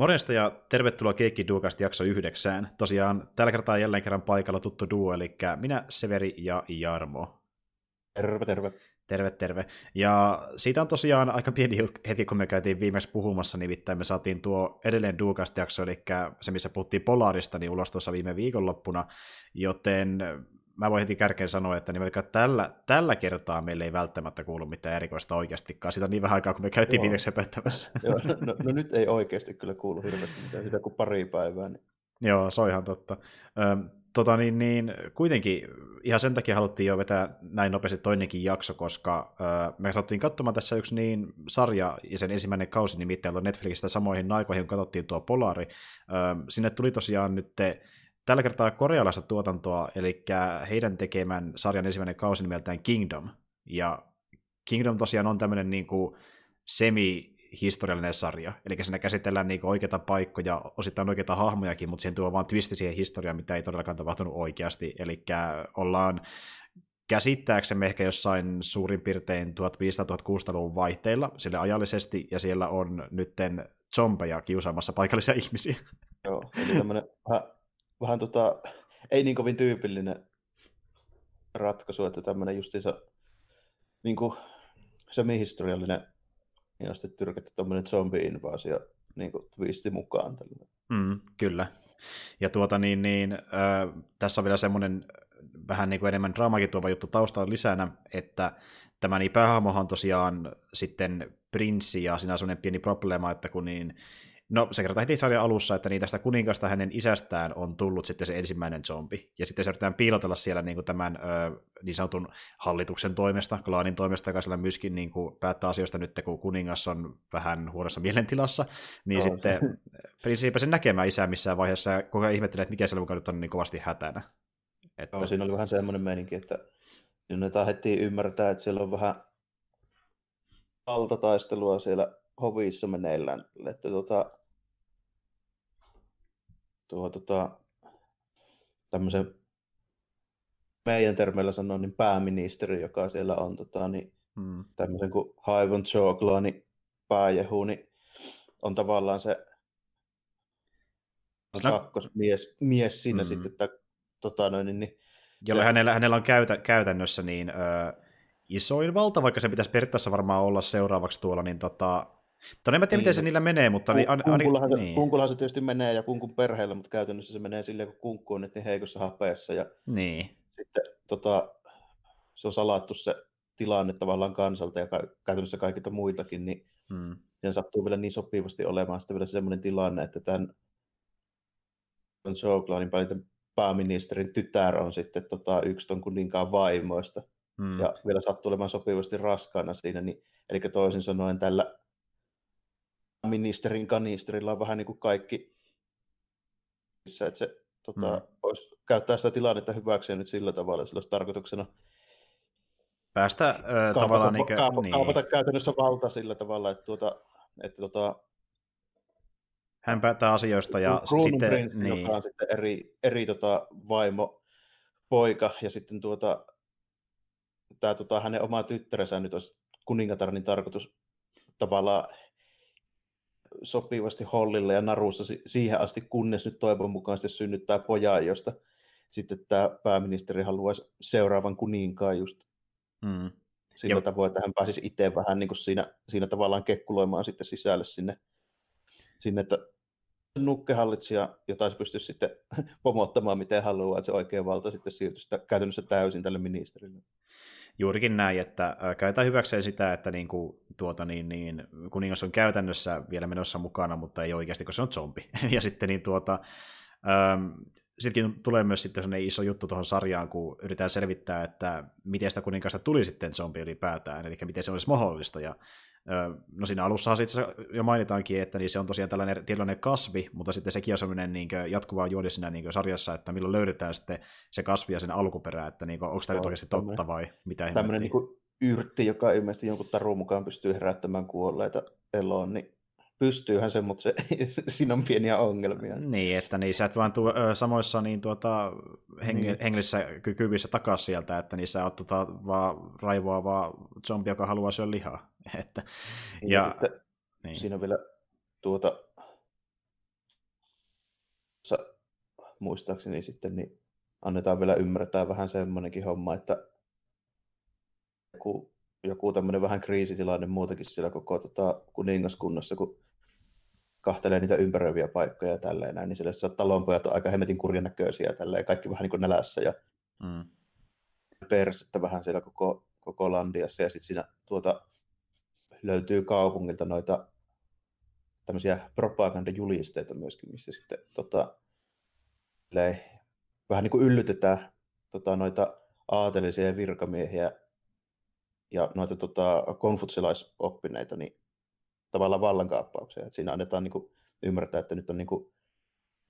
Morjesta ja tervetuloa Keikki Duukasta jakso yhdeksään. Tosiaan tällä kertaa jälleen kerran paikalla tuttu duo, eli minä, Severi ja Jarmo. Terve, terve. Terve, terve. Ja siitä on tosiaan aika pieni hetki, kun me käytiin viimeksi puhumassa, nimittäin me saatiin tuo edelleen Duukasta jakso, eli se, missä puhuttiin Polarista, niin ulos tuossa viime viikonloppuna, joten mä voin heti kärkeen sanoa, että niin tällä, tällä kertaa meille ei välttämättä kuulu mitään erikoista oikeastikaan. Sitä on niin vähän aikaa, kun me käytiin Joo. viimeksi höpöttämässä. Joo, no, no, nyt ei oikeasti kyllä kuulu hirveästi mitään sitä kuin pari päivää. Niin. Joo, se on ihan totta. Ö, tota niin, niin, kuitenkin ihan sen takia haluttiin jo vetää näin nopeasti toinenkin jakso, koska ö, me satuttiin katsomaan tässä yksi niin sarja ja sen ensimmäinen kausi nimittäin Netflixistä samoihin aikoihin, kun katsottiin tuo Polari. Ö, sinne tuli tosiaan nyt te, tällä kertaa korealaista tuotantoa, eli heidän tekemän sarjan ensimmäinen kausi nimeltään Kingdom. Ja Kingdom tosiaan on tämmöinen niin kuin semi-historiallinen sarja, eli siinä käsitellään niin oikeita paikkoja, osittain oikeita hahmojakin, mutta siihen tuo vaan twisti siihen historiaan, mitä ei todellakaan tapahtunut oikeasti, eli ollaan käsittääksemme ehkä jossain suurin piirtein 1500-1600-luvun vaihteilla sille ajallisesti, ja siellä on nytten zombeja kiusaamassa paikallisia ihmisiä. Joo, eli tämmöinen vähän tota, ei niin kovin tyypillinen ratkaisu, että tämmöinen justiinsa niin kuin semi-historiallinen ja sitten tyrkätty tuommoinen zombi-invaasio niin kuin twisti mukaan. Mm, kyllä. Ja tuota niin, niin äh, tässä on vielä semmoinen vähän niin kuin enemmän draamakin tuova juttu taustalla lisänä, että tämä niin päähahmohan tosiaan sitten prinssi ja siinä on semmoinen pieni probleema, että kun niin No, se kerrotaan heti sarjan alussa, että niin tästä kuningasta hänen isästään on tullut sitten se ensimmäinen zombi. Ja sitten se yritetään piilotella siellä niin kuin tämän ö, niin sanotun hallituksen toimesta, klaanin toimesta, joka siellä myöskin niin kuin päättää asioista nyt, kun kuningas on vähän huonossa mielentilassa. Niin no, sitten prinssi ei pääse näkemään isää missään vaiheessa ja koko ajan ihmettelee, että mikä siellä mukaan nyt on niin kovasti hätänä. Että... No, siinä oli vähän semmoinen meininki, että ne heti ymmärtää, että siellä on vähän altataistelua siellä hovissa meneillään. Että tota, tuo tota, tämmöisen meidän termeillä sanon, niin pääministeri, joka siellä on tota, niin, hmm. tämmöisen kuin Haivon Chokla, niin pääjehu, niin on tavallaan se no. kakkosmies mies siinä hmm. sitten, että tota, noin, niin, Jolle se... hänellä, hänellä on käytä, käytännössä niin, ö, isoin valta, vaikka se pitäisi periaatteessa varmaan olla seuraavaksi tuolla, niin tota, Toni en tiedä, niin. miten se niillä menee, mutta... Kun, niin, kunkullahan, niin. kunkullahan se tietysti menee ja kunkun perheellä, mutta käytännössä se menee silleen, kun kunkku on nyt niin heikossa hapeessa. Ja niin. Sitten tota, se on salattu se tilanne tavallaan kansalta ja ka- käytännössä kaikilta muitakin, niin hmm. sen sattuu vielä niin sopivasti olemaan sitten vielä semmoinen tilanne, että tämän Showclanin pääministerin tytär on sitten tota, yksi ton kuninkaan vaimoista. Hmm. Ja vielä sattuu olemaan sopivasti raskaana siinä. Niin, eli toisin sanoen tällä ministerin kanisterilla on vähän niin kuin kaikki, että se tota, mm. olisi, käyttää sitä tilannetta hyväkseen nyt sillä tavalla, että sillä olisi tarkoituksena päästä kaapata, tavallaan... Niin, kaapata, niin. kaapata käytännössä valta sillä tavalla, että, tuota, että tuota, hän päättää asioista ja sitten... Prinssi, niin. joka on sitten eri, eri tota, vaimo, poika ja sitten tuota, tämä tota, hänen oma tyttärensä nyt olisi kuningatar, niin tarkoitus tavallaan sopivasti hollille ja narussa siihen asti, kunnes nyt toivon mukaan sitten synnyttää pojaa, josta sitten tämä pääministeri haluaisi seuraavan kuninkaan just mm. sillä ja... tavoin, että hän pääsisi itse vähän niin kuin siinä, siinä tavallaan kekkuloimaan sitten sisälle sinne, sinne että nukkehallitsija, jota se pystyisi sitten pomottamaan miten haluaa, että se oikea valta sitten siirtyisi käytännössä täysin tälle ministerille. Juurikin näin, että käytetään hyväkseen sitä, että niin kuin, tuota, niin, niin, kuningas on käytännössä vielä menossa mukana, mutta ei oikeasti, kun se on zombi. ja sitten niin, tuota, ähm, sitten tulee myös sitten sellainen iso juttu tuohon sarjaan, kun yritetään selvittää, että miten sitä kuningasta tuli sitten zombi ylipäätään, eli miten se olisi mahdollista. Ja No siinä alussa sitten jo mainitaankin, että niin se on tosiaan tällainen tietynlainen kasvi, mutta sitten sekin on sellainen niin jatkuva juoni siinä niin sarjassa, että milloin löydetään sitten se kasvi ja sen alkuperä, että niin onko tämä nyt oikeasti totta vai mitä Tämmöinen niin yrtti, joka ilmeisesti jonkun tarun mukaan pystyy herättämään kuolleita eloon, niin pystyyhän se, mutta se, siinä on pieniä ongelmia. Niin, että niin sä et vaan tuu, samoissa niin tuota, heng, niin. hengellissä kykyvissä takaisin sieltä, että niissä on tuota, vaan raivoavaa zombi, joka haluaa syödä lihaa. Että, niin, ja, ja niin. siinä on vielä tuota, muistaakseni sitten, niin annetaan vielä ymmärtää vähän semmoinenkin homma, että joku, joku tämmöinen vähän kriisitilanne muutakin siellä koko tota, kuningaskunnassa, kun kahtelee niitä ympäröiviä paikkoja ja tälleen näin, niin sille talonpojat on aika hemmetin kurjan näköisiä ja tälleen, kaikki vähän niin kuin nälässä ja mm. persettä vähän siellä koko, koko landiassa ja sitten siinä tuota, löytyy kaupungilta noita tämmöisiä propagandajulisteita myöskin, missä sitten tota, vähän niin kuin yllytetään tota, noita aatelisia virkamiehiä ja noita tota, konfutsilaisoppineita niin tavallaan vallankaappauksia. Et siinä annetaan niin kuin, ymmärtää, että nyt on niin kuin,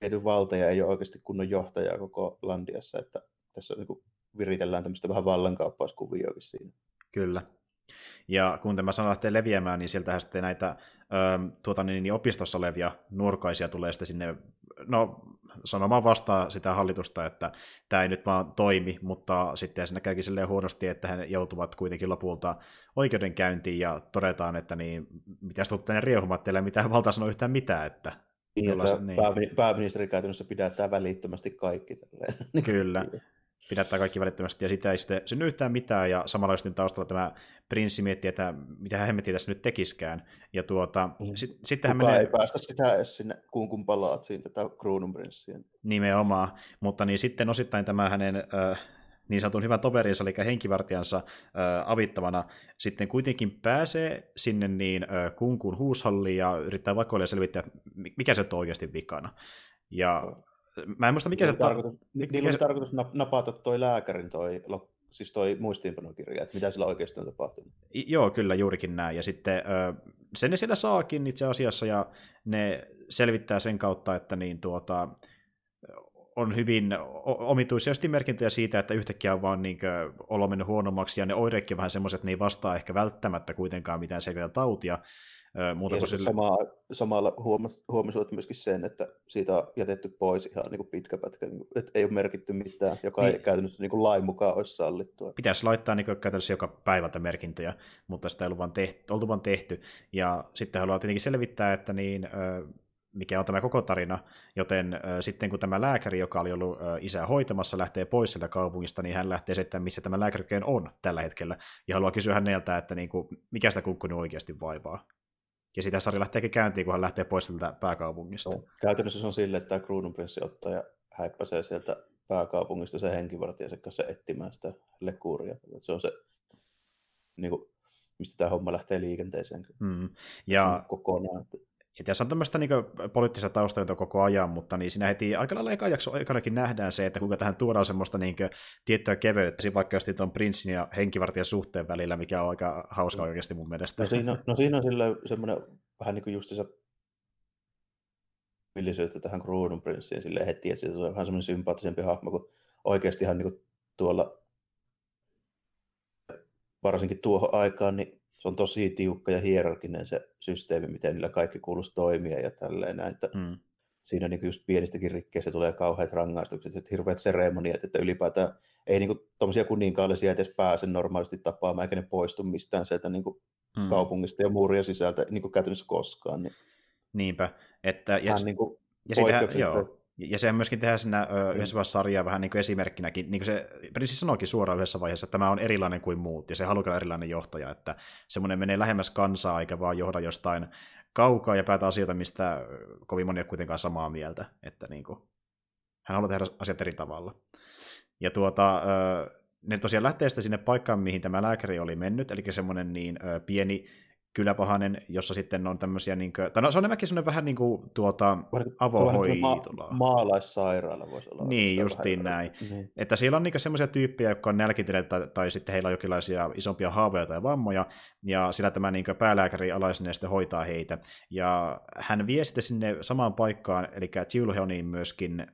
viety valta ja ei ole oikeasti kunnon johtajaa koko Landiassa, että tässä niin kuin, viritellään tämmöistä vähän vallankaappauskuvioakin siinä. Kyllä. Ja kun tämä sana lähtee leviämään, niin sieltähän sitten näitä ö, tuota, niin, niin opistossa olevia nurkaisia tulee sitten sinne, no sanomaan vastaan sitä hallitusta, että tämä ei nyt vaan toimi, mutta sitten siinä käykin silleen huonosti, että he joutuvat kuitenkin lopulta oikeudenkäyntiin ja todetaan, että niin, mitä tulet tänne riehumat, teillä ei mitään valtaa sanoa yhtään mitään, että niin, niin. pääministeri käytännössä pidättää välittömästi kaikki. Kyllä pidättää kaikki välittömästi, ja sitä ei sitten synny yhtään mitään, ja samalla just taustalla tämä prinssi miettii, että mitä hän tässä nyt tekiskään. Ja tuota, mm. sit, sitten hän menee... ei päästä sitä edes sinne kunkun siinä tätä kruununprinssiä. Nimenomaan, mutta niin sitten osittain tämä hänen äh, niin sanotun hyvän toverinsa, eli henkivartijansa äh, avittavana, sitten kuitenkin pääsee sinne niin äh, kunkun huushalliin ja yrittää vakoilla selvittää, mikä se on oikeasti vikana. Ja Mä en muista, mikä se... Tarkoitus, mikä niillä se... tarkoitus napata toi lääkärin toi, siis toi muistiinpanokirja, että mitä sillä oikeasti on tapahtunut. Joo, kyllä, juurikin näin. Ja sitten sen ne siellä saakin itse asiassa, ja ne selvittää sen kautta, että niin tuota, on hyvin omituisia merkintöjä siitä, että yhtäkkiä on vaan niin olo mennyt huonommaksi, ja ne oireetkin vähän semmoiset, että ne ei vastaa ehkä välttämättä kuitenkaan mitään selviä tautia, Muuta ja sille... sama, samalla huomas, huomasivat myöskin sen, että siitä on jätetty pois ihan niin kuin pitkä pätkä, niin kuin, että ei ole merkitty mitään, joka niin. ei käytännössä niin kuin lain mukaan olisi sallittua. Pitäisi laittaa niin kuin, käytännössä joka päivältä merkintöjä, mutta sitä ei ollut vaan tehty, oltu vaan tehty. Ja sitten haluaa tietenkin selvittää, että niin, mikä on tämä koko tarina, joten sitten kun tämä lääkäri, joka oli ollut isää hoitamassa, lähtee pois sieltä kaupungista, niin hän lähtee sitten, missä tämä lääkäri on tällä hetkellä, ja haluaa kysyä häneltä, että niin kuin, mikä sitä kukkunut oikeasti vaivaa. Ja sitä Sari lähteekin käyntiin, kun hän lähtee pois sieltä pääkaupungista. No, käytännössä se on silleen, että tämä kruununprinssi ottaa ja häippäsee sieltä pääkaupungista se henkivartijansa kanssa etsimään sitä lekuuria. Se on se, niin kuin, mistä tämä homma lähtee liikenteeseen. Mm. Ja, kokonaan. Ja tässä on tämmöistä niin poliittista taustaa koko ajan, mutta niin siinä heti aika lailla eka jakso aikanakin nähdään se, että kuinka tähän tuodaan semmoista niin kuin, tiettyä keveyttä, vaikka just tuon prinssin ja henkivartijan suhteen välillä, mikä on aika hauska oikeasti mun mielestä. No siinä, no siinä on sillä semmoinen vähän niin kuin just se villisyyttä tähän kruununprinssiin silleen heti, että se on vähän semmoinen sympaattisempi hahmo, kun oikeasti ihan niin kuin tuolla varsinkin tuohon aikaan, niin se on tosi tiukka ja hierarkinen se systeemi, miten niillä kaikki kuuluisi toimia ja tälleen näin, että mm. siinä niin just pienistäkin rikkeistä tulee kauheat rangaistukset, että hirveät seremoniat, että ylipäätään ei niin tuommoisia kuninkaallisia edes pääse normaalisti tapaamaan, eikä ne poistu mistään sieltä niin kuin mm. kaupungista ja muuria sisältä niin kuin käytännössä koskaan. Niin. Niinpä. Että, ja, niin kuin ja sitä, joo, ja se myöskin tehdään siinä yhdessä vaiheessa sarjaa vähän niin kuin esimerkkinäkin. Niin kuin se prinssi sanoikin suoraan yhdessä vaiheessa, että tämä on erilainen kuin muut, ja se haluaa erilainen johtaja, että semmoinen menee lähemmäs kansaa, eikä vaan johda jostain kaukaa ja päätä asioita, mistä kovin moni on kuitenkaan samaa mieltä. Että niin kuin, hän haluaa tehdä asiat eri tavalla. Ja tuota, ne tosiaan lähtee sitten sinne paikkaan, mihin tämä lääkäri oli mennyt, eli semmoinen niin pieni kyläpahanen, jossa sitten on tämmöisiä, niin kuin, tai no, se on enemmänkin semmoinen vähän niin kuin tuota, avohoitola. Ma- maalaissairaala voisi olla. Niin, justiin näin. Niin. Että siellä on niin semmoisia tyyppejä, jotka on nälkitelleet tai, tai sitten heillä on jokinlaisia isompia haavoja tai vammoja, ja sillä tämä niin päälääkäri alaisena sitten hoitaa heitä. Ja hän vie sitten sinne samaan paikkaan, eli Chilheoniin myöskin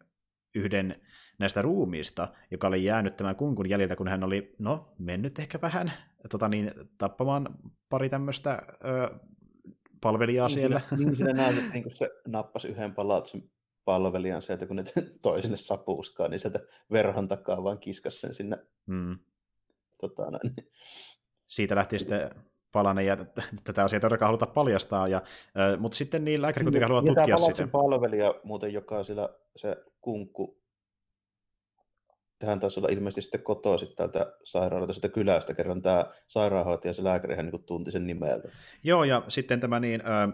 yhden näistä ruumiista, joka oli jäänyt tämän kunkun jäljiltä, kun hän oli, no, mennyt ehkä vähän tota niin, tappamaan pari tämmöistä ö, palvelijaa niin siellä. Niin siinä näytettiin, kun se nappasi yhden palatsin palvelijan sieltä, kun ne toi sinne sapuuskaan, niin sieltä verhon takaa vaan kiskas sen sinne. Mm. Tota, näin. Siitä lähti sitten palanen, ja tätä asiaa todellakaan haluta paljastaa, ja, mutta sitten niin lääkäri kuitenkin haluaa tutkia sitä. palvelija muuten, joka on siellä se kunkku tähän taisi olla ilmeisesti sitten kotoisin täältä sairaalalta, sitä kylästä, kerran tämä sairaanhoitaja, se lääkäri, hän niin tunti sen nimeltä. Joo, ja sitten tämä niin, äh,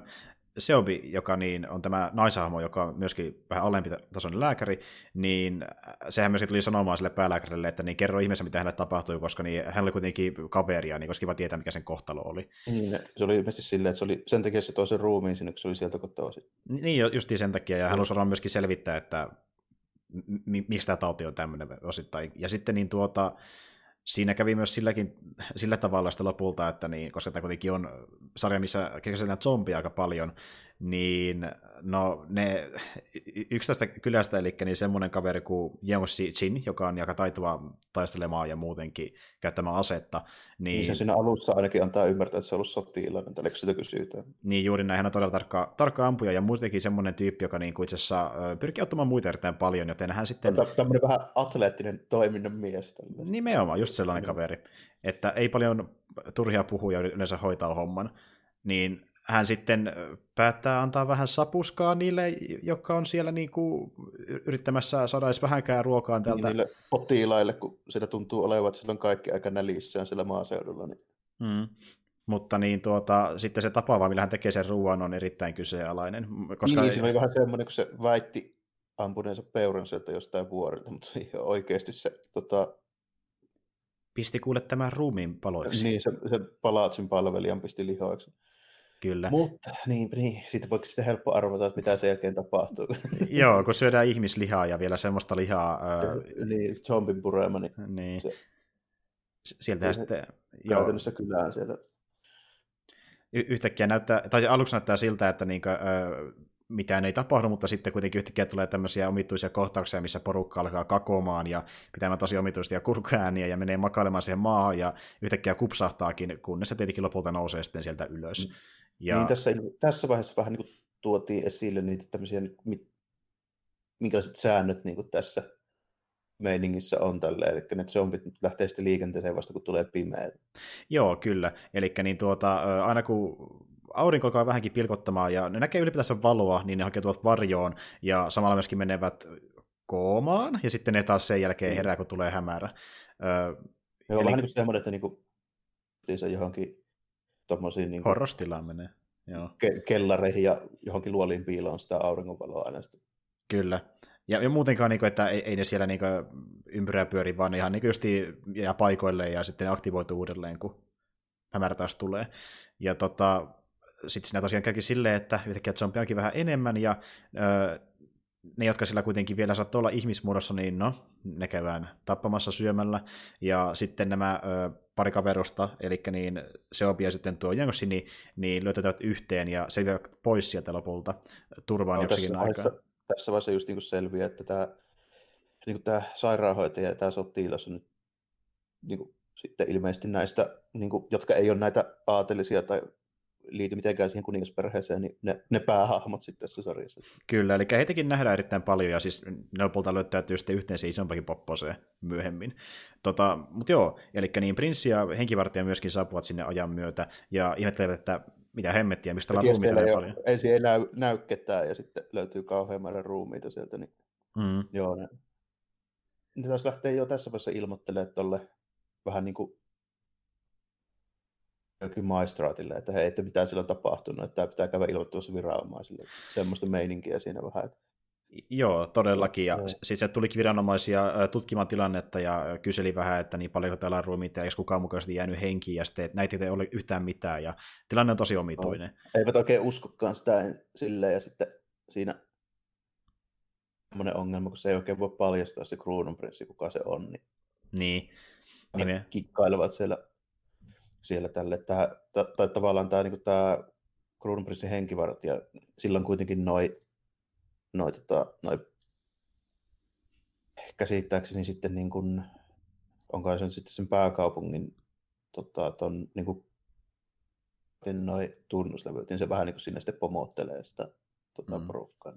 Seobi, joka niin, on tämä naisahmo, joka on myöskin vähän alempi tasoinen lääkäri, niin sehän myöskin tuli sanomaan sille päälääkärille, että niin kerro ihmeessä, mitä hänelle tapahtui, koska niin, hän oli kuitenkin kaveria, niin koska kiva tietää, mikä sen kohtalo oli. Niin, se oli ilmeisesti silleen, että se oli sen takia se toisen ruumiin sinne, kun se oli sieltä kotoisin. Niin, justiin sen takia, ja hän halusi varmaan myöskin selvittää, että mistä tauti on tämmöinen osittain. Ja sitten niin tuota, siinä kävi myös silläkin, sillä tavalla sitä lopulta, että niin, koska tämä kuitenkin on sarja, missä käsitellään zombia aika paljon, niin no ne yksi tästä kylästä, eli niin semmoinen kaveri kuin Yeonsi Jin, joka on aika taitava taistelemaan ja muutenkin käyttämään asetta. Niin, niin se siinä alussa ainakin antaa ymmärtää, että se on ollut sotilainen, tällä sitä kysytään. Niin juuri näin, hän on todella tarkka, tarkka ampuja ja muutenkin semmoinen tyyppi, joka niin kuin itse asiassa pyrkii ottamaan muita erittäin paljon, joten hän sitten... Tämmöinen vähän atleettinen toiminnan mies. Tällainen. Nimenomaan, just sellainen kaveri, että ei paljon turhia puhuja yleensä hoitaa homman, niin hän sitten päättää antaa vähän sapuskaa niille, jotka on siellä niin kuin yrittämässä saada edes vähänkään ruokaa niin, tältä. Niille potilaille, kun siellä tuntuu olevan, että on kaikki aika nälissään siellä maaseudulla. Niin... Mm. Mutta niin tuota, sitten se tapa, millä hän tekee sen ruoan, on erittäin kyseenalainen. Koska... Niin, se oli vähän semmoinen, kun se väitti ampuneensa peuran sieltä jostain vuorilta, mutta oikeasti se tota... Pisti kuule tämän ruumiin paloiksi. Niin, se, se palaatsin palvelijan pisti lihoiksi. Kyllä. Mutta niin, niin siitä voiko sitten helppo arvata, että mitä sen jälkeen tapahtuu. Joo, kun syödään ihmislihaa ja vielä semmoista lihaa. Ää... Niin, zombin purema, niin, niin. Se, sieltä sitten... Käytännössä joo. kylään sieltä. Y- yhtäkkiä näyttää, tai aluksi näyttää siltä, että niinkö, äh, mitään ei tapahdu, mutta sitten kuitenkin yhtäkkiä tulee tämmöisiä omituisia kohtauksia, missä porukka alkaa kakomaan ja pitämään tosi omituisia kurkääniä ja menee makailemaan siihen maahan ja yhtäkkiä kupsahtaakin, kunnes se tietenkin lopulta nousee sitten sieltä ylös. Mm. Ja... Niin tässä, tässä vaiheessa vähän niin kuin tuotiin esille niitä tämmöisiä, minkälaiset säännöt niin kuin tässä meiningissä on tälle, eli ne zombit lähtee sitten liikenteeseen vasta, kun tulee pimeä. Joo, kyllä. Eli niin tuota, aina kun aurinko alkaa vähänkin pilkottamaan ja ne näkee ylipäätänsä valoa, niin ne hakeutuvat varjoon ja samalla myöskin menevät koomaan ja sitten ne taas sen jälkeen mm. herää, kun tulee hämärä. Joo, eli... vähän niin kuin semmoinen, että niin kuin, se johonkin tommosiin niin Horrostilaan menee. Joo. Ke- kellareihin ja johonkin luoliin piiloon sitä auringonvaloa aina sitten. Kyllä. Ja, ja muutenkaan, niin kuin, että ei, ei ne siellä niin kuin, ympyrää pyöri, vaan ihan niin kuin, jää paikoille ja sitten aktivoituu uudelleen, kun hämärä taas tulee. Ja tota, sitten siinä tosiaan käykin silleen, että yhtäkkiä zombia onkin vähän enemmän, ja öö, ne, jotka sillä kuitenkin vielä saattoi olla ihmismuodossa, niin no, ne käydään tappamassa syömällä. Ja sitten nämä ö, pari kaverusta, eli niin Seobi ja sitten tuo Jangossi, niin, niin löytävät yhteen ja se pois sieltä lopulta turvaan no, joksikin aikaa. Tässä vaiheessa just niin selviää, että tämä, niin kuin tämä sairaanhoitaja ja tämä sotilas on nyt niin kuin, sitten ilmeisesti näistä, niin kuin, jotka ei ole näitä aatelisia tai liity mitenkään siihen kuningasperheeseen, niin ne, ne päähahmot sitten tässä sarjassa. Kyllä, eli heitäkin nähdään erittäin paljon, ja siis ne lopulta löytäytyy sitten yhteen se isompakin popposeen myöhemmin. Tota, mutta joo, eli niin prinssi ja henkivartija myöskin saapuvat sinne ajan myötä, ja ihmettelevät, että mitä hemmettiä, mistä ollaan ruumiita ei paljon. Ensin ei näy, näy ketään, ja sitten löytyy kauhean määrä ruumiita sieltä, niin mm. joo, ne, ne taas lähtee jo tässä vaiheessa ilmoittelemaan tuolle vähän niin kuin jokin maistraatille, että hei, että mitä sillä on tapahtunut, että tämä pitää käydä ilmoittamassa viranomaisille. Semmoista meininkiä siinä vähän. Että... Joo, todellakin. Ja siis se tulikin viranomaisia tutkimaan tilannetta ja kyseli vähän, että niin paljonko täällä on ruumiita ja eikö kukaan mukaisesti jäänyt henkiin ja sitten, että näitä ei ole yhtään mitään ja tilanne on tosi omituinen. No, eivät oikein uskokaan sitä silleen ja sitten siinä semmoinen ongelma, kun se ei oikein voi paljastaa se kruununprinssi, kuka se on. Niin, niin. niin kikkailevat siellä siellä tälle, että, tai tavallaan tämä, niin tämä kruununprinssin henkivartija, sillä on kuitenkin noin noi, tota, noi, käsittääkseni sitten niin kuin, onko se sitten sen pääkaupungin tota, ton, niin kuin, noin tunnuslevyt, niin se vähän niin kuin sinne sitten pomottelee sitä tota, mm. porukkaa.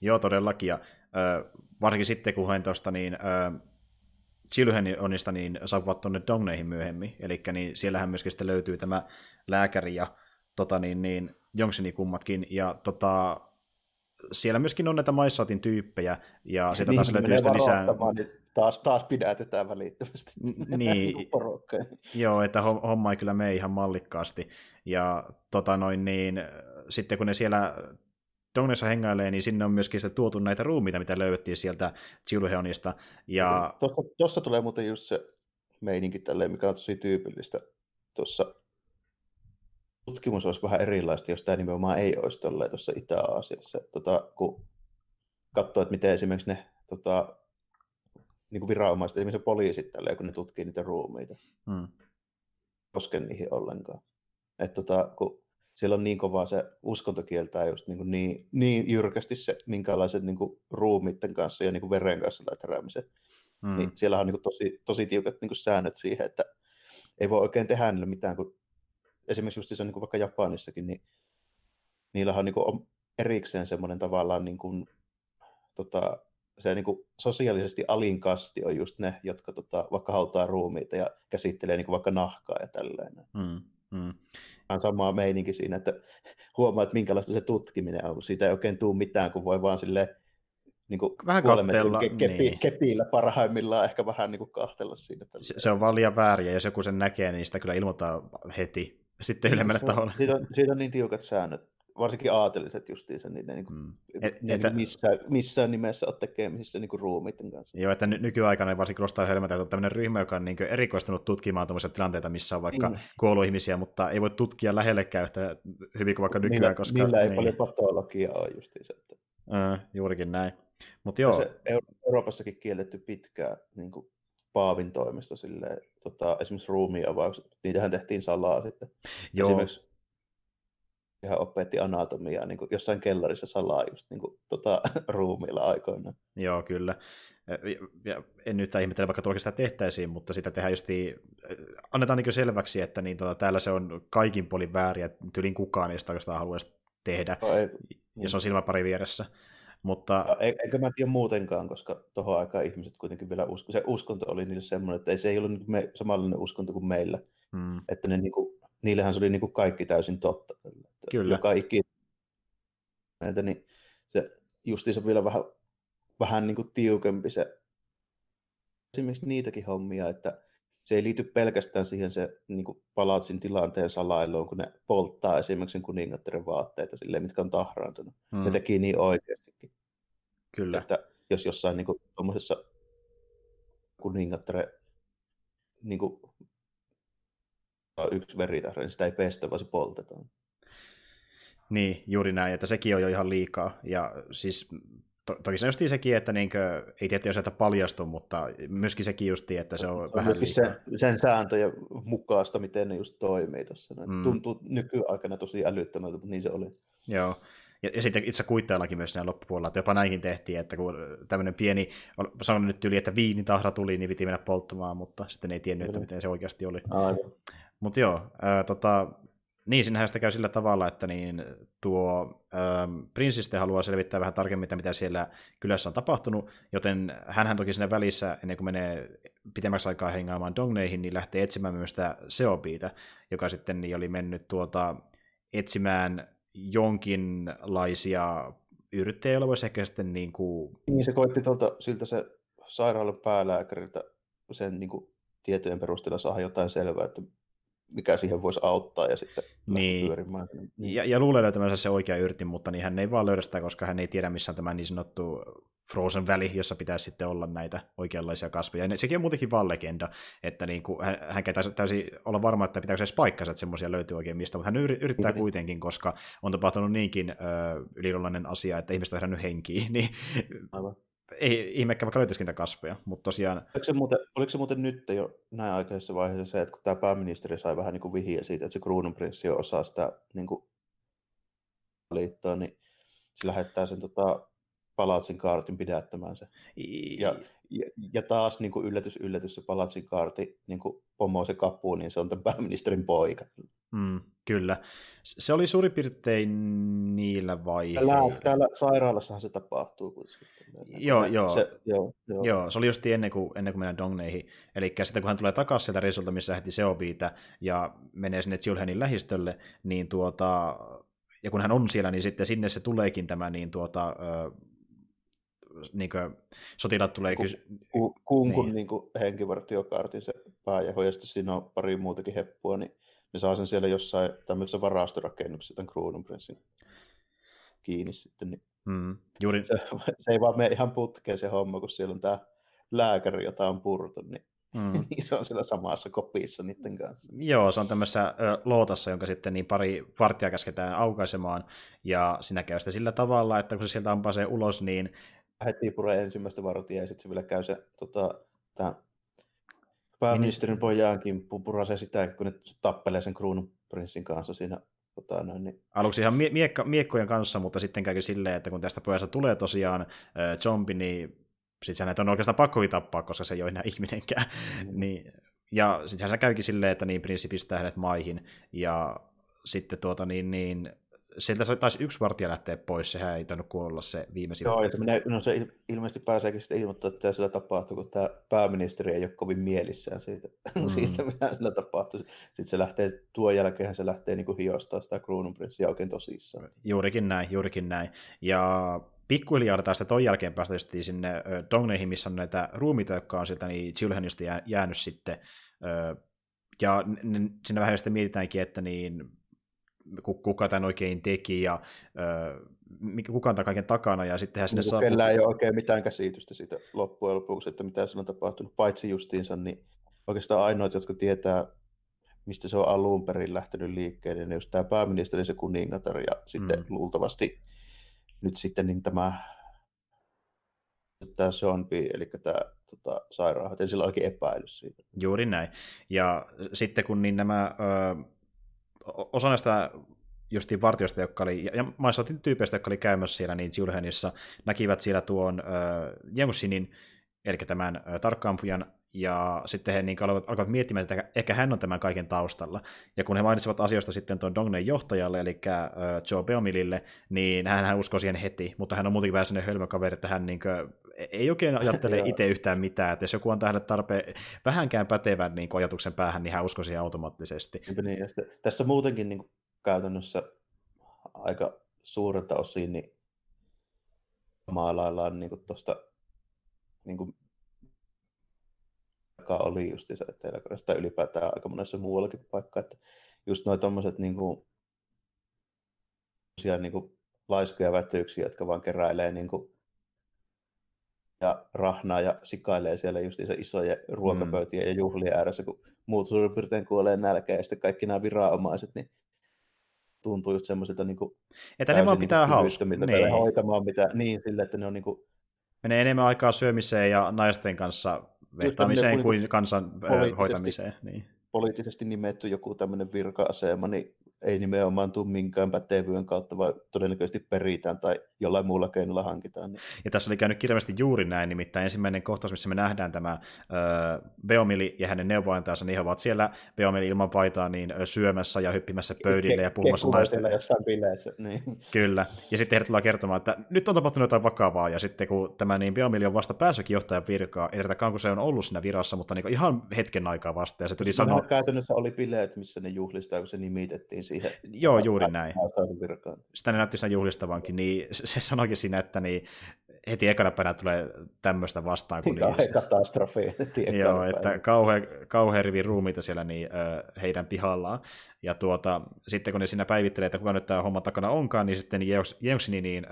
Joo, todellakin. Ja, äh, varsinkin sitten, kun hän tuosta niin, äh, Chilhenionista niin saapuvat tuonne Dongneihin myöhemmin, eli niin siellähän myöskin sitten löytyy tämä lääkäri ja tota, niin, niin, Jongsini kummatkin, ja tota, siellä myöskin on näitä Maissatin tyyppejä, ja sitä niin, taas löytyy sitten lisää... Niin taas, taas pidätetään välittömästi. Niin, joo, että homma ei kyllä mene ihan mallikkaasti. Ja tota noin niin, sitten kun ne siellä Dongnessa hengailee, niin sinne on myöskin sitten tuotu näitä ruumiita, mitä löydettiin sieltä Chilheonista. Ja... Tuossa tulee muuten just se meininki tälleen, mikä on tosi tyypillistä. Tuossa tutkimus olisi vähän erilaista, jos tämä nimenomaan ei olisi tolleen tuossa Itä-Aasiassa. Tota, kun katsoo, että miten esimerkiksi ne tota, niin kuin viranomaiset, esimerkiksi poliisit tälleen, kun ne tutkii niitä ruumiita. Hmm. Koske niihin ollenkaan. Et tota, kun siellä on niin kovaa se uskonto kieltää just niin, kuin niin, niin jyrkästi se minkälaisen niin kuin ruumiitten kanssa ja niin kuin veren kanssa lätäräämisen. Mm. Niin siellä on niin kuin tosi, tosi tiukat niin kuin säännöt siihen, että ei voi oikein tehdä niille mitään, kun esimerkiksi just se on niin kuin vaikka Japanissakin, niin niillä on niin kuin erikseen semmoinen tavallaan niin kuin, tota, se niin kuin sosiaalisesti alinkasti on just ne, jotka tota, vaikka hautaa ruumiita ja käsittelee niin kuin vaikka nahkaa ja tälleen. Mm, mm on samaa meininki siinä, että huomaa, että minkälaista se tutkiminen on, kun siitä ei oikein tule mitään, kun voi vaan sille niin kuin vähän katsella, ke- kepi, niin. kepillä parhaimmillaan ehkä vähän niin kuin kahtella siinä. Se, se, on vaan liian väärin, ja jos joku sen näkee, niin sitä kyllä ilmoittaa heti sitten ylemmänä taholla. Siitä on, siitä on niin tiukat säännöt varsinkin aateliset justiinsa, niin ne, niin kuin, mm. et, ne että, missään, missään nimessä ole tekemisissä niin ruumiiden kanssa. Joo, että ny- nykyaikana varsinkin Rostar Helmetä on tämmöinen ryhmä, joka on niin erikoistunut tutkimaan tuommoisia tilanteita, missä on vaikka niin. kuolluihmisiä, mutta ei voi tutkia lähellekään yhtä hyvin kuin vaikka nykyään. Niillä, koska, niillä ei niin. paljon patologiaa ole justiinsa. Että... Äh, juurikin näin. Mut joo. Se Euroopassakin kielletty pitkään niin kuin Paavin toimesta silleen, tota, esimerkiksi ruumiavaukset, niitähän tehtiin salaa sitten. Joo. Esimerkiksi ihan opetti anatomiaa niin kuin jossain kellarissa salaa just niin kuin, tota, ruumiilla aikoinaan. Joo, kyllä. Ja en nyt ihmettele, vaikka tuolla sitä tehtäisiin, mutta sitä tehdään just, annetaan niin selväksi, että niin, tota, täällä se on kaikin puolin väärin, ja tylin kukaan ei sitä oikeastaan haluaisi tehdä, no, ei, jos on silmäpari vieressä. Mutta... No, Eikä mä tiedä muutenkaan, koska tuohon aikaan ihmiset kuitenkin vielä usko. Se uskonto oli niille semmoinen, että ei se ei ollut niin me, samanlainen uskonto kuin meillä. Hmm. Että ne, niin kuin, niillähän se oli niin kuin kaikki täysin totta. Kyllä. joka ikinä. Niin se justiinsa vielä vähän, vähän niin kuin tiukempi se esimerkiksi niitäkin hommia, että se ei liity pelkästään siihen se niin kuin palatsin tilanteen salailuun, kun ne polttaa esimerkiksi kuningattaren vaatteita, silleen, mitkä on tahraantunut. Hmm. Ne teki niin oikeastikin. Kyllä. Että jos jossain niin kuin, tuommoisessa kuningattaren niin kuin, yksi veritahra, niin sitä ei pestä, vaan se poltetaan. Niin, juuri näin, että sekin on jo ihan liikaa. Ja siis to, toki se justiin sekin, että niinkö, ei tietysti sieltä paljastu, mutta myöskin sekin justiin, että se on, se vähän liikaa. Sen, sen sääntöjen mukaista, miten ne just toimii tuossa. Mm. Tuntuu nykyaikana tosi älyttömältä, mutta niin se oli. Joo. Ja, ja sitten itse kuitteillakin myös siinä loppupuolella, että jopa näinkin tehtiin, että kun tämmöinen pieni, sanon nyt yli, että viinitahra tuli, niin piti mennä polttamaan, mutta sitten ei tiennyt, että miten se oikeasti oli. Mutta joo, ää, tota, niin, sinähän sitä käy sillä tavalla, että niin tuo prinssi haluaa selvittää vähän tarkemmin, mitä siellä kylässä on tapahtunut, joten hän toki sinne välissä, ennen kuin menee pitemmäksi aikaa hengaamaan Dongneihin, niin lähtee etsimään myös sitä Seobiita, joka sitten niin oli mennyt tuota, etsimään jonkinlaisia yrittäjiä, joilla voisi ehkä sitten niin kuin... Niin, se koitti tuolta, siltä se sairaalan päälääkäriltä sen niin kuin, tietojen perusteella saada jotain selvää, että mikä siihen voisi auttaa ja sitten niin. pyörimään. Niin. Ja, ja luulee löytämänsä se oikea yrtin, mutta niin hän ei vaan löydä sitä, koska hän ei tiedä, missä on tämä niin sanottu Frozen väli, jossa pitäisi sitten olla näitä oikeanlaisia kasveja. Ja sekin on muutenkin vaan legenda, että niin kuin, hän, hän täysin, täysin olla varma, että pitääkö se paikkansa, että semmoisia löytyy oikein mistä, mutta hän yrittää mm. kuitenkin, koska on tapahtunut niinkin ö, yliluonnollinen asia, että ihmiset on herännyt henkiin, niin Aivan ei ihmekään vaikka löytyisikin niitä kasveja, mutta tosiaan... Oliko se, muuten, oliko se muuten nyt jo näin aikaisessa vaiheessa se, että kun tämä pääministeri sai vähän niin kuin vihiä siitä, että se kruununprinssi on osa sitä niin kuin liittoa, niin se lähettää sen tota, palatsin kaartin pidättämään se. Ja, ja, ja taas niin kuin yllätys, yllätys, se palatsin kaarti niin kuin pomo se kapuu, niin se on tämän pääministerin poika. Mm, kyllä. Se oli suurin piirtein niillä vaiheilla. Täällä, täällä sairaalassahan se tapahtuu kuitenkin. Joo, joo. Se, joo, joo. joo, se oli just ennen kuin, ennen kuin mennään Dongneihin. Eli sitten kun hän tulee takaisin sieltä reisulta, missä lähti Seobiitä, ja menee sinne Chilhenin lähistölle, niin tuota, ja kun hän on siellä, niin sitten sinne se tuleekin tämä niin tuota, niin kuin, sotilaat tulee kysy... Ku, kunkun niin. niin henkivartiokaartin se pääjaho, ja sitten siinä on pari muutakin heppua, niin ne saa sen siellä jossain tämmöisessä varastorakennuksessa tämän Kruununprinssin kiinni sitten. Niin mm, juuri... se, se, ei vaan mene ihan putkeen se homma, kun siellä on tämä lääkäri, jota on purtu, niin Mm. niin se on siellä samassa kopissa niiden kanssa. Joo, se on tämmöisessä ö, lootassa, jonka sitten niin pari varttia käsketään aukaisemaan, ja sinä käy sitä sillä tavalla, että kun se sieltä ampasee ulos, niin... Heti puree ensimmäistä varttia, ja sitten se vielä käy se tota, tämä pääministerin pojan kimppuun purasee sitä, kun ne tappelee sen kruununprinssin kanssa siinä Tota, noin, niin. Aluksi ihan mie- miekka, miekkojen kanssa, mutta sitten käykin silleen, että kun tästä pojasta tulee tosiaan äh, zombi, niin sitten näitä on oikeastaan pakko tappaa, koska se ei ole enää ihminenkään. Mm. niin, ja sitten se käykin silleen, että niin prinssi pistää hänet maihin, ja sitten tuota niin, niin sieltä taisi yksi vartija lähteä pois, sehän ei tainnut kuolla se viimeisin. Joo, menee, no se ilmeisesti pääseekin sitten ilmoittaa, että sillä tapahtuu, kun tämä pääministeri ei ole kovin mielissään siitä, mm. siitä mitä sillä tapahtuu. Sitten se lähtee, tuon jälkeen se lähtee niin hiostaa sitä kruununprinssiä oikein tosissaan. Juurikin näin, juurikin näin. Ja pikkuhiljaa taas sitä ton jälkeen päästä sinne Dongneihin, missä on näitä ruumiita, jotka on sieltä niin Chilhenistä jäänyt sitten. Ja sinne vähän sitten mietitäänkin, että niin kuka tämän oikein teki ja kuka on tämän kaiken takana. Ja sittenhän sinne niin, saa... Kellään ei ole oikein mitään käsitystä siitä loppujen lopuksi, että mitä siinä on tapahtunut, paitsi justiinsa, niin oikeastaan ainoat, jotka tietää, mistä se on alun perin lähtenyt liikkeelle, niin just tämä pääministeri, se kuningatar ja sitten mm. luultavasti nyt sitten niin tämä, tämä zombie, eli tämä tota, sairaanhoitaja, sillä olikin epäilys siitä. Juuri näin. Ja sitten kun niin nämä, ö, osa näistä justiin vartioista, jotka oli, ja maissa tyypeistä, jotka oli käymässä siellä niin Julhenissa, näkivät siellä tuon ö, Jensinin, eli tämän ö, tarkkaampujan ja sitten he niin alkoivat, alkoivat miettimään, että ehkä hän on tämän kaiken taustalla. Ja kun he mainitsivat asioista sitten tuon Dongnen johtajalle, eli Joe Beomilille, niin hän, hän uskoi siihen heti, mutta hän on muutenkin vähän sellainen hölmökaveri, että hän niin kuin, ei oikein ajattele itse yhtään mitään, että jos joku on tähän tarpeen vähänkään pätevän niin kuin ajatuksen päähän, niin hän uskoi siihen automaattisesti. Niin, ja sitten, tässä muutenkin niin kuin käytännössä aika suurelta osin niin maalaillaan niin tuosta niin kuin aikaa oli just se Etelä-Koreassa tai ylipäätään aika monessa muuallakin paikka, että just noin tommoset niin kuin, niin kuin laiskoja vätyyksiä, jotka vaan keräilee niin kuin, ja rahnaa ja sikailee siellä just se isoja ruokapöytiä mm. ja juhlien ääressä, kun muut suurin piirtein kuolee nälkään ja sitten kaikki nämä viranomaiset, niin tuntuu just semmoisilta niin kuin, että ne vaan pitää niinku hauskaa. Niin. hoitamaan mitä, niin sille, että ne on niin kuin, Menee enemmän aikaa syömiseen ja naisten kanssa vehtaamiseen kuin kansan hoitamiseen. Niin. Poliittisesti nimetty joku tämmöinen virka-asema, niin ei nimenomaan tule minkään pätevyyden kautta, vaan todennäköisesti peritään tai jollain muulla keinolla hankitaan. Niin. Ja tässä oli käynyt kirjallisesti juuri näin, nimittäin ensimmäinen kohtaus, missä me nähdään tämä äh, Beomili ja hänen neuvoantajansa, niin he ovat siellä Beomili ilman paitaa niin syömässä ja hyppimässä pöydille ja puhumassa naisten. jossain bileissä. Niin. Kyllä, ja sitten heidät tullaan kertomaan, että nyt on tapahtunut jotain vakavaa, ja sitten kun tämä niin Beomili on vasta päässytkin johtajan virkaa, ei tiedetäkään, kun se on ollut siinä virassa, mutta niin ihan hetken aikaa vasta, ja se tuli sanoa... Käytännössä oli bileet, missä ne juhlistaa, kun se nimitettiin siihen. Joo, juuri näin. Sitä ne näytti sen juhlistavankin, niin se sanoikin siinä, että niin heti ekana päivänä tulee tämmöistä vastaan. Kun niin, katastrofi. Joo, että kauhean, kauhean rivin ruumiita siellä niin, heidän pihallaan. Ja tuota, sitten kun ne siinä päivittelee, että kuka nyt tämä homma takana onkaan, niin sitten Jeuksini niin,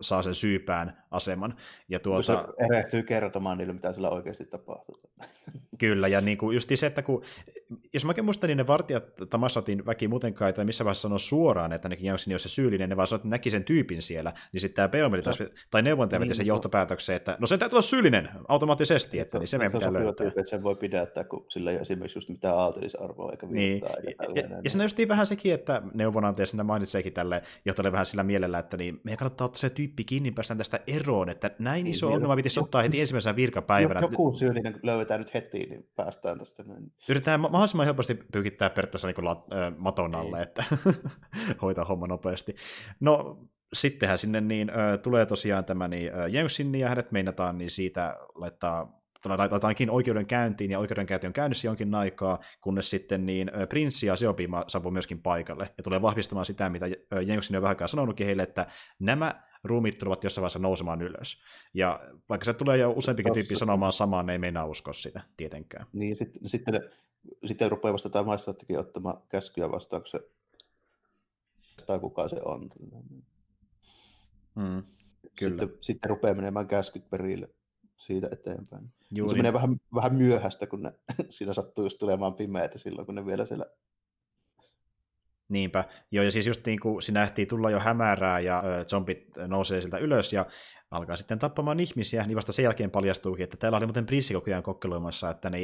saa sen syypään aseman. Ja tuota... Kun se erehtyy kertomaan niille, mitä sillä oikeasti tapahtuu. Kyllä, ja niin kuin just se, että kun, jos mäkin muistan, niin ne vartijat Tamassatin väki muutenkaan, tai missä vaiheessa sanoo suoraan, että nekin Janssin se syyllinen, ne vaan sanoo, että näki sen tyypin siellä, niin sitten tämä Beomeli taas, tai neuvontaja niin, sen johtopäätökseen, että no sen täytyy olla syyllinen automaattisesti, että niin se meidän pitää löytää. Tyyppi, että sen voi pidättää, kun sillä ei esimerkiksi just mitään aaltelisarvoa eikä niin. Ja, ja, ja, ja siinä just vähän sekin, että neuvonantaja sinne mainitseekin tälle johtajalle vähän sillä mielellä, että niin meidän kannattaa ottaa se tyyppi kiinni, päästään tästä eroon, että näin iso niin, ongelma pitäisi ottaa heti ensimmäisenä virkapäivänä. Joku syyllinen löydetään nyt heti, niin päästään tästä. Yritetään mahdollisimman helposti pyykittää periaatteessa niin la, äh, maton alle, niin. että hoitaa homma nopeasti. No, sittenhän sinne niin, äh, tulee tosiaan tämä niin, äh, Jensin ja hänet meinataan niin siitä laittaa laitetaankin oikeudenkäyntiin, ja oikeudenkäynti on käynnissä jonkin aikaa, kunnes sitten niin Prinssi ja Seopi saapuu myöskin paikalle, ja tulee vahvistamaan sitä, mitä Jenoksin on vähän sanonutkin heille, että nämä ruumit tulevat jossain vaiheessa nousemaan ylös. Ja vaikka se tulee jo useampikin tyyppi sanomaan samaa, ne ei meinaa uskoa sitä tietenkään. Niin, sitten, sitten, sitten rupeaa vasta tämä maistraattikin ottamaan käskyä vastaan, kun se tai kuka se on. Mm, kyllä. Sitten, sitten rupeaa menemään käskyt perille siitä eteenpäin. Juuri. Se menee vähän, vähän myöhäistä, kun ne, siinä sattuu just tulemaan pimeätä silloin, kun ne vielä siellä Niinpä. Joo, ja siis just niin kuin siinä ehtii tulla jo hämärää ja äh, zombit nousee sieltä ylös ja alkaa sitten tappamaan ihmisiä, niin vasta sen jälkeen paljastuukin, että täällä oli muuten prinssi koko ajan kokkeloimassa, että ne,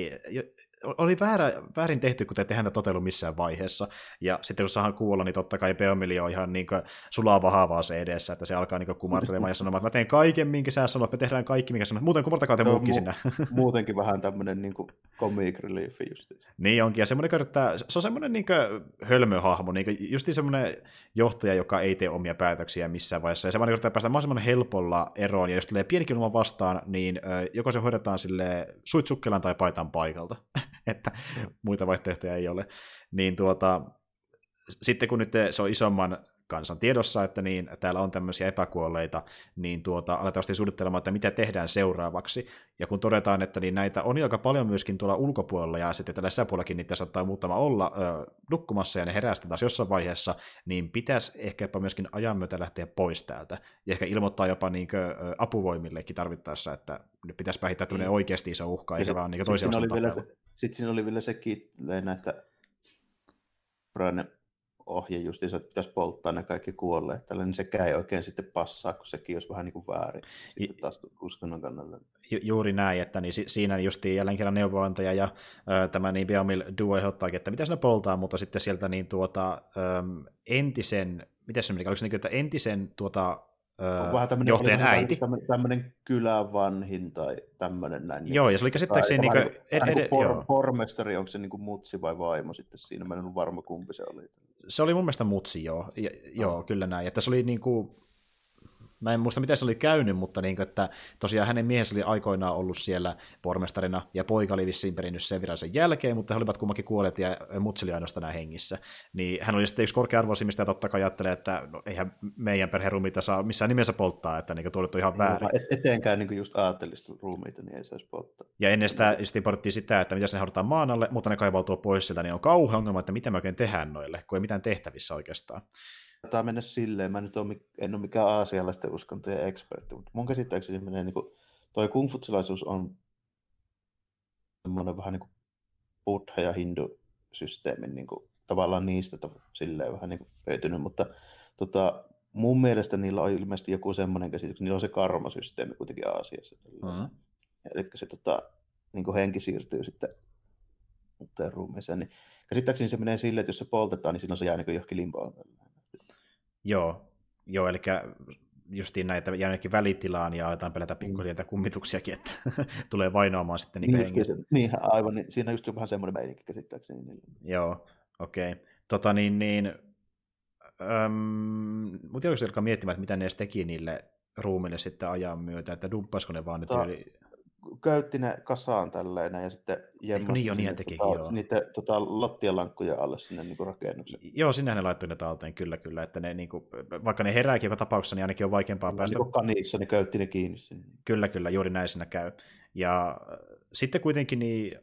oli väärä, väärin tehty, kun te tehdään tätä toteudu missään vaiheessa. Ja sitten kun saadaan kuulla, niin totta kai Beomili on ihan niin sulaa vahavaa se edessä, että se alkaa niin kumartelemaan ja sanomaan, että mä teen kaiken, minkä sä sanot, me tehdään kaikki, mikä sanot. Muuten kumartakaa te no, muukin mu- sinä. muutenkin vähän tämmöinen niin comic relief just. Niin onkin, ja semmoinen, että se on semmoinen niin hölmöhahmo, niin just semmoinen johtaja, joka ei tee omia päätöksiä missään vaiheessa, ja se vaan yrittää päästä mahdollisimman helpolla eroon, ja jos tulee pienikin ilman vastaan, niin joko se hoidetaan sille suitsukkelan tai paitan paikalta, että muita vaihtoehtoja ei ole. Niin tuota, sitten kun nyt se on isomman kansan tiedossa, että niin, täällä on tämmöisiä epäkuolleita, niin tuota, aletaan sitten suunnittelemaan, että mitä tehdään seuraavaksi. Ja kun todetaan, että niin näitä on aika paljon myöskin tuolla ulkopuolella, ja sitten tällä sisäpuolellakin niitä saattaa muutama olla ö, nukkumassa, ja ne herää taas jossain vaiheessa, niin pitäisi ehkä jopa myöskin ajan myötä lähteä pois täältä. Ja ehkä ilmoittaa jopa niin kuin, ö, apuvoimillekin tarvittaessa, että nyt pitäisi päihittää tämmöinen oikeasti iso uhka, eikä vaan niin toisia Sitten siinä oli vielä sekin, että Brian ohje justiinsa, että pitäisi polttaa ne kaikki kuolleet, tällä, niin sekään ei oikein sitten passaa, kun sekin olisi vähän niin kuin väärin sitten taas uskonnon kannalta. Ju- juuri näin, että niin siinä justiin jälleen kerran neuvonantaja ja ö, tämä niin Biomil Duo ehdottaakin, että mitä ne poltaa, mutta sitten sieltä niin tuota, ö, entisen, miten se meni, oliko se niin, että entisen tuota, on vähän tämmöinen, johtajan äiti. Tämmöinen, tämmöinen kylän vanhin tai tämmöinen näin. Joo, ja se oli käsittääkseni... Niin kuin, ed- ed- niin por, pormestari, onko se niin kuin mutsi vai vaimo sitten siinä? Mä en ole varma kumpi se oli. Se oli mun mielestä mutsi, joo. Ja. Joo, kyllä näin. Että se oli niin kuin, Mä en muista, miten se oli käynyt, mutta niin että tosiaan hänen miehensä oli aikoinaan ollut siellä pormestarina, ja poika oli vissiin perinnyt sen viran sen jälkeen, mutta he olivat kummankin kuolleet, ja mutsi oli ainoastaan hengissä. Niin hän oli sitten yksi korkea-arvoisimmista, ja totta kai ajattelee, että no, eihän meidän perherumita saa missään nimessä polttaa, että niin tuolit on ihan väärin. Et, eteenkään niin just ajattelisi ruumiita, niin ei saisi polttaa. Ja ennen sitä porttiin sitä, että mitä ne haudataan maan alle, mutta ne kaivautuu pois sieltä, niin on kauhean ongelma, että mitä me oikein tehdään noille, kun ei mitään tehtävissä oikeastaan. Tämä mennä silleen, mä nyt ole, en ole mikään aasialaisten uskontojen ekspertti, mutta mun käsittääkseni menee niin kuin, toi kungfutsilaisuus on semmoinen vähän niin kuin buddha- ja hindu-systeemin niin kuin, tavallaan niistä to, silleen vähän niin kuin löytynyt, mutta tota, mun mielestä niillä on ilmeisesti joku semmoinen käsitys, niillä on se karmasysteemi kuitenkin Aasiassa. Mm-hmm. Eli se tota, niin kuin henki siirtyy sitten ruumiiseen, niin käsittääkseni se menee silleen, että jos se poltetaan, niin silloin se jää niin johonkin limpoon. Joo, joo eli justiin näitä jäänekin välitilaan ja aletaan pelätä mm. pikkuhiljaa kummituksiakin, että tulee vainoamaan sitten niin, niin, se, niin aivan, niin siinä on just vähän semmoinen meininki käsittääkseni. Niin. Joo, okei. Okay. Tota niin, niin öm, mutta jos alkaa miettimään, että mitä ne edes teki niille ruumille sitten ajan myötä, että dumppaisiko ne vaan Ta- nyt käytti ne kasaan tälleen ja sitten jemmasi niin, jo, niin tota, joo. niiden tota, lattialankkujen alle sinne niin rakennuksen. Joo, sinne ne laittoi ne talteen, kyllä, kyllä. Että ne, niin kuin, vaikka ne herääkin joka tapauksessa, niin ainakin on vaikeampaa päästä. Niin kanissa, ne käytti ne kiinni sinne. Kyllä, kyllä, juuri näin siinä käy. Ja sitten kuitenkin niin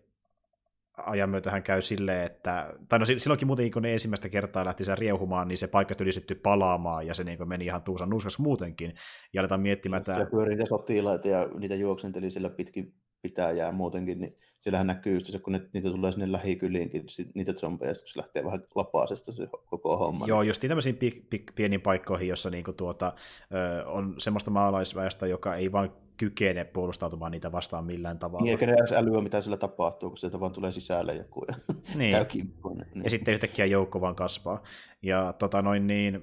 ajan myötä hän käy silleen, että, tai no silloinkin muuten, kun ne ensimmäistä kertaa lähti sen riehumaan, niin se paikka tuli palaamaan, ja se niin meni ihan tuusan nuuskas muutenkin, ja aletaan miettimään, että... Se pyörii niitä sotilaita, ja niitä juoksenteli sillä pitkin pitäjää muutenkin, niin siellähän näkyy just se, kun ne, niitä tulee sinne lähikyliinkin, niitä zombeja, se lähtee vähän lapaasesta se koko homma. Joo, just tämmöisiin pi- pi- pieniin paikkoihin, jossa niinku tuota, ö, on semmoista maalaisväestöä, joka ei vaan kykene puolustautumaan niitä vastaan millään tavalla. Niin, eikä ne edes älyä, mitä sillä tapahtuu, kun sieltä vaan tulee sisälle joku ja niin. käy kimppuun. Niin. Ja sitten yhtäkkiä joukko vaan kasvaa. Ja tota noin niin,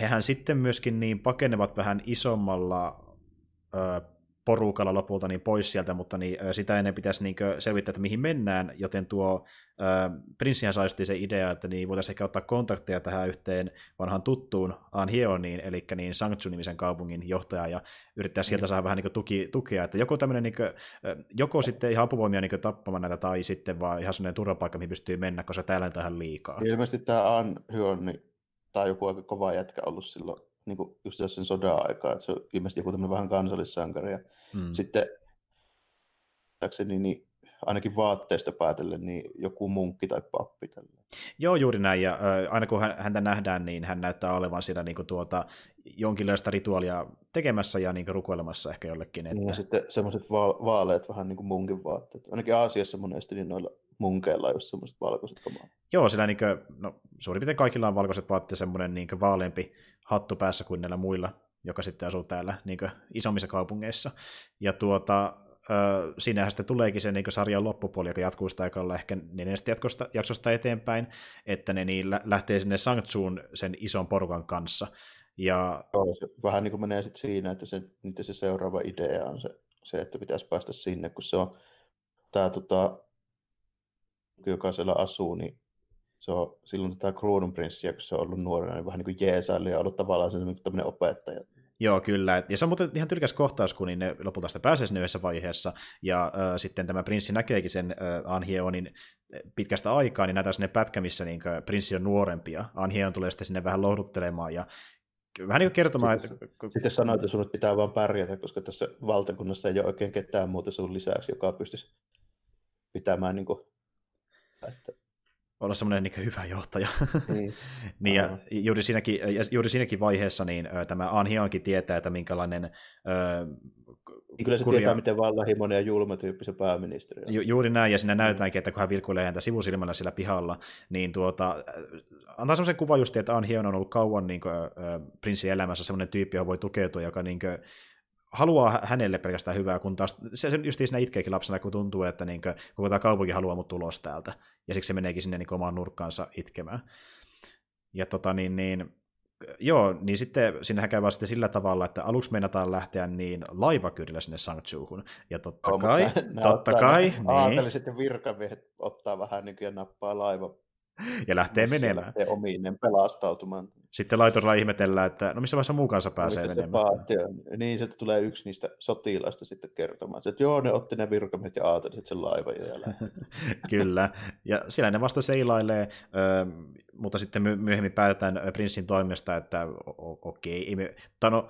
hehän sitten myöskin niin pakenevat vähän isommalla ö, porukalla lopulta niin pois sieltä, mutta niin, sitä ennen pitäisi niin selvittää, että mihin mennään, joten tuo äh, prinssihän sai se idea, että niin voitaisiin ehkä ottaa kontakteja tähän yhteen vanhan tuttuun Anhioniin, eli niin Sangtsu-nimisen kaupungin johtaja, ja yrittää sieltä mm. saada vähän niin tuki, tukea, että joko tämmöinen, niin kuin, joko sitten ihan apuvoimia niin tappamaan näitä, tai sitten vaan ihan sellainen turvapaikka, mihin pystyy mennä, koska täällä on tähän liikaa. Ilmeisesti tämä Anhioni, tai joku aika kova jätkä ollut silloin niin kuin just sen sodan aikaa, että se on ilmeisesti joku tämmöinen vähän kansallissankari. Ja mm. sitten niin, niin, ainakin vaatteesta päätellen, niin joku munkki tai pappi. Tällä. Joo, juuri näin, ja äh, aina kun häntä nähdään, niin hän näyttää olevan siinä niin kuin, tuota, jonkinlaista rituaalia tekemässä ja niin kuin, rukoilemassa ehkä jollekin. Että... Ja sitten semmoiset va- vaaleat, vähän niin kuin munkin vaatteet. Ainakin Aasiassa monesti niin noilla munkeilla on just semmoiset valkoiset kamat. Joo, sillä niin kuin, no, suurin piirtein kaikilla on valkoiset vaatteet, semmoinen niin vaaleampi hattu päässä kuin näillä muilla, joka sitten asuu täällä niin isommissa kaupungeissa. Ja tuota, äh, siinähän sitten tuleekin se niin sarjan loppupuoli, joka jatkuu sitä aikalla ehkä neljästä jaksosta, jaksosta eteenpäin, että ne niin lähtee sinne Sanktsuun sen ison porukan kanssa. Ja... se vähän niin kuin menee sitten siinä, että se, se seuraava idea on se, se, että pitäisi päästä sinne, kun se on tämä, tota, joka siellä asuu, niin se on silloin tätä kruununprinssiä, kun se on ollut nuorena, niin vähän niin kuin jeesaille ja ollut tavallaan se tämmöinen opettaja. Joo, kyllä. Ja se on muuten ihan tyrkäs kohtaus, kun niin ne lopulta sitä pääsee sinne yhdessä vaiheessa, ja äh, sitten tämä prinssi näkeekin sen äh, Anhieonin pitkästä aikaa, niin näytetään sinne pätkä, missä niin kuin, prinssi on nuorempi, ja Anhieon tulee sitten sinne vähän lohduttelemaan, ja vähän niin kuin kertomaan, sitten, että... Sitten sanoit, että sinun pitää vaan pärjätä, koska tässä valtakunnassa ei ole oikein ketään muuta sun lisäksi, joka pystyisi pitämään niin kuin, että olla semmoinen niin hyvä johtaja. Niin. niin ja juuri siinäkin, juuri siinäkin vaiheessa niin, tämä Anhionkin tietää, että minkälainen ö, niin Kyllä se kurja... tietää, miten vallahimoinen ja julma tyyppi se pääministeri on. Ju, juuri näin, ja siinä mm. näytäänkin, että kun hän vilkuilee häntä sivusilmällä siellä pihalla, niin tuota, antaa semmoisen kuvan just, että Anhion on ollut kauan niin kuin, äh, prinssin elämässä semmoinen tyyppi, johon voi tukeutua, joka niin kuin, haluaa hänelle pelkästään hyvää, kun taas se, se just siinä itkeekin lapsena, kun tuntuu, että niin kuin, koko tämä kaupunki haluaa mut tulos täältä, ja siksi se meneekin sinne niin omaan nurkkaansa itkemään. Ja tota niin, niin joo, niin sitten sinnehän käy sitten sillä tavalla, että aluksi meinataan lähteä niin laivakyydillä sinne Sangchuuhun. Ja totta kai, totta kai, niin. Aateli sitten virkamiehet ottaa vähän niin kuin ja nappaa laiva ja lähtee menemään. Lähtee omiinen pelastautumaan. Sitten laitolla ihmetellään, että no missä vaiheessa muu kanssa pääsee missä menemään. Se niin, sieltä tulee yksi niistä sotilaista sitten kertomaan, että joo, ne otti ne virkamiehet ja aateliset sen laivan ja Kyllä, ja siellä ne vasta seilailee, mutta sitten myöhemmin päätetään prinssin toimesta, että okei, okay, no,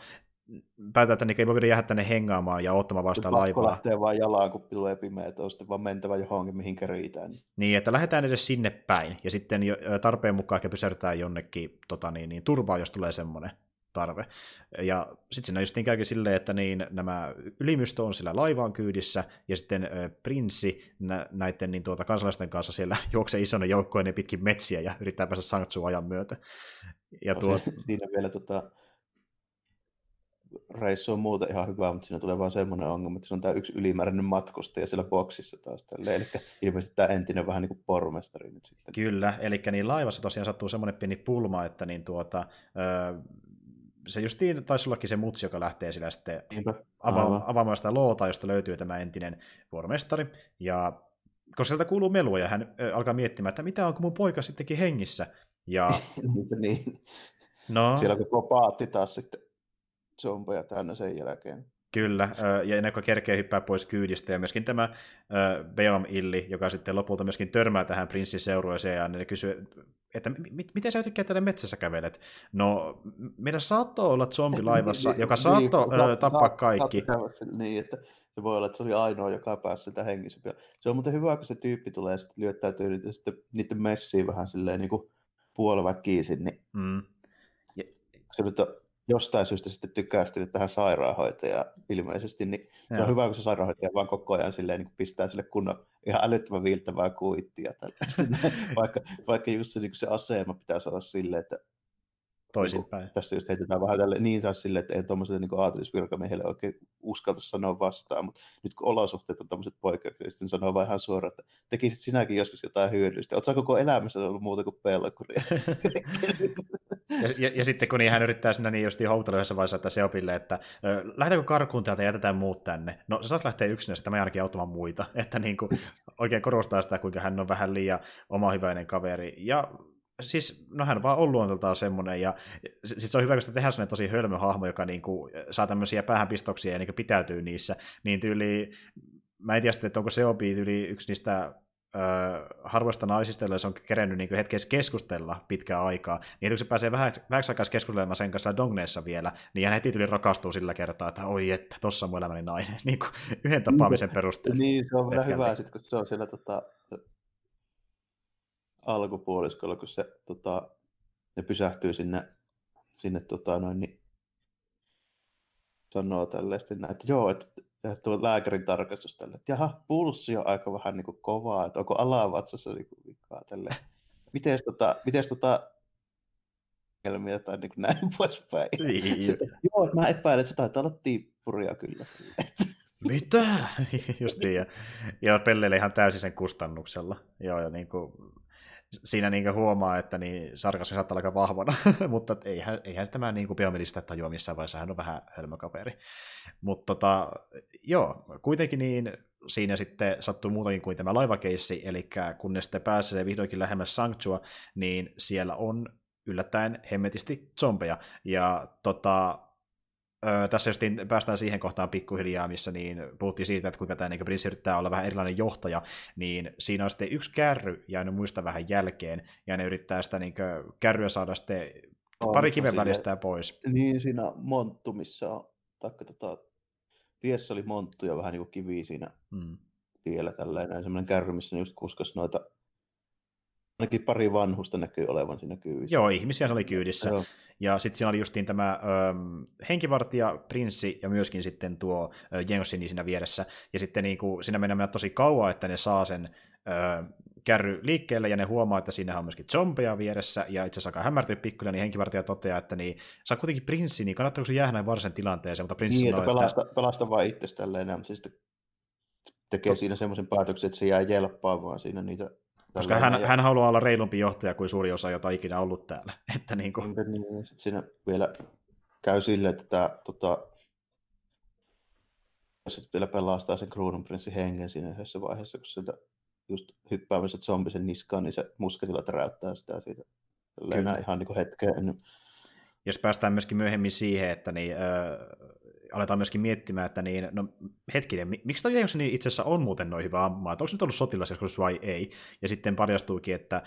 päätetään, että niin ei voi jäädä tänne hengaamaan ja ottamaan vasta laivaa. lähtee vaan jalaan, kun tulee pimeä, että on sitten vaan mentävä johonkin, mihinkä riitään. Niin, että lähdetään edes sinne päin, ja sitten tarpeen mukaan ehkä pysäytetään jonnekin tota, niin, niin, turvaa, jos tulee semmoinen tarve. Ja sitten siinä just niin käykin silleen, että niin, nämä ylimystö on sillä laivaan kyydissä, ja sitten prinssi nä, näiden niin, tuota, kansalaisten kanssa siellä juoksee isona joukkoinen pitkin metsiä ja yrittää päästä sanktsuun ajan myötä. Ja tuo... Siinä vielä tota, reissu on muuten ihan hyvä, mutta siinä tulee vaan semmoinen ongelma, että se on tämä yksi ylimääräinen matkustaja siellä boksissa taas tälle. Eli ilmeisesti tämä entinen vähän niin kuin pormestari nyt sitten. Kyllä, eli niin laivassa tosiaan sattuu semmoinen pieni pulma, että niin tuota, se justiin taisi ollakin se mutsi, joka lähtee sillä sitten ava- avaamaan sitä loota, josta löytyy tämä entinen pormestari. Ja koska sieltä kuuluu melua ja hän alkaa miettimään, että mitä onko mun poika sittenkin hengissä. Ja... niin. No. Siellä koko paatti taas sitten zombeja täynnä sen jälkeen. Kyllä, ja ennen kuin kerkee hyppää pois kyydistä, ja myöskin tämä Beom Illi, joka sitten lopulta myöskin törmää tähän prinssin seurueeseen, ja ne kysyy, että miten sä tykkää täällä metsässä kävelet? No, meidän saattoi olla zombilaivassa, niin, joka niin, saattoi niin, tappaa kaikki. Niin, että se voi olla, että se oli ainoa, joka pääsi sitä hengissä. Se on muuten hyvä, kun se tyyppi tulee ja sitten lyöttäytyy niitä, sitten, niiden messiin vähän silleen niin kuin puoliväkiisin, niin mm. se nyt on jostain syystä sitten tykästynyt tähän sairaanhoitajaan ilmeisesti, niin se on hyvä, kun se sairaanhoitaja vaan koko ajan silleen, niin pistää sille kunnon ihan älyttömän viiltävää kuittia. vaikka, vaikka just se, niin se asema pitäisi olla silleen, että toisinpäin. Niin, tässä just heitetään vähän tälle, niin saa sille, että ei tuommoiselle niin aatelisvirkamiehelle oikein uskalta sanoa vastaan, mutta nyt kun olosuhteet on tämmöiset poikkeukselliset, niin sanoo vaan ihan suoraan, että tekisit sinäkin joskus jotain hyödyllistä. Oletko koko elämässä ollut muuta kuin pelkuria? ja, ja, ja, sitten kun niin hän yrittää sinä niin just houtella yhdessä vaiheessa, että Seopille, että lähdetäänkö karkuun täältä ja jätetään muut tänne. No se saat lähteä yksin, sitten mä ainakin auttamaan muita. Että niin kuin, oikein korostaa sitä, kuinka hän on vähän liian oma hyväinen kaveri. Ja siis, no hän vaan on luonteeltaan semmoinen, ja siis se on hyvä, kun sitä tehdään semmoinen tosi hölmö hahmo, joka niinku saa tämmöisiä päähänpistoksia ja niinku pitäytyy niissä, niin tyyli, mä en tiedä sitten, että onko Seobi tyyli yksi niistä harvoista naisista, joilla se on kerennyt niin hetkessä keskustella pitkää aikaa, niin kun se pääsee vähän, vähäksi aikaa keskustelemaan sen kanssa Dongneessa vielä, niin hän heti tuli rakastuu sillä kertaa, että oi että, tossa on mun elämäni nainen, niin kuin yhden tapaamisen perusteella. Niin, se on vielä hyvä, sit, kun se on siellä tota, alkupuoliskolla, kun se tota, ne pysähtyy sinne, sinne tota, noin, niin sanoo tällaista, että joo, että tuo lääkärin tarkastus tälle, että jaha, pulssi on aika vähän niin kuin kovaa, että onko alavatsassa niin kuin vikaa tälle. Mites tota, mites tota ongelmia tai niin kuin näin poispäin. Niin. joo, mä epäilen, että se taitaa olla tiippuria kyllä. Mitä? Justiin, ja, ja pelleille ihan täysin sen kustannuksella. Joo, ja niin kuin, siinä niin huomaa, että niin sarkasmi saattaa olla aika vahvana, mutta eihän, eihän sitä mä niin kuin tajua missään vaiheessa, hän on vähän hölmökaveri. Mutta tota, joo, kuitenkin niin siinä sitten sattuu muutakin kuin tämä laivakeissi, eli kun ne sitten pääsee vihdoinkin lähemmäs Sanctua, niin siellä on yllättäen hemmetisti zombeja. Ja tota, Öö, tässä just päästään siihen kohtaan pikkuhiljaa, missä niin puhuttiin siitä, että kuinka tämä niin prinssi yrittää olla vähän erilainen johtaja, niin siinä on sitten yksi kärry jäänyt muista vähän jälkeen, ja ne yrittää sitä niin kärryä saada sitten on pari kiven välistä pois. Niin, siinä monttu, missä on, taikka tota, tiessä oli monttu ja vähän niin kuin kivi siinä hmm. tiellä tällainen, semmoinen kärry, missä ne just kuskas noita ainakin pari vanhusta näkyy olevan siinä kyydissä. Joo, ihmisiä oli kyydissä. Joo. Ja sitten siinä oli justiin tämä ö, henkivartija, prinssi ja myöskin sitten tuo Jengosini siinä vieressä. Ja sitten niin kuin, siinä menee tosi kauan, että ne saa sen ö, kärry liikkeelle ja ne huomaa, että siinä on myöskin zombeja vieressä ja itse asiassa aika hämärtynyt pikkuinen, niin henkivartija toteaa, että niin, sä kuitenkin prinssi, niin kannattaako se jäädä näin varsinaisen tilanteeseen, mutta prinssi niin, että pelasta, että... pelasta vaan itse tälleen, mutta se sitten tekee Tot... siinä semmoisen päätöksen, että se jää jelppaamaan siinä niitä koska hän, ja... hän haluaa olla reilumpi johtaja kuin suuri osa, jota ikinä ollut täällä. Että niin kuin... niin, sitten siinä vielä käy silleen, että tämä, tota, sitten vielä pelastaa sen kruununprinssin hengen siinä yhdessä vaiheessa, kun sieltä just hyppäämiset zombisen niskaan, niin se musketilla täräyttää sitä siitä Kyllä. ihan niin kuin hetkeen. Jos päästään myöskin myöhemmin siihen, että niin, aletaan myöskin miettimään, että niin, no hetkinen, miksi toi Jameson niin itse asiassa on muuten noin hyvä ampumaan, että onko nyt ollut sotilas joskus vai ei, ja sitten paljastuukin, että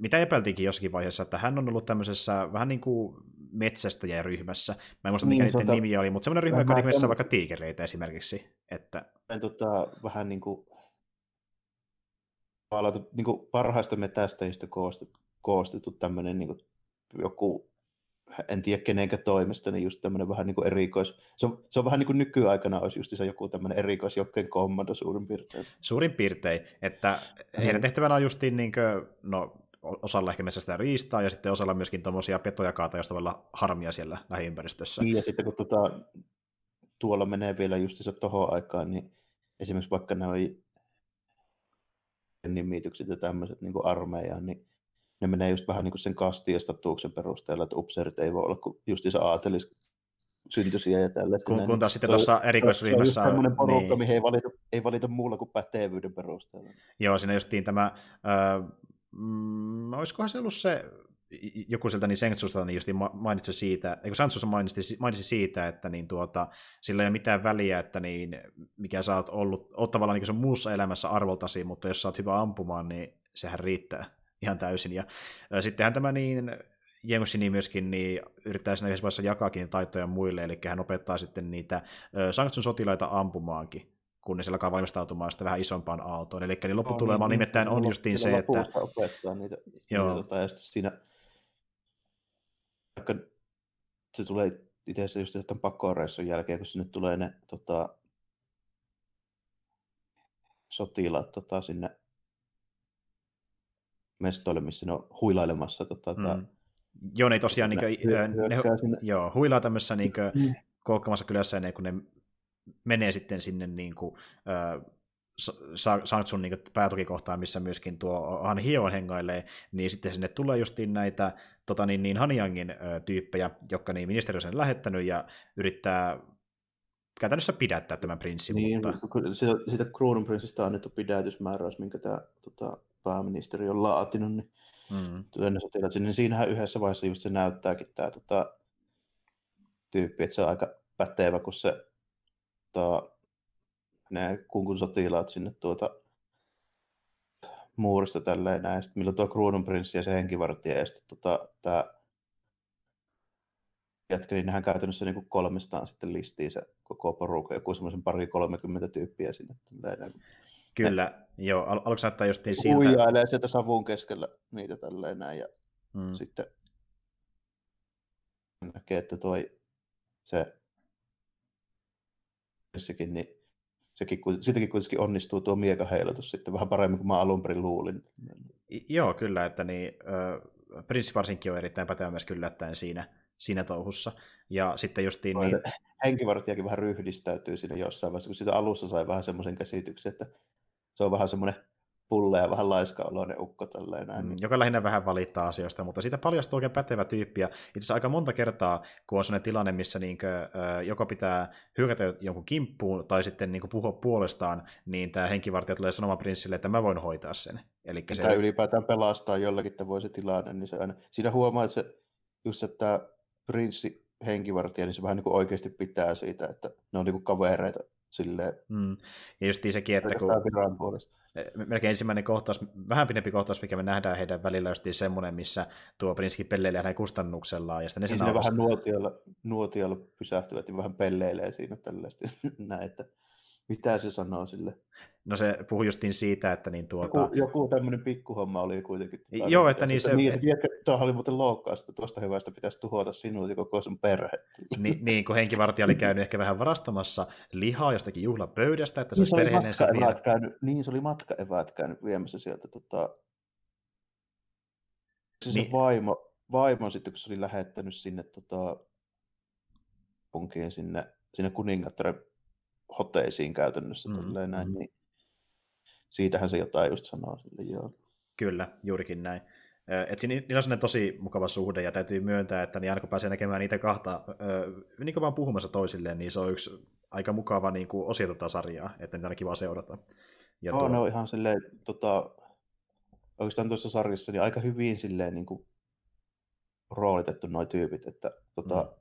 mitä epäiltiinkin jossakin vaiheessa, että hän on ollut tämmöisessä vähän niin kuin metsästäjäryhmässä, mä en muista mikä niin, tota, nimi oli, mutta semmoinen ryhmä, joka on vaikka tiikereitä esimerkiksi. Että... Tota, vähän niin kuin, niin kuin parhaista metästäjistä koostettu, koostettu tämmöinen niin kuin joku en tiedä kenenkä toimesta, niin just tämmöinen vähän niin kuin erikois, se on, se on vähän niin kuin nykyaikana olisi just se joku tämmöinen erikoisjoukkojen kommando suurin piirtein. Suurin piirtein, että mm. heidän tehtävänä on justiin niin kuin, no osalla ehkä metsästä riistaa ja sitten osalla myöskin tuommoisia petoja kaata, joista voi olla harmia siellä lähiympäristössä. Niin, ja sitten kun tuota, tuolla menee vielä se tohon aikaan, niin esimerkiksi vaikka ne nimitykset ja tämmöiset niin armeijaan, niin ne menee just vähän niin kuin sen kastin ja statuksen perusteella, että upseerit ei voi olla kuin justiinsa aatelis syntyisiä ja tällaista. Kun, kun taas sitten tuossa erikoisryhmässä... Se on semmoinen porukka, niin. mihin ei valita, ei valita muulla kuin pätevyyden perusteella. Joo, siinä justiin tämä... Äh, mm, olisikohan se ollut se joku sieltä niin Sengtsusta niin just mainitsi siitä, eikö Santsussa mainitsi, mainitsi siitä, että niin tuota, sillä ei ole mitään väliä, että niin, mikä sä oot ollut, oot tavallaan niin muussa elämässä arvoltasi, mutta jos sä oot hyvä ampumaan, niin sehän riittää ihan täysin. Ja ää, sittenhän tämä niin, Jengussini myöskin niin yrittää siinä yhdessä vaiheessa jakaakin taitoja muille, eli hän opettaa sitten niitä Sanktsun sotilaita ampumaankin kun ne alkaa valmistautumaan sitten vähän isompaan aaltoon. Eli niin lopputulema niin, nimittäin on justiin se, että... opettaa niitä, Joo. niitä tota, ja sitten siinä, vaikka se tulee itse asiassa just tämän pakkoreissun jälkeen, kun sinne tulee ne tota, sotilaat tota, sinne mestoille, missä ne on huilailemassa tota, mm. Joo, ne tosiaan niin kuin, ne, ne, joo, huilaa tämmöisessä niin kuin, mm. koukkamassa kylässä ennen kuin ne menee sitten sinne niin kuin, äh, Sangtsun niin päätukikohtaan, missä myöskin tuo Han Hion hengailee, niin sitten sinne tulee justiin näitä tota, niin, niin Haniangin ö, tyyppejä, jotka niin ministeri on sen lähettänyt ja yrittää käytännössä pidättää tämän prinssin. Niin, mutta... siitä, siitä kruununprinssistä on annettu pidätysmääräys, minkä tämä tota, pääministeri on laatinut, niin mm. sotilaat niin siinähän yhdessä vaiheessa just se näyttääkin tämä tota, tyyppi, että se on aika pätevä, kun se tota, ne kunkun sotilaat sinne tuota muurista tälleen näin. Sitten milloin tuo kruununprinssi ja se henkivartija ja sitten tota, tämä jätkä, niin nehän käytännössä niin kuin kolmestaan sitten listii se koko porukka, joku semmoisen pari 30 tyyppiä sinne. Tälleen. Kyllä, ne, joo, al- aluksi näyttää justiin siltä. Uijailee sieltä savun keskellä niitä tälleen näin ja hmm. sitten näkee, että toi se niin sekin, sitäkin kuitenkin onnistuu tuo miekaheilutus sitten vähän paremmin kuin mä alun perin luulin. Joo, kyllä, että niin, äh, Prinssi varsinkin on erittäin pätevä myös yllättäen siinä, siinä touhussa. Ja sitten justiin niin... Henkivartijakin vähän ryhdistäytyy siinä jossain vaiheessa, kun sitä alussa sai vähän semmoisen käsityksen, että se on vähän semmoinen pulle ja vähän laiska oloinen ukko tälleen näin. Mm, joka lähinnä vähän valittaa asioista, mutta siitä paljastuu oikein pätevä tyyppi. Ja itse asiassa aika monta kertaa, kun on sellainen tilanne, missä niinkö, joko pitää hyökätä jonkun kimppuun tai sitten niinkö puhua puolestaan, niin tämä henkivartija tulee sanomaan prinssille, että mä voin hoitaa sen. Elikkä se... ylipäätään pelastaa jollakin tavoin se tilanne, niin se aina... Siinä huomaa, että se, just että tämä prinssi henkivartija, niin se vähän niin kuin oikeasti pitää siitä, että ne on niin kuin kavereita silleen. Mm. Ja just sekin, että kun... Puolesta melkein ensimmäinen kohtaus, vähän pidempi kohtaus, mikä me nähdään heidän välillä, just semmoinen, missä tuo Prinski pelleilee hänen kustannuksellaan. Ja sitten ne niin siinä vähän nuotiolla, nuotiolla pysähtyvät ja vähän pelleilee siinä tällaista näin, että mitä se sanoo sille? No se puhui justiin siitä, että niin tuota... Joku, joku tämmöinen pikkuhomma oli kuitenkin. Tuota, Joo, että niin se... Niin, että tuo oli muuten että tuosta hyvästä pitäisi tuhota sinua ja koko sun perhe. Niin, niin kun henkivartija oli käynyt ehkä vähän varastamassa lihaa jostakin juhlapöydästä, että se niin, se vielä... käynyt, Niin, se oli matkaeväät käynyt viemässä sieltä tota... Se, niin. se vaimo, vaimo sitten, kun se oli lähettänyt sinne tota, punkiin sinne, sinne kuningattaren hoteisiin käytännössä. Mm, näin, mm. niin siitähän se jotain just sanoo sille, joo. Kyllä, juurikin näin. Et siinä, niillä on sellainen tosi mukava suhde, ja täytyy myöntää, että niin aina kun pääsee näkemään niitä kahta, niin kuin vaan puhumassa toisilleen, niin se on yksi aika mukava niin kuin osia tota sarjaa, että niitä on kiva seurata. Ja tuo... no ihan silleen, tota, oikeastaan tuossa sarjassa niin aika hyvin silleen niin kuin roolitettu nuo tyypit, että tota, mm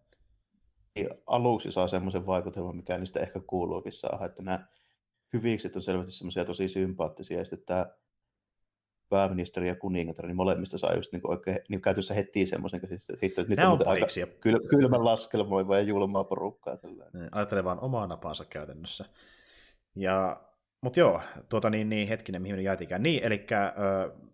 aluksi saa semmoisen vaikutelman, mikä niistä ehkä kuuluukin saada, että nämä hyvikset on selvästi semmoisia tosi sympaattisia, ja sitten tämä pääministeri ja kuningatar, niin molemmista saa just niin oikein niin käytössä heti semmoisen käsityksen, että hitto, nyt on, on aika kyl, kylmän laskelmoiva ja julmaa porukkaa. Tällainen. Ajattelee vaan omaa napansa käytännössä. Ja mutta joo, tuota niin, niin, hetkinen, mihin me jäätikään. Niin, eli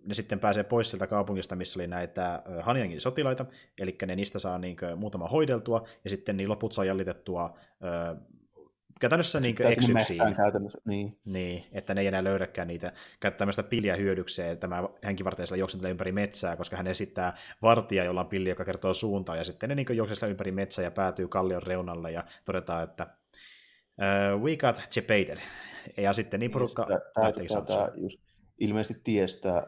ne sitten pääsee pois sieltä kaupungista, missä oli näitä Haniangin sotilaita, eli ne niistä saa niin, muutama hoideltua, ja sitten niin loput saa jällitettua ö, käytännössä niin eksyksiin. Niin. niin. että ne ei enää löydäkään niitä, käyttää tämmöistä hyödykseen. Tämä henkivartijaisella juoksentelee ympäri metsää, koska hän esittää vartija, jolla on pilli, joka kertoo suuntaan, ja sitten ne niin juoksentelee ympäri metsää ja päätyy kallion reunalle, ja todetaan, että uh, we got Jepater. Ja sitten niin porukka tämä, tämä, tämä just, ilmeisesti tiestää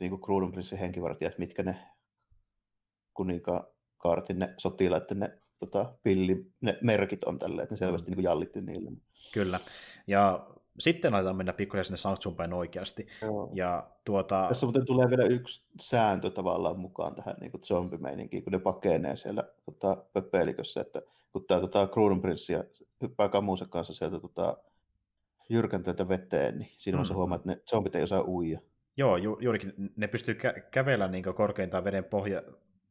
niin kuin Kruununprinssin henkivartijat, mitkä ne kuninkaartin, ne sotilaiden, ne tota, pilli, ne merkit on tälle, että ne selvästi mm. niin jallitti niille. Kyllä. Ja sitten aletaan mennä pikkuisen sinne Sanktsun päin oikeasti. Joo. Ja tuota... Tässä muuten tulee vielä yksi sääntö tavallaan mukaan tähän niin kuin zombimeininkiin, kun ne pakenee siellä tota, pöpelikössä, että kun tämä tota, Kruununprinssi hyppää kamuunsa kanssa sieltä tota, jyrkänteitä veteen, niin siinä mm. on se huomaa, että ne zombit ei osaa uija. Joo, ju- juurikin. Ne pystyy kä- kävellä niin korkeintaan veden pohja,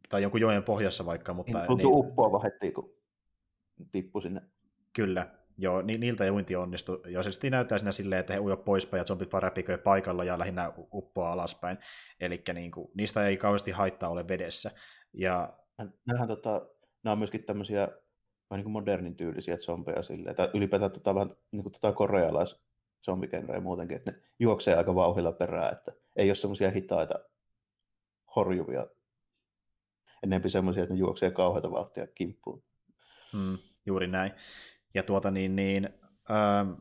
tai jonkun joen pohjassa vaikka, mutta... Niin, niin... uppoava heti, kun tippui sinne. Kyllä, joo, ni- niiltä ei uinti onnistu. Joo, se näyttää siinä silleen, että he ujo poispäin ja zombit vaan räpikö paikalla ja lähinnä uppoa alaspäin. Eli niin kuin, niistä ei kauheasti haittaa ole vedessä. Ja... Nämähän, tota, nämä on myöskin tämmöisiä vähän niin modernin tyylisiä zombeja silleen, tai ylipäätään tota, vähän niin kuin tota korealais zombigenreä muutenkin, että ne juoksee aika vauhilla perään, että ei ole semmoisia hitaita horjuvia ennempi semmoisia, että ne juoksee kauheita vauhtia kimppuun. Mm, juuri näin. Ja tuota niin, niin ähm,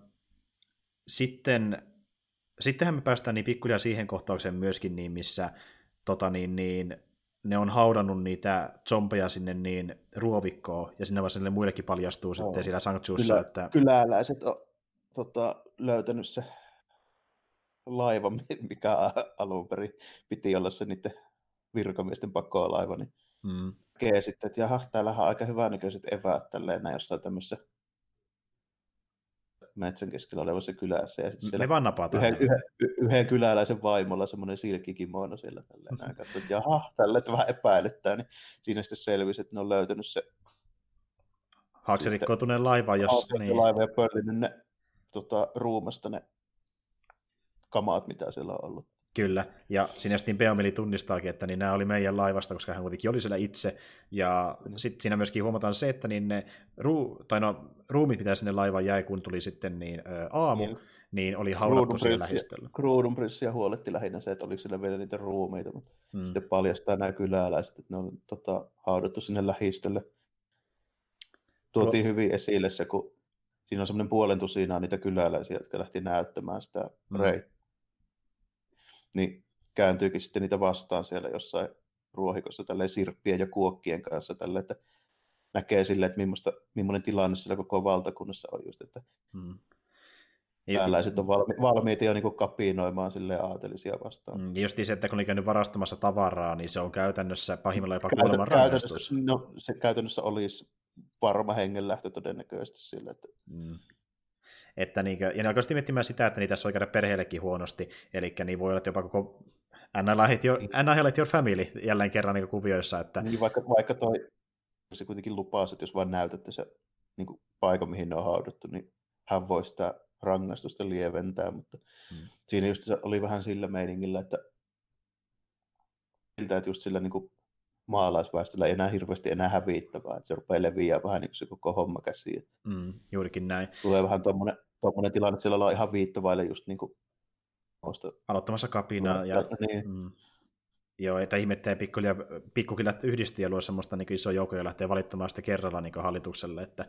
sitten, sittenhän me päästään niin pikkuhiljaa siihen kohtaukseen myöskin, niin missä tota niin, niin, ne on haudannut niitä zombeja sinne niin ruovikkoon, ja sinne vaan muillekin paljastuu oh. sitten siellä Sanktsuussa. Kylä, että... Kyläläiset on tota, löytänyt se laiva, mikä alun perin piti olla se niiden virkamiesten pakolaiva, niin mm. näkee sitten, että jaha, täällä on aika hyvänäköiset eväät tälleen näin jossain tämmöisessä metsän keskellä olevassa kylässä. Ja sitten ne vaan napataan. Yhden, yhden, yhden, kyläläisen vaimolla semmoinen silkkikimono siellä tälleen. Mm-hmm. Katsoin, että jaha, tälle että vähän epäilyttää, niin siinä sitten selvisi, että ne on löytänyt se Haaksirikkoutuneen laiva, jos... Niin. laiva ja pöllinyt ne tota, ruumasta ne kamaat, mitä siellä on ollut. Kyllä, ja siinä sitten Beomili tunnistaakin, että niin nämä oli meidän laivasta, koska hän kuitenkin oli siellä itse, ja sitten siinä myöskin huomataan se, että niin ne ruu, tai no, ruumit, mitä sinne laivaan jäi, kun tuli sitten niin, ä, aamu, niin, niin oli haudattu siellä lähistöllä. Kruudunprinssia huoletti lähinnä se, että oliko siellä vielä niitä ruumiita, mutta mm. sitten paljastaa nämä kyläläiset, että ne on tota, haudattu sinne lähistölle. Tuotiin Tuo... hyvin esille se, kun siinä on semmoinen puolen tusinaa niitä kyläläisiä, jotka lähti näyttämään sitä mm. reittiä niin kääntyykin sitten niitä vastaan siellä jossain ruohikossa tälleen sirppien ja kuokkien kanssa tälle, että näkee sille, että millaista, millainen tilanne siellä koko valtakunnassa on just, että hmm. Tällaiset on valmi- valmiita jo niin kapinoimaan sille aatelisia vastaan. Mm, just se, että kun oli käynyt varastamassa tavaraa, niin se on käytännössä pahimmillaan jopa Käytän, kuoleman rangaistus. No, se käytännössä olisi varma hengenlähtö todennäköisesti sille, että mm. Että niinkö, ja ne oikeasti miettimään sitä, että niitä tässä voi käydä perheellekin huonosti, eli niin voi olla jopa koko Annihilate Your, Annihilate Your Family jälleen kerran niin kuvioissa. Että... Niin, vaikka, vaikka toi, se kuitenkin lupaa, että jos vain näytätte se niin kuin paikan, mihin ne on hauduttu, niin hän voi sitä rangaistusta lieventää, mutta hmm. siinä just se oli vähän sillä meiningillä, että siltä, että just sillä niin kuin maalaisväestöllä ei enää hirveästi enää hävittävää, että se rupeaa leviää vähän niin kuin se koko homma käsiin. Mm, juurikin näin. Tulee vähän tuommoinen tuommoinen tilanne, että siellä ollaan ihan viittavaille just niin kuin Aloittamassa kapinaa. Ja, niin. mm, joo, että ihmettä pikkuhiljaa, pikkukylät yhdisti ja luo semmoista niin isoa joukkoa ja lähtee valittamaan sitä kerralla niin hallitukselle, että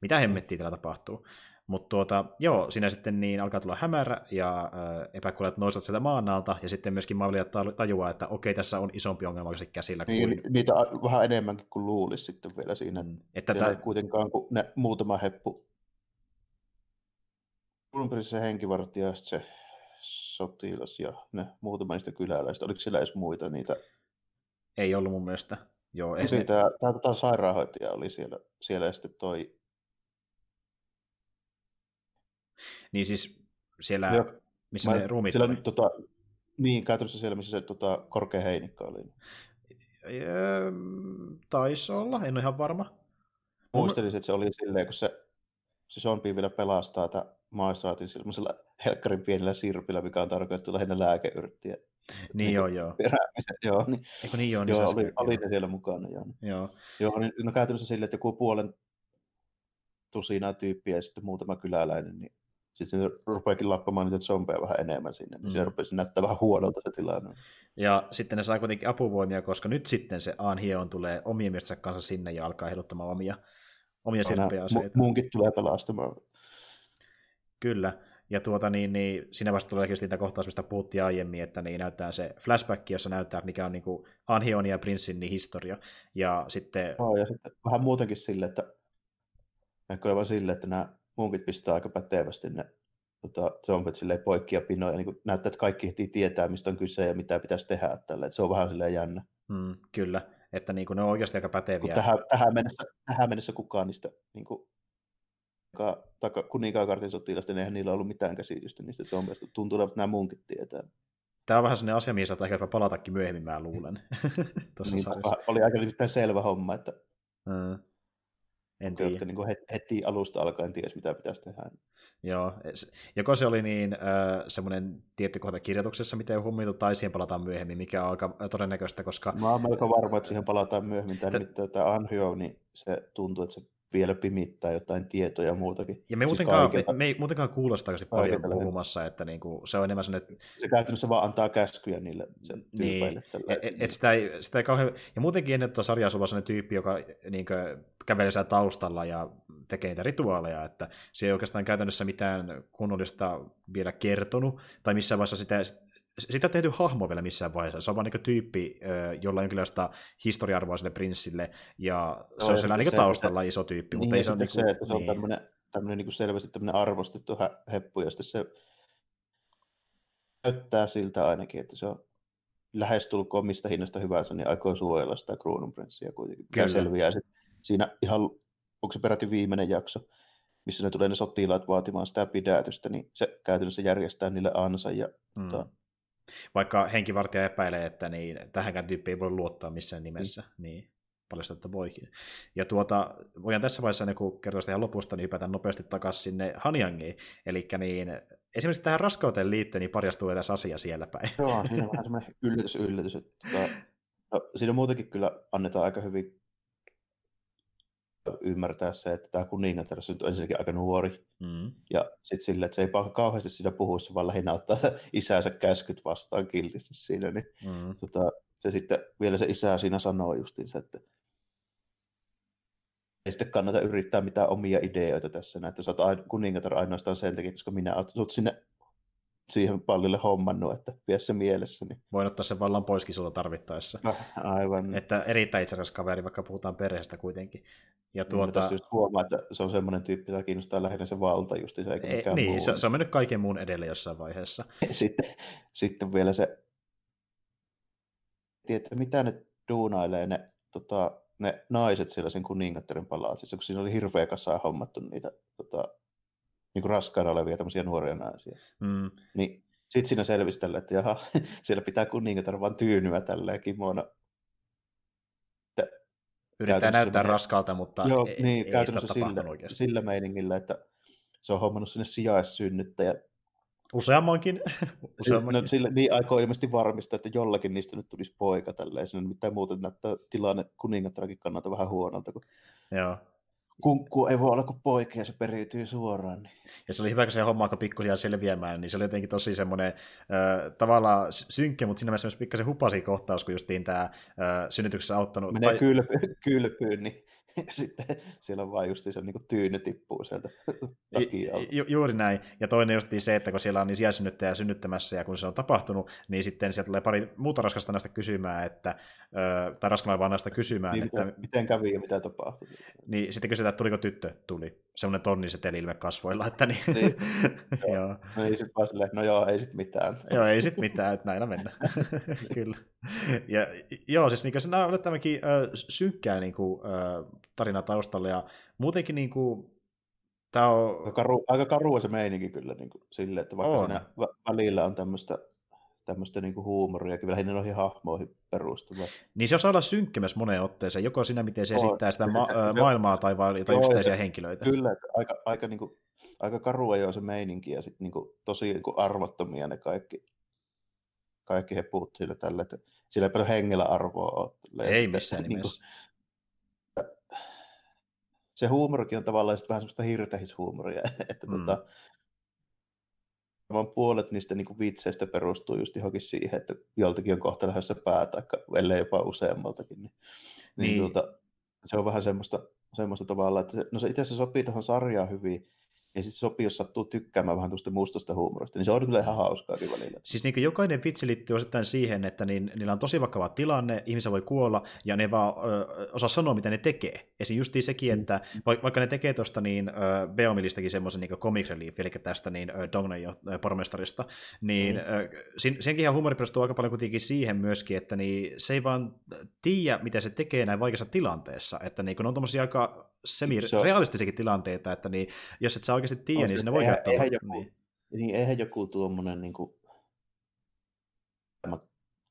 mitä hemmettiä täällä tapahtuu. Mutta tuota, joo, siinä sitten niin alkaa tulla hämärä ja äh, epäkuulijat nousevat sieltä maan alta ja sitten myöskin Mavlia tajuaa, että okei, tässä on isompi ongelma käsillä. Niin, kuin... niitä vähän enemmänkin kuin luulisi sitten vielä siinä. Mm. Että tämä... kuitenkaan, kun ne muutama heppu se henkivartija ja se sotilas ja ne muutama niistä kyläläistä. Oliko siellä edes muita niitä? Ei ollut mun mielestä. Joo, ei se... tämä, tämä, tämä sairaanhoitaja oli siellä, siellä ja sitten toi... Niin siis siellä, ja, missä mä, ne ruumit siellä, oli? Tota, niin, käytännössä siellä, missä se tota, korkea heinikka oli. Öö, taisi olla, en ole ihan varma. Muistelisin, että se oli silleen, kun se, se zombi vielä pelastaa että maistraatin semmoisella helkkarin pienellä sirpillä, mikä on tarkoitettu lähinnä lääkeyrttiä. Niin, niin joo, joo. joo, niin, Eikö niin joo, niin joo oli, oli, ne siellä mukana. Joo. joo. joo niin, no käytännössä sille, että joku puolen tusinaa tyyppiä ja sitten muutama kyläläinen, niin sitten se rupeakin lappamaan niitä zombeja vähän enemmän sinne, niin mm. se rupesi näyttää vähän huonolta se tilanne. Ja sitten ne saa kuitenkin apuvoimia, koska nyt sitten se Anhion tulee omien miestensä kanssa sinne ja alkaa heiluttamaan omia, omia sirppejä aseita. Muunkin tulee pelastamaan. Kyllä, ja tuota, niin, niin siinä vasta tulee niitä kohtaus, mistä puhuttiin aiemmin, että niin näyttää se flashback, jossa näyttää, mikä on niin kuin Anhionin ja Prinssin niin historia. Ja sitten... Oh, ja sitten vähän muutenkin sille, että näkyy vaan sille, että nämä munkit pistää aika pätevästi ne tota, zombit silleen poikki ja pinoja, niin näyttää, että kaikki heti tietää, mistä on kyse ja mitä pitäisi tehdä tälle. Että se on vähän silleen jännä. Mm, kyllä, että niin kuin ne on oikeasti aika päteviä. tähän, tähän, mennessä, tähän mennessä kukaan niistä niin kuin, kuninkaankartin sotilasta, niin eihän niillä ollut mitään käsitystä niistä zombeista. Tuntuu, että nämä munkit tietää. Tämä on vähän sellainen asia, mihin saattaa ehkä palatakin myöhemmin, mä luulen. niin, oli aika selvä homma, että mm. En tiedä. Jotka niin heti, heti alusta alkaen ties, mitä pitäisi tehdä. Joo, joko se oli niin äh, semmoinen tietty kohta kirjoituksessa, miten huomioitu, tai siihen palataan myöhemmin, mikä on aika todennäköistä, koska... Mä oon melko varma, että siihen palataan myöhemmin. Tämä, T- nimittäin tämä Anhyo, niin se tuntuu, että se vielä pimittää jotain tietoja ja muutakin. Ja me, siis muutenkaan, me, me ei muutenkaan kuulosta paljon puhumassa, että niinku, se on enemmän sellainen... Se käytännössä vaan antaa käskyjä niille sen niin. Et, et, et sitä, ei, sitä ei kauhean... Ja muutenkin ennen tuota sarjaa sulla on sellainen tyyppi, joka niin kävelee siellä taustalla ja tekee niitä rituaaleja, että se ei oikeastaan käytännössä mitään kunnollista vielä kertonut, tai missään vaiheessa sitä, sitä on tehty hahmo vielä missään vaiheessa. Se on vaan niin tyyppi, jolla on jonkinlaista historia-arvoa sille prinssille, ja se no, on siellä niin taustalla se, iso tyyppi. Niin, mutta ei se, on niin kuin, se, että se on niin. tämmöinen, tämmöinen niin kuin selvästi tämmöinen arvostettu heppu, ja sitten se näyttää siltä ainakin, että se on lähestulkoon mistä hinnasta hyvänsä, niin aikoo suojella sitä kruununprinssiä kuitenkin. Kyllä. selviää sit siinä ihan, onko se peräti viimeinen jakso, missä ne tulee ne sotilaat vaatimaan sitä pidätystä, niin se käytännössä järjestää niille ansa ja mm. tota, vaikka henkivartija epäilee, että niin, tähänkään tyyppiin ei voi luottaa missään nimessä, mm. niin paljastaa, että voikin. Ja tuota, voidaan tässä vaiheessa, niin kun kertoa ihan lopusta, niin hypätään nopeasti takaisin sinne Hanyangiin. Eli niin, esimerkiksi tähän raskauteen liittyen niin paljastuu edes asia siellä päin. Joo, siinä on vähän semmoinen yllätys, yllätys. Että, tota, no, siinä muutenkin kyllä annetaan aika hyvin ymmärtää se, että tämä kuningatar on ensinnäkin aika nuori. Mm. Ja sitten sille, että se ei kauheasti siinä puhu, se vaan lähinnä ottaa isänsä käskyt vastaan kiltisti siinä. Niin, mm. tota, se sitten vielä se isä siinä sanoo justiinsa, että ei sitten kannata yrittää mitään omia ideoita tässä, että sä oot kuningatar ainoastaan sen takia, koska minä olet sinne siihen pallille hommannut, että pidä se mielessä. Niin... Voin ottaa sen vallan poiskin sulla tarvittaessa. No, aivan. Että erittäin itsekäs kaveri, vaikka puhutaan perheestä kuitenkin. Ja niin, tuota... Tässä just huomaa, että se on semmoinen tyyppi, joka kiinnostaa lähinnä se valta just, se eikä mikään Niin, muu. Se, se, on mennyt kaiken muun edelle jossain vaiheessa. sitten, sitten vielä se, että mitä ne duunailee ne, tota, ne naiset siellä sen kuningattaren palatsissa, kun siinä oli hirveä kasa hommattu niitä tota, niin raskaana olevia tämmöisiä nuoria naisia. Mm. Niin sitten siinä selvisi että jaha, siellä pitää kuningatar vaan tyynyä tälleen kimona. Yrittää näyttää menee... raskalta, mutta Joo, ei, niin, ei käytännössä sillä, oikeasti. sillä meiningillä, että se on hommannut sinne sijaissynnyttäjä. Useammankin. Useammankin. No, sillä, niin aikoo ilmeisesti varmistaa, että jollakin niistä nyt tulisi poika tälleen. Sinne mitään muuten näyttää tilanne kuningattarakin kannalta vähän huonolta. Kun Joo kunkku ei voi olla kuin poika ja se periytyy suoraan. Niin. Ja se oli hyvä, kun se homma alkoi pikkuhiljaa selviämään, niin se oli jotenkin tosi semmoinen äh, tavallaan synkkä, mutta siinä mielessä myös pikkasen hupasi kohtaus, kun justiin tämä äh, synnytyksessä auttanut. Menee tai... kylpy, kylpyyn, niin sitten siellä on vain just se niin tyyny tippuu sieltä takia. Ju, juuri näin. Ja toinen just se, että kun siellä on niin sijaisynnyttäjä synnyttämässä ja kun se on tapahtunut, niin sitten sieltä tulee pari muuta raskasta näistä kysymään, että, tai raskana vaan näistä kysymään. Niin, että, miten, miten kävi ja mitä tapahtui. Niin sitten kysytään, että tuliko tyttö? Tuli. Semmoinen tonniseteli ilme kasvoilla. Että niin. niin. joo. No ei sit vaan silleen, no joo, ei sit mitään. joo, ei sit mitään, että näillä mennään. Kyllä. Ja, joo, siis niin, se on tämäkin äh, synkkää niin kuin, äh, tarina taustalla, ja muutenkin niin kuin, tämä on... Aika, karu, aika karua se meininki kyllä niin kuin, sille, että vaikka on. välillä on tämmöistä tämmöistä niinku huumoria, kyllä lähinnä noihin hahmoihin perustuva. Niin se osaa olla synkkä myös moneen otteeseen, joko siinä, miten se esittää sitä ma- se, maailmaa tai vaan jotain yksittäisiä henkilöitä. Kyllä, aika, aika, niinku, aika karua jo se meininki ja sitten niinku, tosi niinku arvottomia ne kaikki, kaikki he puhut sille tälle, että sillä ei paljon hengellä arvoa ole. Ei missään niinku, nimessä. Se huumorikin on tavallaan vähän semmoista hirtähishuumoria, että mm. tota, vaan puolet niistä niin kuin vitseistä perustuu just johonkin siihen, että joltakin on kohta lähdössä pää, tai ellei jopa useammaltakin. Niin, niin. niin tuota, se on vähän semmoista, semmoista tavalla, että se, no se itse asiassa sopii tuohon sarjaan hyvin, ja sitten sopii, jos sattuu tykkäämään vähän tuosta mustasta huumorista, niin se on kyllä ihan hauskaa välillä. Siis niin vaikka vitsi liittyy osittain siihen, että niin, niillä on tosi vakava tilanne, ihmisiä voi kuolla, ja ne vaan ö, osaa sanoa, mitä ne tekee. Esim. justiin sekin, mm. että vaikka ne tekee tuosta niin Beomilistäkin semmoisen niin comic relief, eli tästä niin Dognen pormestarista, niin mm. sen, senkin ihan huumori perustuu aika paljon kuitenkin siihen myöskin, että niin, se ei vaan tiedä, mitä se tekee näin vaikeassa tilanteessa, että niin, kun on tommosia aika semi-realistisiakin tilanteita, että niin, jos et sä oikeasti tiedä, niin sinne voi eihän, eihän joku, niin. niin. eihän joku tuommoinen niin kuin,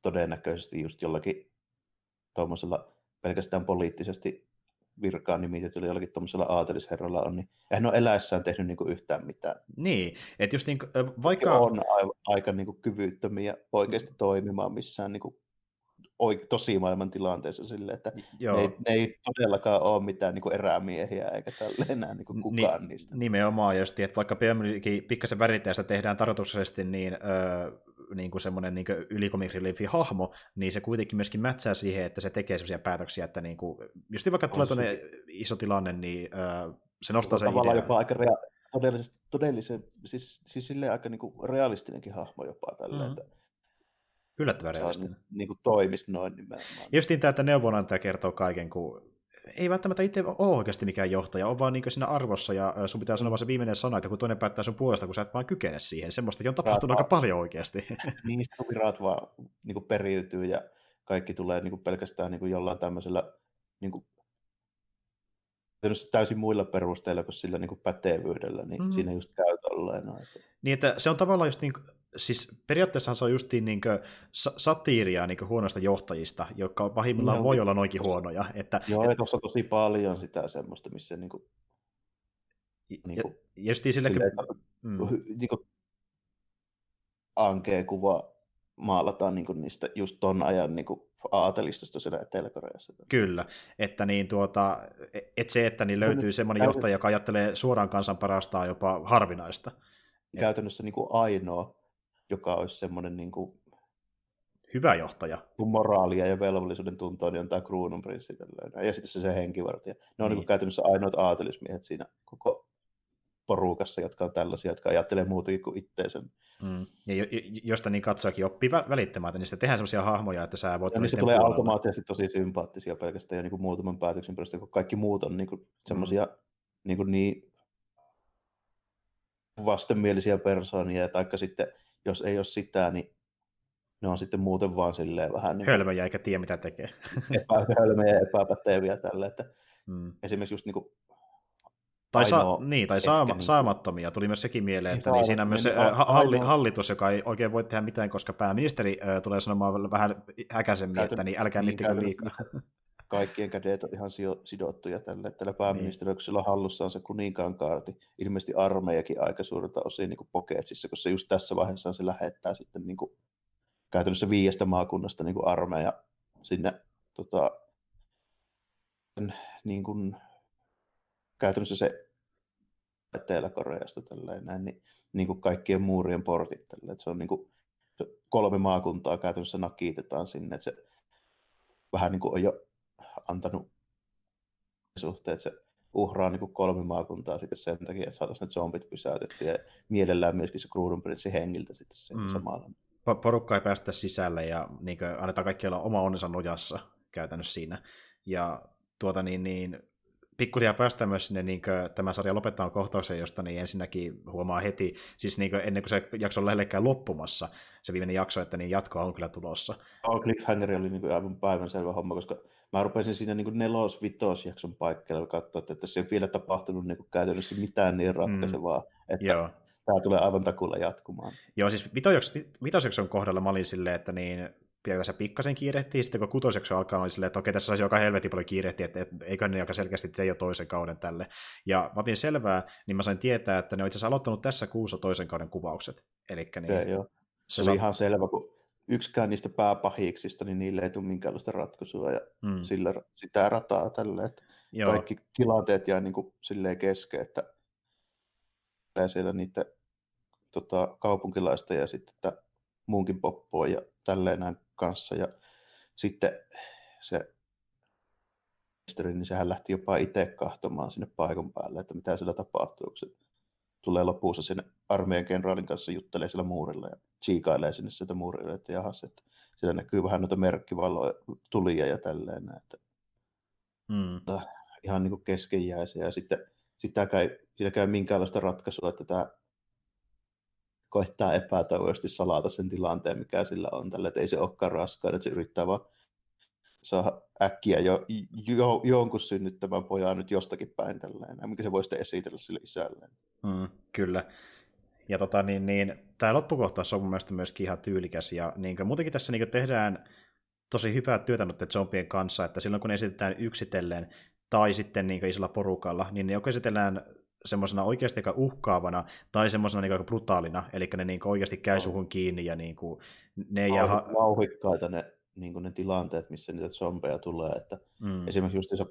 todennäköisesti just jollakin tuommoisella pelkästään poliittisesti virkaan nimitetyllä jollakin tuommoisella aatelisherralla on, niin eihän ole eläessään tehnyt niin kuin yhtään mitään. Niin, että just niin vaikka... On aika niin kuin kyvyttömiä oikeasti toimimaan missään niin kuin tosi maailman tilanteessa silleen, että Joo. Ne, ei, ne ei todellakaan ole mitään niin erämiehiä eikä tälle enää niin kukaan Ni, niistä. Nimenomaan just, että vaikka Björnkin pikkasen värittäjästä tehdään tarkoituksellisesti niin, öö, niin kuin semmoinen niin ylikomik hahmo, niin se kuitenkin myöskin mätsää siihen, että se tekee sellaisia päätöksiä, että niin kuin, just vaikka tulee tuonne iso tilanne, niin öö, se nostaa sen Tavallaan idean. jopa aika rea- todellisen, todellisen, siis, siis silleen aika niin kuin realistinenkin hahmo jopa tällä, mm-hmm. että Yllättävän realistinen. Niin kuin toimisi noin nimenomaan. Justiin tämä, että neuvonantaja kertoo kaiken, kun ei välttämättä itse ole oikeasti mikään johtaja, on vaan niin siinä arvossa ja sun pitää sanoa se viimeinen sana, että kun toinen päättää sun puolesta, kun sä et vaan kykene siihen. Semmoistakin on tapahtunut aika paljon oikeasti. Niistä virat vaan niin kuin periytyy ja kaikki tulee niin kuin pelkästään niin kuin jollain tämmöisellä niin kuin täysin muilla perusteilla kuin sillä niin kuin pätevyydellä, niin mm. siinä just käy tolleen. Että... Niin, että se on tavallaan just niin siis periaatteessa se on justiin niin satiiria niin huonoista johtajista, jotka pahimmillaan no, voi olla noinkin tossa, huonoja. Että, joo, ja tuossa on tosi paljon sitä semmoista, missä niin kuin, niin kuin, ja justiin sillä, silleen, että, mm. niin kuin, ankea kuva maalataan niin kuin niistä just ton ajan niin kuin aatelistosta siellä Etelä-Koreassa. Kyllä, että niin tuota, et se, että niin löytyy semmoinen johtaja, joka ajattelee suoraan kansan parastaa jopa harvinaista. Käytännössä niin kuin ainoa joka olisi semmoinen niin kuin, hyvä johtaja. Kun moraalia ja velvollisuuden tuntoa, niin on tämä kruununprinssi. Ja sitten se, se henkivartija. Ne on niin. Niin käytännössä ainoat aatelismiehet siinä koko porukassa, jotka on tällaisia, jotka ajattelee muutakin kuin itteensä. Mm. Ja josta niin katsoakin oppii välittämään, niin sitten tehdään sellaisia hahmoja, että sä voit... Ja niistä tulee puolella. automaattisesti tosi sympaattisia pelkästään jo niin kuin muutaman päätöksen perusteella, kun kaikki muut on niin kuin semmoisia mm. niin, kuin niin vastenmielisiä persoonia, taikka sitten jos ei ole sitä, niin ne on sitten muuten vaan silleen vähän... Niin hölmöjä eikä tiedä mitä tekee. Epähölmöjä ja epäpäteviä tälle, että mm. esimerkiksi just niin kuin tai, sa- niin, tai saama- niin saamattomia, tuli myös sekin mieleen, että niin siinä on myös se halli- hallitus, joka ei oikein voi tehdä mitään, koska pääministeri äh, tulee sanomaan vähän häkäisemmin, Käytön, että niin älkää niin, miettikö liikaa kaikkien kädet on ihan sidottuja tälle. Tällä pääministerillä, niin. kun sillä on se kuninkaan kaarti, ilmeisesti armeijakin aika suurta osin niin Poketsissa, koska just tässä vaiheessa se lähettää sitten niin kuin, käytännössä viiestä maakunnasta niin kuin armeija sinne tota, niin kuin, käytännössä se Etelä-Koreasta tälleen, näin, niin, niin kuin kaikkien muurien portit. Tälleen. se on niin kuin, kolme maakuntaa käytännössä nakitetaan sinne, että se vähän niin kuin on jo antanut suhteen, että se uhraa niin kuin kolme maakuntaa sitten sen takia, että saataisiin ne zombit pysäytettyä ja mielellään myöskin se kruununprinssi hengiltä sitten sen mm. samalla. Porukka ei päästä sisälle ja niin kuin, annetaan kaikki olla oma onnensa nojassa käytännössä siinä. Ja tuota niin, niin pikkuhiljaa päästään myös sinne, niin kuin, tämä sarja lopettaa kohtauksen, josta niin ensinnäkin huomaa heti, siis niin kuin, ennen kuin se jakso on lähellekään loppumassa, se viimeinen jakso, että niin jatkoa on kyllä tulossa. Oh, Cliffhanger oli niin kuin aivan päivänselvä homma, koska mä rupesin siinä niin nelos vitos jakson paikkeilla katsoa, että tässä ei ole vielä tapahtunut niin käytännössä mitään niin ratkaisevaa, mm. että Joo. tämä tulee aivan takulla jatkumaan. Joo, siis vitosjakson kohdalla mä olin silleen, että niin se pikkasen kiirehtiä, sitten kun kutosjakso alkaa, oli silleen, että okei, tässä saisi joka helvetin paljon kiirehtiä, että eikö ne aika selkeästi tee jo toisen kauden tälle. Ja mä otin selvää, niin mä sain tietää, että ne on itse asiassa aloittanut tässä kuussa toisen kauden kuvaukset. Elikkä niin, se, joo. se, se oli sa- ihan selvä, kun yksikään niistä pääpahiksista, niin niille ei tule minkäänlaista ratkaisua ja mm. sillä, sitä rataa tälle, että Joo. kaikki tilanteet jää niin kuin silleen kesken, että siellä niiden tota, kaupunkilaista ja sitten että muunkin poppoa ja tälleen näin kanssa ja sitten se niin sehän lähti jopa itse kahtomaan sinne paikan päälle, että mitä siellä tapahtuu, kun se tulee lopussa sinne armeijan kenraalin kanssa juttelee siellä muurilla ja tsiikailee sinne sieltä muurille, että jahas, että siellä näkyy vähän noita merkkivaloja, tulia ja tälleen. Että, mm. että ihan niin kuin keskenjäisiä ja sitten sitä käy, siinä käy minkäänlaista ratkaisua, että tämä koittaa epätoivoisesti salata sen tilanteen, mikä sillä on tällä, että ei se olekaan raskaan, että se yrittää vaan saada äkkiä jo, jo, jonkun synnyttämään pojan nyt jostakin päin tällainen, mikä se voi sitten esitellä sille isälleen. Mm, kyllä. Ja tota, niin, niin, tämä loppukohtaus on mun mielestä myöskin ihan tyylikäs, ja niin kuin, muutenkin tässä niin tehdään tosi hyvää työtä noiden zombien kanssa, että silloin kun ne esitetään yksitellen tai sitten niin isolla porukalla, niin ne joko esitellään semmoisena oikeasti aika uhkaavana tai semmoisena niin aika brutaalina, eli ne niin oikeasti käy suhun kiinni ja niin kuin, ne jää... Vauhikkaita ne niin ne tilanteet, missä niitä zombeja tulee. Että mm. Esimerkiksi just se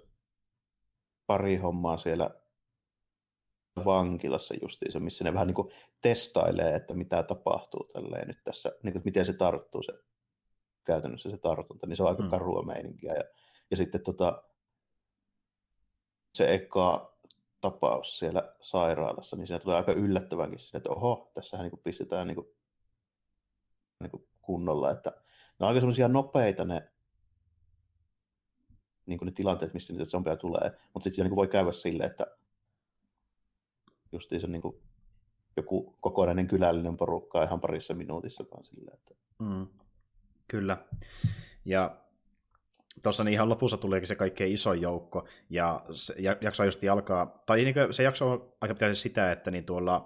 pari hommaa siellä vankilassa justiinsa, missä ne vähän niin kuin testailee, että mitä tapahtuu tälleen nyt tässä, niin kuin, miten se tarttuu se käytännössä se tartunta, niin se on aika mm. karua meininkiä. Ja, ja sitten tota, se eka tapaus siellä sairaalassa, niin siinä tulee aika yllättävänkin sinne, että oho, tässähän niin pistetään niin kuin, niin kuin kunnolla, että ne on aika semmoisia nopeita ne, niin kuin ne tilanteet, missä niitä zombeja tulee, mutta sitten niin voi käydä silleen, että justiinsa niin kuin joku kokonainen kylällinen porukka ihan parissa minuutissa vaan silleen, että... Mm. Kyllä. Ja tuossa niin ihan lopussa tuleekin se kaikkein iso joukko, ja se jakso just alkaa, tai niin se jakso aika pitäisi sitä, että niin tuolla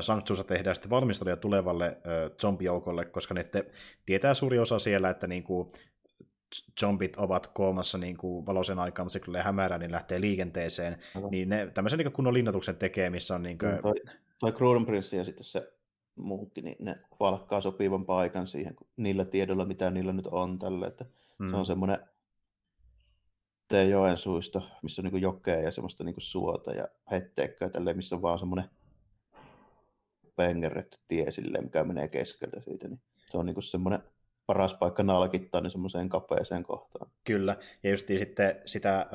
Sanktsuussa tehdään sitten valmisteluja tulevalle zombijoukolle, koska ne tietää suuri osa siellä, että niin kuin zombit ovat koomassa niin kuin valoisen aikaa, mutta se kyllä hämärä, niin lähtee liikenteeseen. No. Niin ne tämmöisen niin kunnon linnoituksen tekee, missä on niin kuin... Toi, toi Krudenprince ja sitten se munkki, niin ne palkkaa sopivan paikan siihen niillä tiedolla, mitä niillä nyt on tälle. Että mm. Se on semmoinen joen suisto, missä on niin jokea ja semmoista niin suota ja hetteekköä tälleen, missä on vaan semmoinen pengerretty tie silleen, mikä menee keskeltä siitä. Niin se on niin semmoinen paras paikka nalkittaa niin semmoiseen kapeeseen kohtaan. Kyllä, ja just sitten sitä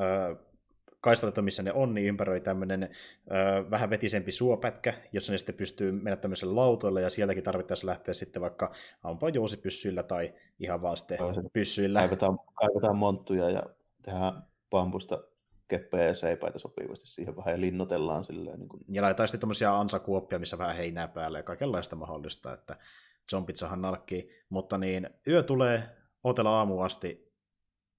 kaistalta, missä ne on, niin ympäröi tämmöinen äh, vähän vetisempi suopätkä, jossa ne sitten pystyy mennä tämmöiselle lautoille, ja sieltäkin tarvittaisiin lähteä sitten vaikka ampua jousipyssyillä tai ihan vaan sitten pyssyillä. Kaivetaan, kaivetaan monttuja ja tehdään bambusta keppejä ja seipäitä sopivasti siihen vähän ja linnoitellaan silleen. Niin kuin... Ja laitetaan sitten tämmöisiä ansakuoppia, missä vähän heinää päälle ja kaikenlaista mahdollista, että zombit saadaan nalkkiin. Mutta niin, yö tulee, otella aamu asti,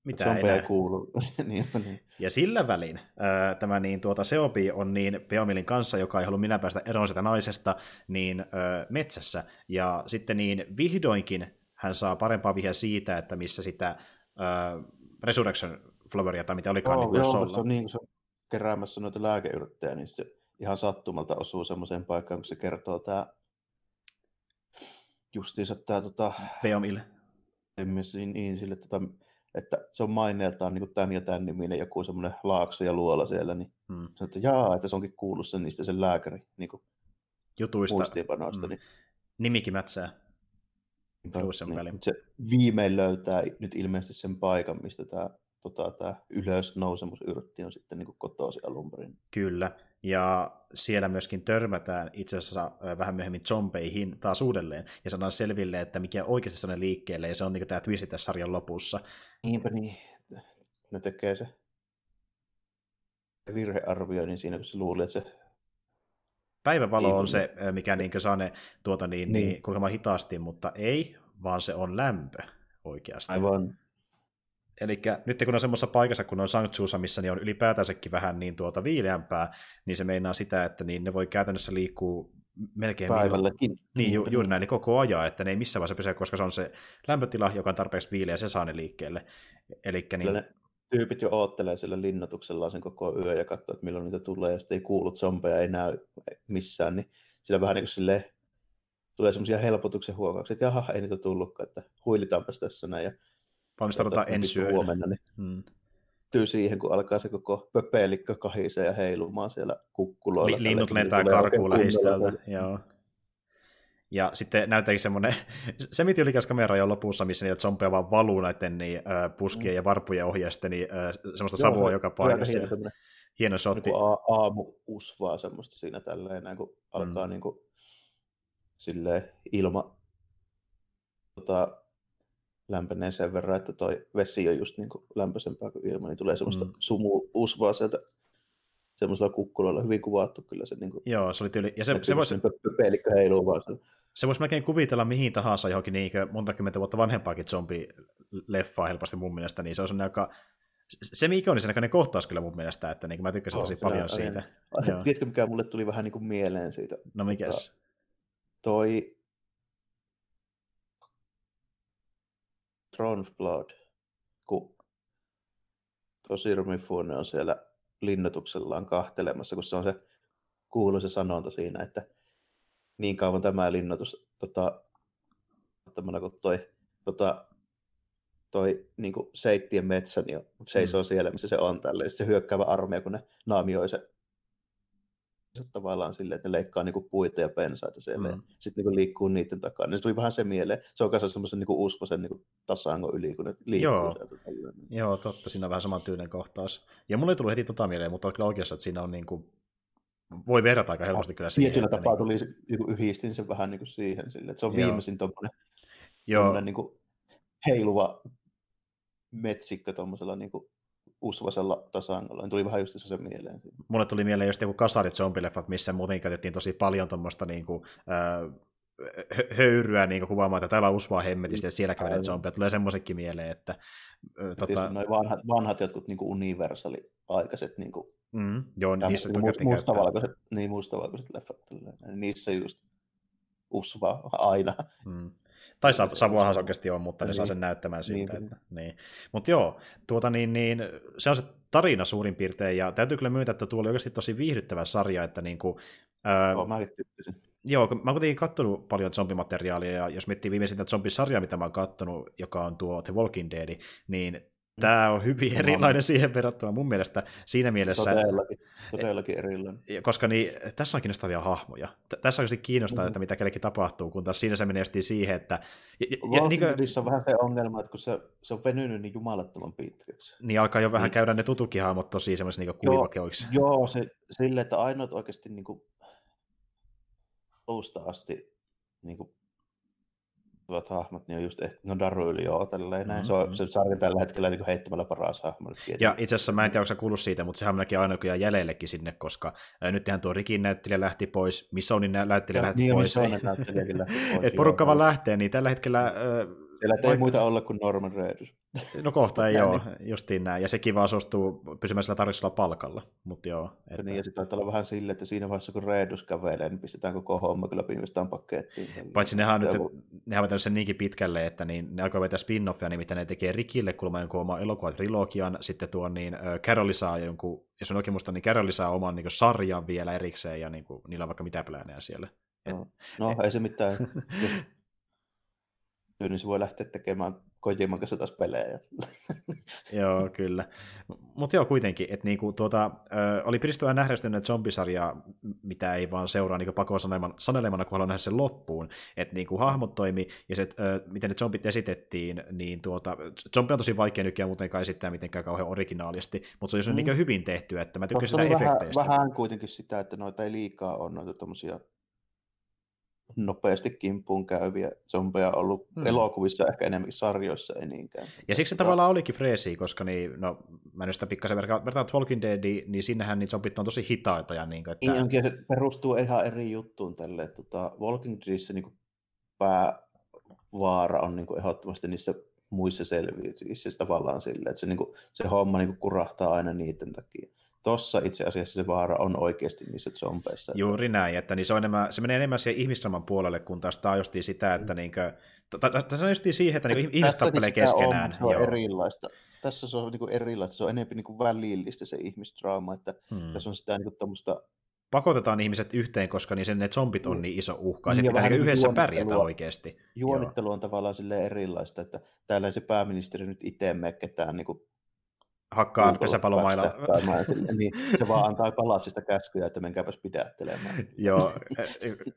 mitä enää. ei kuulu. niin, niin. Ja sillä välin ää, tämä niin, tuota, Seopi on niin Peomilin kanssa, joka ei halua minä päästä eroon sitä naisesta, niin ää, metsässä. Ja sitten niin vihdoinkin hän saa parempaa vihjaa siitä, että missä sitä ää, Resurrection Floweria tai mitä olikaan oh, niin joo, se on niin, kun se on keräämässä noita lääkeyrttejä, niin se ihan sattumalta osuu semmoiseen paikkaan, kun se kertoo tämä justiinsa tämä tota, Peomille. Niin, niin sille, tota, että se on maineeltaan niin tämän ja tämän niminen joku semmoinen laakso ja luola siellä, niin hmm. se, että jaa, että se onkin kuullut sen niistä sen lääkäri niin kuin Jutuista. Muistiinpanoista. Hmm. Niin. Nimikin mätsää. Niin, se viimein löytää nyt ilmeisesti sen paikan, mistä tämä tota, tämä ylösnousemusyrtti on sitten niin kotoasi alun perin. Kyllä, ja siellä myöskin törmätään itse asiassa vähän myöhemmin zombeihin taas uudelleen, ja saadaan selville, että mikä oikeasti sanoo liikkeelle, ja se on niin tämä twisti tässä sarjan lopussa. Niinpä niin, ne tekee se virhearvioinnin siinä, kun se luuli, että se Päivävalo on se, mikä niin saa ne tuota, niin, niin. Niin, kulkemaan hitaasti, mutta ei, vaan se on lämpö oikeasti. Aivan. Eli nyt kun on semmoisessa paikassa, kun on Sanktsuusa, missä ne on ylipäätänsäkin vähän niin tuota viileämpää, niin se meinaa sitä, että niin ne voi käytännössä liikkua melkein päivälläkin. Niin, ju, juuri näin, niin koko ajan, että ne ei missään vaiheessa pysy, koska se on se lämpötila, joka on tarpeeksi viileä, ja se saa ne liikkeelle. Elikkä, niin... ne tyypit jo oottelee sillä linnoituksella sen koko yö ja katsoo, että milloin niitä tulee, ja sitten ei kuulu zombeja, ei näy missään, niin sillä vähän niin kuin silleen, tulee semmoisia helpotuksen huokauksia, että jaha, ei niitä tullutkaan, että huilitaanpas tässä näin, ja Valmistaudutaan ensi yöllä. Huomenna, niin tyy siihen, kun alkaa se koko pöpelikkö kahisee ja heilumaan siellä kukkuloilla. Li- linnut lentää karkuun lähistöltä, joo. Ja sitten näyttääkin semmoinen semitiolikas kamera jo lopussa, missä niitä zombeja vaan valuu näiden niin, äh, puskien mm. ja varpujen sitten niin, äh, semmoista Joo, savua joka paikassa. Hieno, hieno shotti. Niin a- aamu usvaa semmoista siinä tälleen, näin, kun alkaa mm. niin kuin, silleen ilma tota, lämpenee sen verran, että toi vesi on just niin kuin lämpöisempää kuin ilma, niin tulee semmoista mm. sumu usvaa sieltä semmoisella kukkuloilla hyvin kuvattu kyllä se. Niin kuin, Joo, se oli tyyli. Ja se, se voisi... Pelikkä heiluu vaan siellä. Se voisi melkein kuvitella mihin tahansa johonkin niin monta kymmentä vuotta vanhempaakin zombi-leffaa helposti mun mielestä, niin se on aika se mikä on näköinen kohtaus kyllä mun mielestä, että niin mä tykkäsin oh, tosi paljon on, siitä. Niin. Tiedätkö, mikä mulle tuli vähän niin kuin mieleen siitä? No mikäs? Tota, toi Throne of Blood, kun tosi Rumifuone on siellä linnoituksellaan kahtelemassa, kun se on se kuuluisa sanonta siinä, että niin kauan tämä linnoitus, tota, kun toi tota, toi niin kuin seittien metsä niin seisoo mm. siellä, missä se on tälle. Se hyökkäävä armeija, kun ne naamioi se tavallaan silleen, että ne leikkaa niinku puita ja pensaita siellä mm. ja sitten niinku liikkuu niiden takana. Niin se tuli vähän se mieleen. Se on kanssa semmoisen niinku uskoisen niinku tasangon yli, kun ne liikkuu Joo. sieltä. Joo, totta. Siinä on vähän saman tyylinen kohtaus. Ja mulle ei tullut heti tota mieleen, mutta on kyllä oikeassa, että siinä on niinku voi verrata aika helposti kyllä siihen. Tietyllä tapaa niin... tuli, niinku yhdistin sen vähän niinku siihen, sille, että se on Joo. viimeisin tuommoinen Joo. niinku heiluva metsikkö tuommoisella niinku usvasella tasangolla. Niin tuli vähän just se mieleen. Mulle tuli mieleen just joku kasarit zombileffat, missä muuten käytettiin tosi paljon tuommoista niinku, äh, höyryä niin kuvaamaan, että täällä on usvaa hemmetistä ja siellä kävelee zombeja. Tulee semmoisenkin mieleen, että... Ö, tota... noin vanhat, vanhat jotkut niin universaali-aikaiset niin kuin, mm, joo, niissä niin, must, mustavalkoiset, niin mustavalkoiset leffat, niissä just usvaa aina. Mm. Tai Savuahan se oikeasti on, mutta ne niin. saa sen näyttämään siltä. Niin. Että, niin. Mutta joo, tuota niin, niin, se on se tarina suurin piirtein, ja täytyy kyllä myöntää, että tuo oli oikeasti tosi viihdyttävä sarja, että niin kuin, ää, joo, mäkin tykkäsin. Joo, mä oon kuitenkin katsonut paljon zombimateriaalia, ja jos miettii viimeisintä zombisarjaa, mitä mä oon katsonut, joka on tuo The Walking Dead, niin Tämä on hyvin erilainen siihen verrattuna mun mielestä siinä mielessä. Todellakin, todellakin erilainen. Koska niin, tässä on kiinnostavia hahmoja. Tässä on kiinnostaa, mm. että mitä kellekin tapahtuu, kun taas siinä se menee siihen, että... Ja, ja, niin kuin... on vähän se ongelma, että kun se, se on venynyt niin jumalattoman pitkäksi. Niin alkaa jo vähän niin. käydä ne tutukin hahmot tosi semmoisiksi niin kuivakeoiksi. Joo, joo se, sille, että ainoat oikeasti niin kuin, alusta asti niin kuin, tulevat hahmot, niin on just ehkä, no Daru yli joo, tälleen näin. Mm-hmm. Se on se sarja tällä hetkellä niin heittämällä paras hahmo. Ja itse asiassa mä en tiedä, onko kuullut siitä, mutta sehän on aina kyllä jäljellekin sinne, koska ää, nyt tehän tuo Rikin näyttelijä lähti pois, Missonin näyttelijä ja, lähti niin, pois. Niin, näyttelijäkin lähti pois. Et porukka vaan lähtee, niin tällä hetkellä... Ää, siellä ei muita olla kuin Norman Reedus. No kohta ei ole, justiin näin. Ja sekin vaan suostuu pysymään sillä tarvitsella palkalla. Mutta joo, että... Niin, ja sitten taitaa olla vähän silleen, että siinä vaiheessa kun Reedus kävelee, niin pistetään koko homma kyllä viimeistään pakettiin. Paitsi nehän, nyt, nehän on sen niinkin pitkälle, että niin, ne alkoi vetää spin-offia, nimittäin ne tekee Rikille kulma jonkun oma elokuva-trilogian, sitten tuon niin Caroli saa jonkun, jos on oikein muista, niin Caroli saa oman niin sarjan vielä erikseen, ja niin kuin, niillä on vaikka mitä pläänejä siellä. No, no ei se mitään. niin se voi lähteä tekemään Kojiman kanssa taas pelejä. joo, kyllä. Mutta joo, kuitenkin, että niinku, tuota, ö, oli piristävää nähdä sitten zombisarjaa, mitä ei vaan seuraa niinku pakoon sanelemana, kun haluaa nähdä sen loppuun. Että niinku, hahmot toimi, ja se, ö, miten ne zombit esitettiin, niin tuota, zombi on tosi vaikea nykyään muutenkaan esittää mitenkään kauhean originaalisti, mutta se on mm. niin hyvin tehty, että mä tykkään sitä efekteistä. Vähän, vähän kuitenkin sitä, että noita ei liikaa ole noita tommosia nopeasti kimppuun käyviä zombeja ollut hmm. elokuvissa, ehkä enemmänkin sarjoissa, ei niinkään. Ja siksi se tavallaan olikin freesi, koska niin, no, mä nyt sitä pikkasen vertaan Walking Dead, niin sinnehän niin zombit on tosi hitaita. Ja niin, että... Niin, se perustuu ihan eri juttuun tälle. Tota, Walking Deadissä niin päävaara on niin kuin ehdottomasti niissä muissa selviytyissä tavallaan silleen, että se, niin kuin, se homma niin kuin kurahtaa aina niiden takia tossa itse asiassa se vaara on oikeasti niissä zombeissa. Juuri näin, että niin se, on enemmän, se menee enemmän siihen ihmisdraman puolelle, kun taas tämä justiin sitä, että mm. niinkö, tässä on justiin siihen, että niin ihmiset tappelee keskenään. On, se on Joo. erilaista. Tässä se on niin erilaista, se on enemmän niin välillistä se ihmisdraama, että hmm. tässä on sitä niin tämmöistä pakotetaan ihmiset yhteen, koska niin sen, ne zombit on niin iso uhka, ja niin, pitää niin yhdessä pärjätä oikeasti. Juonittelu on tavallaan sille erilaista, että täällä se pääministeri nyt itse mene ketään niin kuin hakkaan pesäpallomailla. niin, se vaan antaa palatsista käskyjä, että menkääpäs pidättelemään. Joo,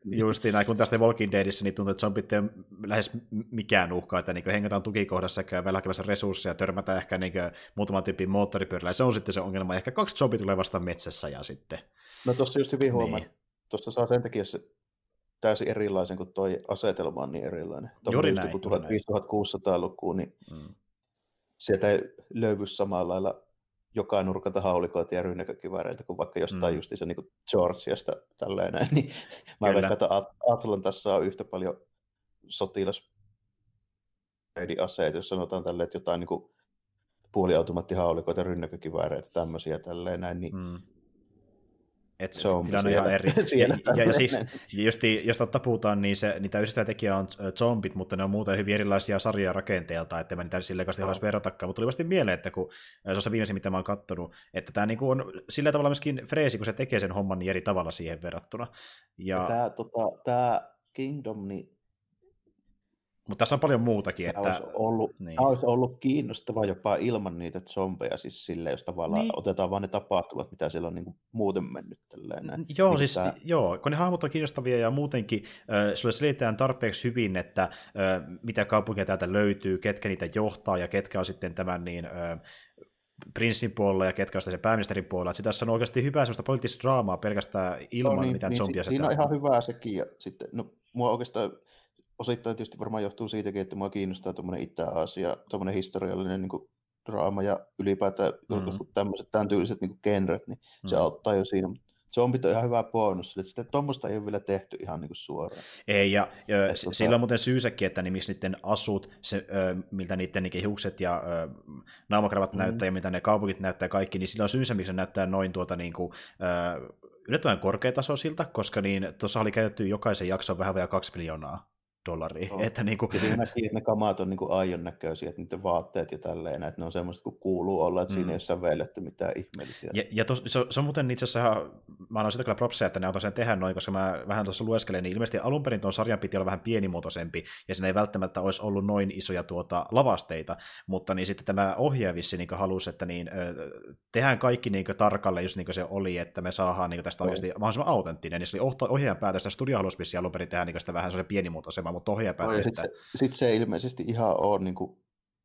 justiin näin, kun tästä Walking Deadissä niin tuntuu, että zombit ei lähes mikään uhka, että niin hengataan tukikohdassa käy vielä hakemässä resursseja, törmätään ehkä niin muutaman tyypin moottoripyörällä, se on sitten se ongelma. Ehkä kaksi zombie tulee vasta metsässä ja sitten... No tuossa just hyvin huomaa, niin. tuossa saa sen takia se täysin erilaisen, kun toi asetelma on niin erilainen. Juuri näin. 1500-1600-lukuun, niin mm sieltä ei löydy samalla lailla joka nurkalta haulikoita ja rynnäkökivääreitä kuin vaikka jostain mm. justiinsa niin Georgiasta tällainen, niin mä veikkaan, että Atlantassa on yhtä paljon sotilas aseita, jos sanotaan tälleen, että jotain niin puoliautomaattihaulikoita, rynnäkökivääreitä, tämmöisiä tälleen näin, niin mm. Et se on tilanne ihan eri. ja, ja, ja siis, just, jos totta puhutaan, niin se, niitä yhdistää tekijä on zombit, mutta ne on muuten hyvin erilaisia sarjoja rakenteelta, että mä niitä silleen kanssa haluaisi verratakaan, mutta tuli vasta mieleen, että kun se on se viimeisin, mitä mä oon kattonut, että tämä niinku on sillä tavalla myöskin freesi, kun se tekee sen homman niin eri tavalla siihen verrattuna. Ja... ja tämä, tota, tämä Kingdom, niin Mutta tässä on paljon muutakin. Tämä, että... olisi ollut, niin. tämä olisi ollut kiinnostava jopa ilman niitä zombeja, siis sille, jos tavallaan niin. otetaan vain ne tapahtumat, mitä siellä on niin kuin muuten mennyt. Tälleen, Joo, niin siis, tämä... joo, kun ne hahmot on kiinnostavia ja muutenkin äh, sulle selitetään tarpeeksi hyvin, että äh, mitä kaupunkia täältä löytyy, ketkä niitä johtaa ja ketkä on sitten tämän niin, äh, prinssin puolella ja ketkä on se pääministerin puolella. Että tässä on oikeasti hyvää sellaista poliittista draamaa pelkästään ilman no, niin, mitään niin, zombia. Siinä on ihan hyvää sekin. Ja sitten, no, mua oikeastaan osittain tietysti varmaan johtuu siitäkin, että mua kiinnostaa tuommoinen Itä-Aasia, tuommoinen historiallinen niin kuin, draama ja ylipäätään mm-hmm. tämmöiset tämän tyyliset niin genret, niin mm-hmm. se mm. auttaa jo siinä. Zombit on ihan hyvä bonus, että sitä tuommoista ei ole vielä tehty ihan niin kuin suoraan. Ei, ja, ja tota... sillä on muuten syysäkin, että niin missä niiden asut, se, ö, miltä niiden niin hiukset ja ö, naamakravat mm-hmm. näyttää ja mitä ne kaupungit näyttää kaikki, niin sillä on syysä, miksi se näyttää noin tuota niin kuin, ö, yllättävän korkeatasoisilta, koska niin tuossa oli käytetty jokaisen jakson vähän vielä kaksi miljoonaa dollaria. No. Että niin kuin... Ja siinä näkyy, että ne kamat on niin kuin aion näköisiä, että niiden vaatteet ja tälleen, että ne on semmoista kuin kuuluu olla, että mm. siinä ei ole sävelletty mitään ihmeellisiä. Ja, ja tos, se, se, on muuten itse asiassa mä annan sitä kyllä propsia, että ne on tosiaan tehdä noin, koska mä vähän tuossa lueskelen, niin ilmeisesti alun perin tuon sarjan piti olla vähän pienimuotoisempi, ja siinä ei välttämättä olisi ollut noin isoja tuota lavasteita, mutta niin sitten tämä ohjaaja vissi niin halusi, että niin, tehdään kaikki niin tarkalle just niin kuin se oli, että me saadaan niin tästä oikeasti mahdollisimman autenttinen, niin se oli ohjaajan päätös, että studio halusi alun perin tehdä niin sitä vähän pienimuotoisemman, mutta ohjaaja päätti, että... Sitten se, sit se ilmeisesti ihan on niin kuin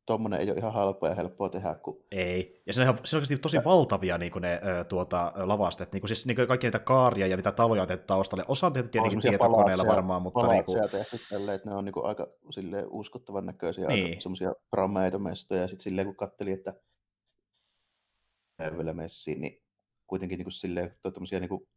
tuommoinen ei ole ihan halpoa ja helppoa tehdä. Kun... Ei. Ja se on, ihan, se on oikeasti tosi valtavia niin ne tuota, lavastet. Niin siis niin kaikki niitä kaaria ja mitä taloja on tehty taustalle. Osa on tehty tietenkin tietokoneella varmaan, mutta... niin kuin... tehty tälleen, että ne on niin kuin aika silleen, uskottavan näköisiä, niin. aika semmoisia prameita mestoja. Ja sitten silleen, kun katteli, että vielä messiin, niin kuitenkin niin kuin silleen, niin kuin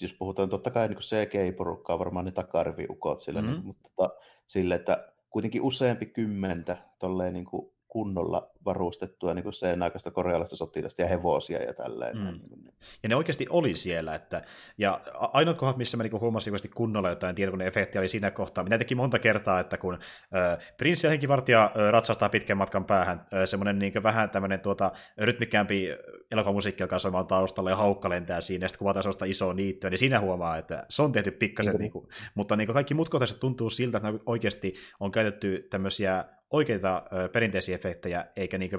jos puhutaan totta kai niin CGI-porukkaa, varmaan ne takariviukot sillä, mm-hmm. niin, mutta tota, sille, että kuitenkin useampi kymmentä tolleen niin kuin kunnolla varustettua niin sen aikaista korealaista sotilasta ja hevosia ja tälleen. Mm. Niin. Ja ne oikeasti oli siellä. Että, ja ainoat kohdat, missä mä niin huomasin kunnolla jotain tietokoneefektiä oli siinä kohtaa, mitä teki monta kertaa, että kun äh, prinssi ja henkivartija äh, ratsastaa pitkän matkan päähän, äh, semmoinen niin vähän tämmöinen tuota, rytmikkäämpi elokuvamusiikki, joka soimaan taustalla ja haukka lentää siinä, ja sitten kuvataan sellaista isoa niittyä, niin siinä huomaa, että se on tehty pikkasen, mm. niin kuin, mutta niin kuin kaikki muut kohtaiset tuntuu siltä, että oikeasti on käytetty tämmöisiä oikeita perinteisiä efektejä, eikä niinku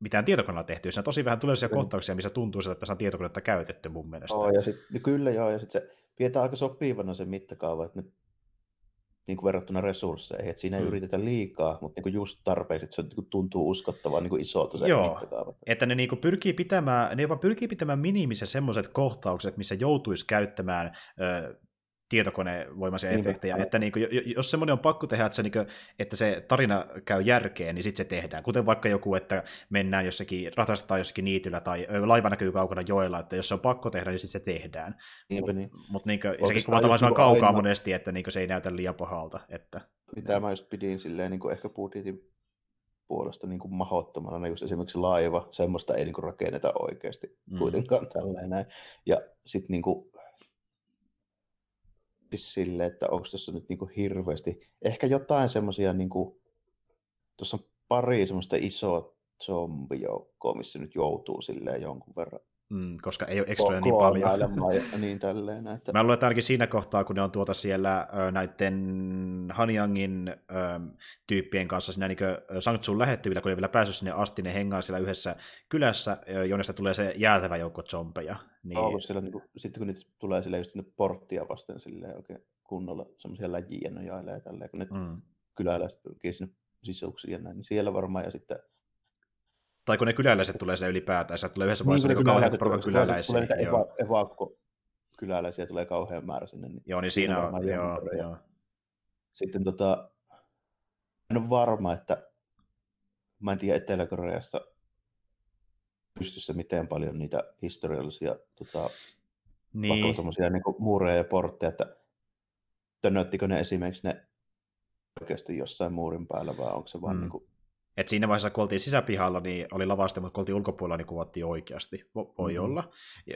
mitään tietokoneella tehty. Siinä on tosi vähän tulee sellaisia kohtauksia, missä tuntuu että tässä on tietokonetta käytetty mun mielestä. Oh, ja sit, no kyllä joo, ja sitten se pidetään aika sopivana se mittakaava, että ne niin kuin verrattuna resursseihin, että siinä ei mm. yritetä liikaa, mutta niin kuin just tarpeeksi, että se niin kuin tuntuu uskottavaa niin kuin isolta se Joo, mittakaava. että ne niin kuin pyrkii pitämään, ne jopa pyrkii pitämään minimissä semmoiset kohtaukset, missä joutuisi käyttämään ö, tietokonevoimaisia niin, efektejä, että niin kuin, jos semmoinen on pakko tehdä, että se, niin kuin, että se tarina käy järkeen, niin sitten se tehdään. Kuten vaikka joku, että mennään jossakin, ratastetaan jossakin niityllä tai laiva näkyy kaukana joella, että jos se on pakko tehdä, niin sitten se tehdään. Mutta niin. mut, niin kuin, sekin kuvataan vaan kaukaa aina... monesti, että niin kuin, se ei näytä liian pahalta. Että... Mitä mä just pidin silleen, niin kuin ehkä budjetin puolesta niin kuin mahdottomana, niin just esimerkiksi laiva, semmoista ei niin kuin rakenneta oikeasti mm. kuitenkaan tällainen. Ja sitten niin kuin, sille, että onko tässä nyt niin kuin hirveästi, ehkä jotain semmoisia, niin tuossa on pari semmoista isoa zombijoukkoa, missä nyt joutuu silleen jonkun verran Mm, koska ei ole ekstra niin paljon. Ja niin tälleen, että... Mä luulen, että ainakin siinä kohtaa, kun ne on tuota siellä näiden Hanyangin ö, tyyppien kanssa siinä niin Sangtsun lähettyvillä, kun ne vielä päässyt sinne asti, ne hengaa siellä yhdessä kylässä, jonne tulee se jäätävä joukko zombeja. Niin... Ollut siellä, niin kuin, sitten kun niitä tulee sille just sinne porttia vasten silleen, oikein kunnolla semmoisia läjiä nojailee tälleen, kun ne mm. kyläläiset pyrkii sinne sisuksiin ja näin, niin siellä varmaan, ja sitten tai kun ne kyläläiset tulee se ylipäätään, se tulee yhdessä vaiheessa niin, niin kauhean porukan kyläläisiä. Tulee eva, evakko kyläläisiä tulee kauhean määrä sinne. Niin joo, niin siinä on, joo, joo. Sitten tota, en ole varma, että mä en tiedä Etelä-Koreasta pystyssä miten paljon niitä historiallisia tota, niin. vaikka niin muureja ja portteja, että tönöttikö ne esimerkiksi ne oikeasti jossain muurin päällä vai onko se vaan mm. niin kuin et siinä vaiheessa, kun oltiin sisäpihalla, niin oli lavaste, mutta kun oltiin ulkopuolella, niin kuvattiin oikeasti. Voi mm-hmm. olla.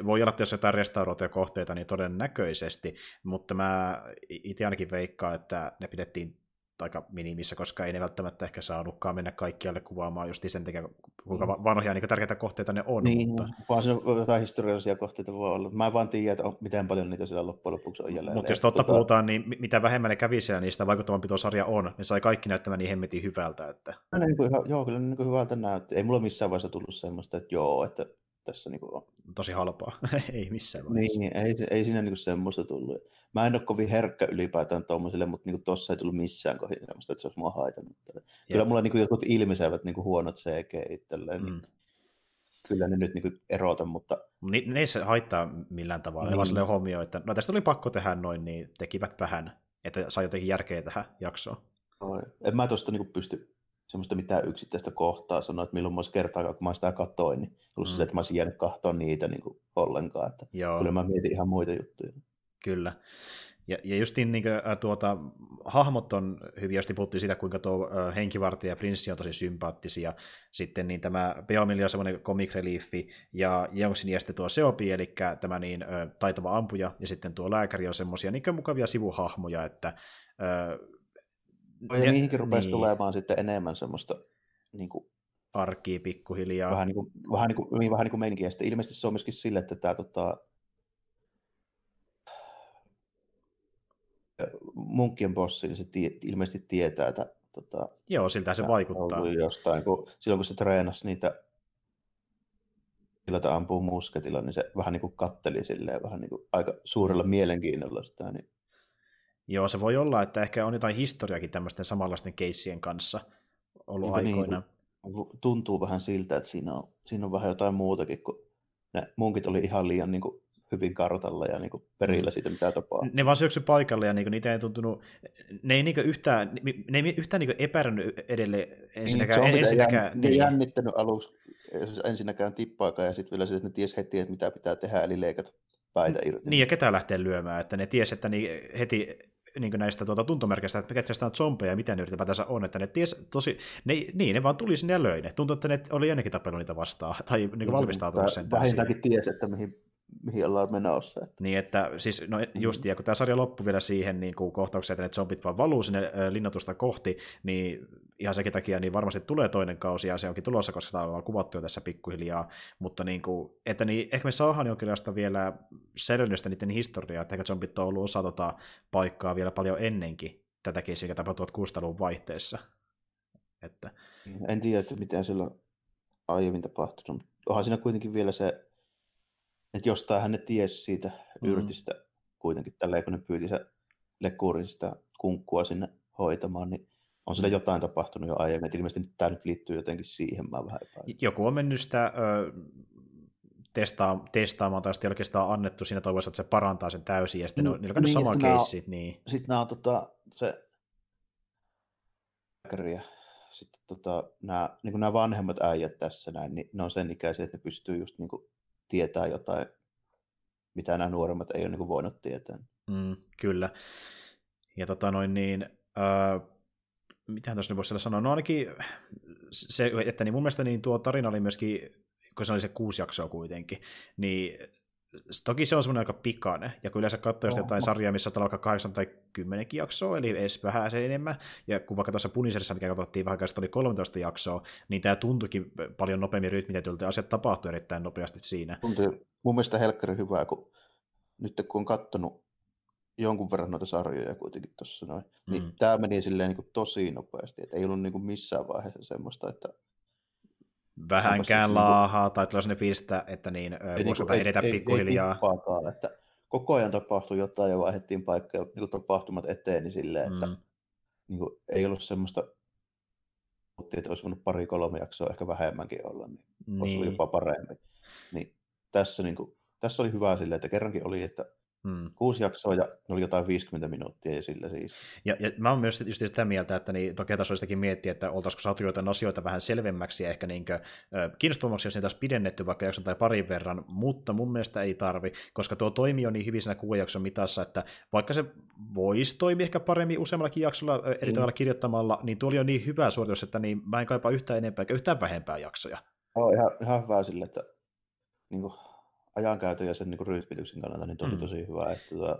Voi olla, että jos jotain restauroituja kohteita, niin todennäköisesti. Mutta mä itse ainakin veikkaan, että ne pidettiin aika minimissä, koska ei ne välttämättä ehkä saanutkaan mennä kaikkialle kuvaamaan just sen takia, kuinka mm. vanhoja niin tärkeitä kohteita ne on. Niin, mutta... vaan se jotain historiallisia kohteita voi olla. Mä en vaan tiedä, että miten paljon niitä siellä loppujen lopuksi on jäljellä. Mutta jos totta tota... puhutaan, niin mitä vähemmän ne kävi siellä, niin sitä vaikuttavampi tuo sarja on. Ne sai kaikki näyttämään niin hemmetin hyvältä. Että... niin kuin, joo, kyllä niin kuin hyvältä näytti. Ei mulla missään vaiheessa tullut semmoista, että joo, että tässä niin kuin on. Tosi halpaa, ei missään vaiheessa. Niin, ei, ei siinä niin kuin semmoista tullut. Mä en ole kovin herkkä ylipäätään tuommoiselle, mutta niin tuossa ei tullut missään kohdassa semmoista, että se olisi mua haitannut. Kyllä mulla niin kuin jotkut ilmiselvät niin kuin huonot CG itselleen, niin mm. niin kyllä ne nyt niin kuin erota, mutta... Ni, ne ei se haittaa millään tavalla, niin. vaan huomioon, että no tästä oli pakko tehdä noin, niin tekivät vähän, että sai jotenkin järkeä tähän jaksoon. Oi. En mä tuosta niin pysty semmoista mitään yksittäistä kohtaa sanoa, että milloin mä olisin kertaa, kun mä sitä katoin, niin ollut mm. sille, että mä olisin jäänyt katsoa niitä niin kuin ollenkaan. Että Joo. Kyllä mä mietin ihan muita juttuja. Kyllä. Ja, ja justiin niin kuin, äh, tuota, hahmot on hyvin, jos puhuttiin siitä, kuinka tuo äh, henkivartija ja prinssi on tosi sympaattisia. Sitten niin tämä Beomili on semmoinen comic reliefi, ja Jongsin ja sitten tuo Seopi, eli tämä niin, äh, taitava ampuja, ja sitten tuo lääkäri on semmoisia niin mukavia sivuhahmoja, että äh, ja, ja niihinkin rupesi niin. tulemaan sitten enemmän semmoista niin kuin, arkea pikkuhiljaa. Vähän niin kuin, vähän niin kuin, niin, vähän niin kuin meininkiä. Sitten ilmeisesti se on myöskin sille, että tämä tota, munkkien bossi, niin se tie, ilmeisesti tietää, että tota, Joo, siltä se vaikuttaa. Jostain, kun, silloin kun se treenasi niitä sillä ampuu musketilla, niin se vähän niin kuin katteli silleen, vähän niin kuin aika suurella mielenkiinnolla sitä. Niin Joo, se voi olla, että ehkä on jotain historiakin tämmöisten samanlaisten keissien kanssa ollut Niinpä aikoina. Niin, tuntuu vähän siltä, että siinä on, siinä on vähän jotain muutakin, kun ne munkit oli ihan liian niin kuin, hyvin kartalla ja niin kuin, perillä siitä, mitä tapahtuu. Ne vaan syöksy paikalle ja niin niitä ei tuntunut, ne ei niin yhtään, ne ei yhtään niin epäröinyt edelleen ensinnäkään. Niin, ensinnäkään jänn, niin. Jännittänyt aluksi ensinnäkään tippaakaan ja sitten vielä se, että ne ties heti, että mitä pitää tehdä, eli leikata päitä irti. Niin, ja ketä lähtee lyömään, että ne ties, että niin heti niin näistä tuota, tuntomerkeistä, että ketkä on zombeja ja mitä ne ylipäätänsä on, että ne ties tosi, ne, niin, ne vaan tuli sinne ja löi ne. Tuntuu, että ne oli ennenkin tapellut niitä vastaan, tai niin valmistautunut sen. Vähintäänkin ties, että mihin mihin ollaan menossa. Että. Niin, että siis, no just, ja kun tämä sarja loppui vielä siihen niin kuin kohtaukseen, että ne zombit vaan valuu sinne linnatusta kohti, niin ihan sekin takia niin varmasti tulee toinen kausi, ja se onkin tulossa, koska tämä on kuvattu jo tässä pikkuhiljaa, mutta niin kuin, että niin, ehkä me saadaan jonkinlaista vielä selvennystä niiden historiaa, että ehkä zombit on ollut osa tota paikkaa vielä paljon ennenkin tätäkin, mikä tapahtui 1600-luvun vaihteessa. Että... En tiedä, että miten sillä aiemmin tapahtunut. Onhan siinä kuitenkin vielä se että jostain hän ne tiesi siitä mm. yrtistä kuitenkin tälleen, kun ne pyyti se lekurin sitä kunkkua sinne hoitamaan, niin on sille mm. jotain tapahtunut jo aiemmin, että ilmeisesti tämä nyt liittyy jotenkin siihen, mä vähän epäilen. Joku on mennyt sitä ö, testaa, testaamaan tai sitten oikeastaan annettu siinä toivossa, että se parantaa sen täysin, ja sitten no, niillä on niin, sama keissi. Niin. Sitten nämä on tota, se ja sitten tota, nämä, niin nämä vanhemmat äijät tässä näin, niin ne on sen ikäisiä, että ne pystyy just niin kuin tietää jotain, mitä nämä nuoremmat ei ole niin kuin voinut tietää. Mm, kyllä. Ja tota noin niin, äh, mitähän tuossa voisi sanoa, no ainakin se, että niin mun mielestä niin tuo tarina oli myöskin, kun se oli se kuusi jaksoa kuitenkin, niin Toki se on semmoinen aika pikainen, ja kun yleensä katsoo oh, jotain sarjaa, missä on vaikka 8 tai 10 jaksoa, eli edes vähän se enemmän, ja kun vaikka tuossa Punisherissa, mikä katsottiin vähän aikaa oli 13 jaksoa, niin tämä tuntuikin paljon nopeammin rytmitetyltä, ja asiat tapahtui erittäin nopeasti siinä. Tuntui mun mielestä helkkari hyvää, kun nyt kun on katsonut jonkun verran noita sarjoja kuitenkin tuossa noin, niin mm. niin tämä meni silleen niin kuin tosi nopeasti, että ei ollut niin kuin missään vaiheessa semmoista, että vähänkään laahaa, tai tulee sellainen fiilis, että niin, ei, voisi niin edetä ei, pikkuhiljaa. Ei, ei että koko ajan tapahtui jotain ja vaihdettiin paikkaa, niin kuin tapahtumat eteen, niin silleen, että mm. niin kuin, ei ollut semmoista, että olisi voinut pari-kolme jaksoa ehkä vähemmänkin olla, niin, niin. olisi jopa parempi. Niin tässä, niin kuin, tässä oli hyvä silleen, että kerrankin oli, että Hmm. Kuusi jaksoa ja ne oli jotain 50 minuuttia ja sillä siis. Ja, ja mä oon myös just sitä mieltä, että niin, toki tässä olisikin miettiä, että oltaisiko saatu jotain asioita vähän selvemmäksi ja ehkä niin kuin, kiinnostavammaksi, jos niitä olisi pidennetty vaikka jakson tai parin verran, mutta mun mielestä ei tarvi, koska tuo toimii on niin hyvin siinä kuuden jakson mitassa, että vaikka se voisi toimia ehkä paremmin useammallakin jaksolla eri hmm. tavalla kirjoittamalla, niin tuo oli jo niin hyvä suoritus, että niin mä en kaipaa yhtään enempää eikä yhtään vähempää jaksoja. Oh, ihan, ihan hyvä sille, että niin kuin, ajankäytön ja sen niin rytmityksen kannalta niin oli mm. tosi hyvä. Että, tuota,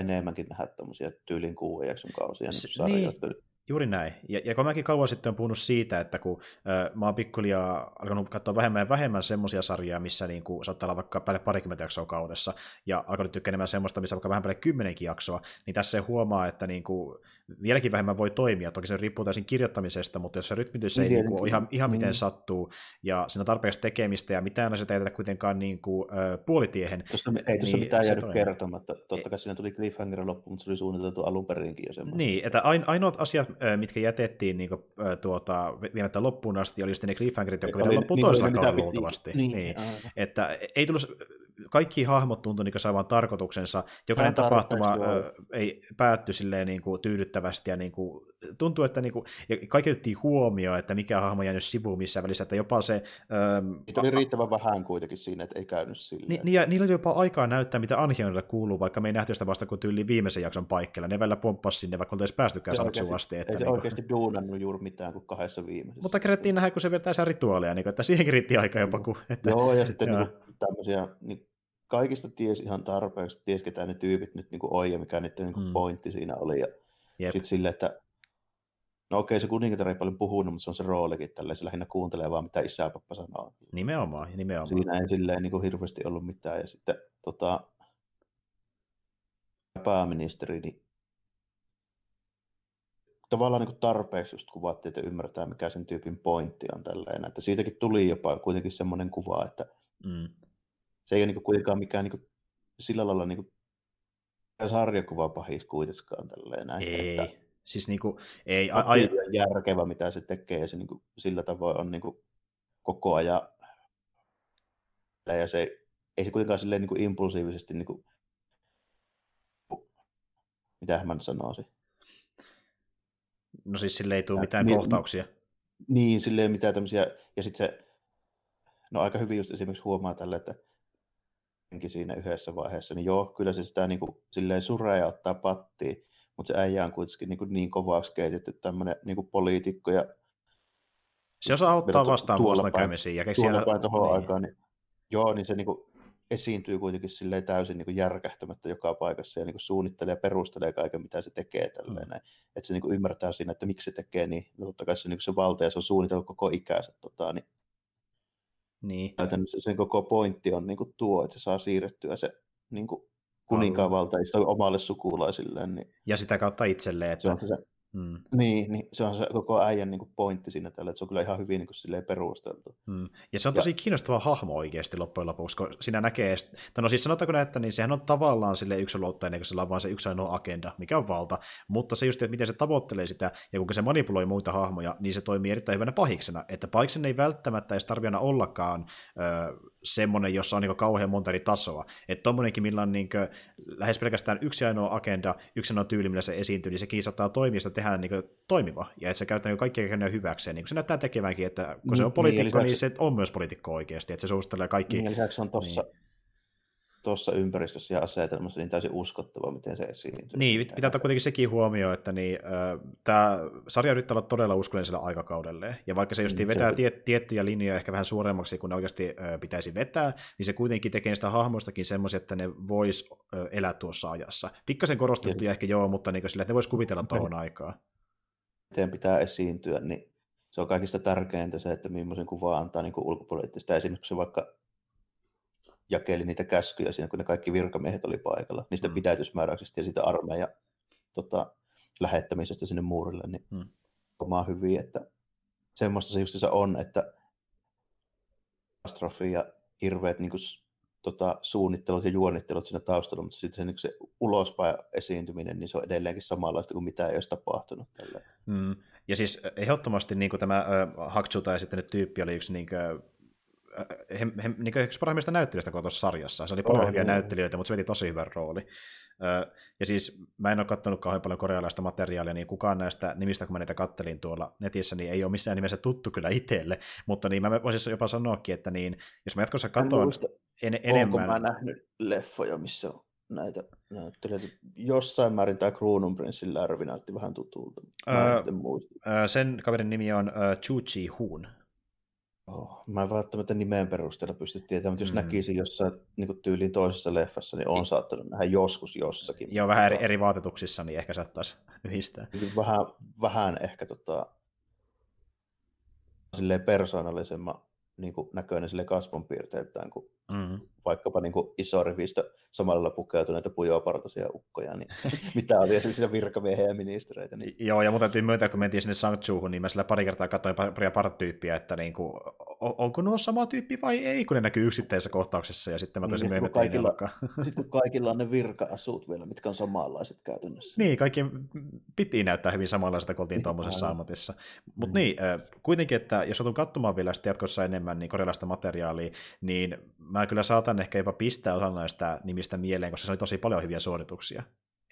enemmänkin nähdä tämmöisiä tyylin kuuden jakson kausia niin, niin, Juuri näin. Ja, ja kun mäkin kauan sitten on puhunut siitä, että kun äh, mä oon pikkuliaa alkanut katsoa vähemmän ja vähemmän semmoisia sarjaa, missä niin kuin, saattaa olla vaikka päälle parikymmentä jaksoa kaudessa, ja alkanut tykkää enemmän semmoista, missä vaikka vähän päälle kymmenenkin jaksoa, niin tässä se huomaa, että niin kuin, vieläkin vähemmän voi toimia. Toki se riippuu täysin kirjoittamisesta, mutta jos se rytmitys ei niin, kuin, ihan, ihan miten mm. sattuu, ja siinä on tarpeeksi tekemistä, ja mitään asioita ei kuitenkaan niin kuin, äh, puolitiehen. Tuossa, ei tuossa niin mitään jäänyt toimii. kertomatta. Totta kai siinä tuli cliffhanger loppu, mutta se oli suunniteltu alun perinkin jo semmoinen. Niin, että ainoat asiat, mitkä jätettiin niin kuin, tuota, viemättä loppuun asti, oli sitten ne cliffhangerit, jotka vielä loppuun niin, toisella kaudella luultavasti. Niin, niin. Että ei tullut kaikki hahmot tuntui niin saavan tarkoituksensa. Jokainen tapahtuma ö, ei päätty silleen niin kuin tyydyttävästi ja niin kuin, tuntuu, että niin kuin, ja kaikki otettiin huomioon, että mikä hahmo jäänyt sivuun missään välissä, että jopa se... Niitä oli riittävän vähän kuitenkin siinä, että ei käynyt silleen. Ni, niin, ja niillä oli jopa aikaa näyttää, mitä Anhionille kuuluu, vaikka me ei nähty sitä vasta kuin tyyli viimeisen jakson paikkeilla. Ne välillä pomppasi sinne, vaikka oltaisiin päästykään Sartsuun asti. Että ei se niin oikeasti duunannut juuri mitään kuin kahdessa viimeisessä. Mutta kerättiin nähdä, kun se vetää sen rituaalia, niin kuin, että siihenkin riitti aika jopa. Kun, että, Joo, ja sitten niin kuin, tämmöisiä niin kaikista ties ihan tarpeeksi, ties ketä ne tyypit nyt niin on ja mikä niiden niin mm. pointti siinä oli. Ja sitten silleen, että no okei, se kuningatar ei paljon puhunut, mutta se on se roolikin tälleen, se lähinnä kuuntelee vaan mitä isä pappa sanoo. Nimenomaan, nimenomaan. Siinä ei silleen niin kuin hirveästi ollut mitään. Ja sitten tota, pääministeri, niin tavallaan niin tarpeeksi just kuvattiin, että ymmärtää, mikä sen tyypin pointti on tälleen. Että siitäkin tuli jopa kuitenkin semmoinen kuva, että mm se ei ole niin kuitenkaan mikään niin sillä lailla niin sarjakuva pahis kuitenkaan tälleen näin. Ei, että siis niin kuin, ei. A, ai... järkevä, mitä se tekee, ja se niin kuin, sillä tavoin on niin kuin, koko ajan, ja se ei se kuitenkaan silleen niin kuin impulsiivisesti, niin kuin, mitä mä sanoisin. No siis sille ei tule mitään niin, kohtauksia. Niin, silleen mitään tämmöisiä, ja sitten se, no aika hyvin just esimerkiksi huomaa tälle, että siinä yhdessä vaiheessa, niin joo, kyllä se sitä niin kuin, silleen suree ja ottaa pattiin, mutta se äijä on kuitenkin niin, kuin niin kovaksi keitetty tämmöinen niin poliitikko ja se osaa ottaa vastaan vastakäymisiä. Ja tuolla päin tuohon niin. aikaan, niin, joo, niin se niin kuin, esiintyy kuitenkin silleen täysin niin kuin järkähtämättä joka paikassa ja niin kuin suunnittelee ja perustelee kaiken, mitä se tekee. Tälleen, mm. Että se niin kuin ymmärtää siinä, että miksi se tekee niin. Ja totta kai se, niin kuin se valta ja se on suunnitellut koko ikänsä. Tota, niin niin. Käytännössä sen koko pointti on niin kuin tuo, että se saa siirrettyä se niin kuin kuninkaan valta omalle sukulaisilleen. Niin ja sitä kautta itselleen. Että... Se on se, Mm. Niin, niin, se on se koko äijän niin kuin pointti siinä tällä, että se on kyllä ihan hyvin niin kuin, perusteltu. Mm. Ja se on tosi ja... kiinnostava hahmo oikeasti loppujen lopuksi, kun siinä näkee, tai no siis sanotaanko näin, että niin sehän on tavallaan sille yksilöluottainen, kun sillä on vain se yksi ainoa agenda, mikä on valta, mutta se just, että miten se tavoittelee sitä, ja kun se manipuloi muita hahmoja, niin se toimii erittäin hyvänä pahiksena, että pahiksen ei välttämättä edes tarvitse ollakaan ö, semmoinen, jossa on niin kauhean monta eri tasoa, että tommonenkin, millä on niin kuin, lähes pelkästään yksi ainoa agenda, yksi ainoa tyyli, millä se esiintyy, niin sekin saattaa toimia, sitä tehdään niin toimiva, ja että se käyttää niin kaikkia keinoja hyväkseen, niin kuin se näyttää tekevänkin, että kun se on poliitikko, niin, niin, lisäksi... niin se on myös poliitikko oikeasti, että se suustelee kaikki. Niin, lisäksi on tuossa niin tuossa ympäristössä ja asetelmassa niin täysin uskottava, miten se esiintyy. Niin, pitää ottaa kuitenkin sekin huomioon, että niin, äh, tämä sarja yrittää olla todella uskollinen aikakaudelle. Ja vaikka se just mm, vetää tie, tiettyjä linjoja ehkä vähän suuremmaksi kuin ne oikeasti äh, pitäisi vetää, niin se kuitenkin tekee sitä hahmoistakin semmoisia, että ne vois äh, elää tuossa ajassa. Pikkasen korostettu ja ehkä joo, mutta niin sillä, että ne vois kuvitella tuohon aikaan. Miten pitää esiintyä, niin se on kaikista tärkeintä se, että millaisen kuva antaa niin ulkopoliittista. Esimerkiksi vaikka jakeli niitä käskyjä siinä, kun ne kaikki virkamiehet oli paikalla, niistä mm. pidätysmääräyksistä ja sitä armeijan tota, lähettämisestä sinne muurille, niin mm. omaa hyvin, että semmoista se just on, että katastrofi ja hirveät niin kuin, tota, suunnittelut ja juonittelut siinä taustalla, mutta sitten se, niin se ulospäin esiintyminen, niin se on edelleenkin samanlaista kuin mitä ei olisi tapahtunut. Tälle. Mm. Ja siis ehdottomasti niin kuin tämä äh, Haksuta ja sitten tyyppi oli yksi niin kuin, he, he, niin yksi parhaimmista näyttelijöistä koko tuossa sarjassa. Se oli paljon oh, hyviä oh. näyttelijöitä, mutta se veti tosi hyvän rooli. Ja siis mä en ole katsonut kauhean paljon korealaista materiaalia, niin kukaan näistä nimistä, kun mä niitä kattelin tuolla netissä, niin ei ole missään nimessä tuttu kyllä itselle. Mutta niin mä voisin jopa sanoakin, että niin, jos mä jatkossa katson en, enemmän... Onko mä nähnyt leffoja, missä on näitä näyttelijöitä. Jossain määrin tämä Kruunun prinssin lärvi näytti vähän tutulta. Öö, öö, sen kaverin nimi on öö, Chu Chi Hoon. Oh, mä en välttämättä nimen perusteella pysty tietämään, mutta jos mm. näkisin jossain niin tyyliin toisessa leffassa, niin on saattanut nähdä joskus jossakin. Joo, vähän eri, eri vaatetuksissa, niin ehkä saattaisi yhdistää. Vähän, vähän ehkä tota, persoonallisemman niin kuin näköinen sille kasvonpiirteiltään kuin mm. Vaikkapa niin iso rivistö samalla pukeutuneita pujopartaisia ukkoja, niin mitä oli esimerkiksi virkamiehiä ja ministereitä. Niin... Joo, ja mun täytyy myöntää, kun mentiin sinne Sangchuuhun, niin mä sillä pari kertaa katsoin paria partyyppiä, että niin kuin, onko nuo sama tyyppi vai ei, kun ne näkyy yksittäisessä kohtauksessa, ja sitten mä toisin niin, kaikilla, Sitten kun kaikilla on ne virka-asut vielä, mitkä on samanlaiset käytännössä. Niin, kaikki piti näyttää hyvin samanlaista, kun oltiin niin, tuommoisessa ammatissa. Mutta mm. niin, kuitenkin, että jos otan katsomaan vielä sitten jatkossa enemmän niin korealaista materiaalia, niin mä kyllä saatan ehkä jopa pistää osan näistä nimistä mieleen, koska se oli tosi paljon hyviä suorituksia.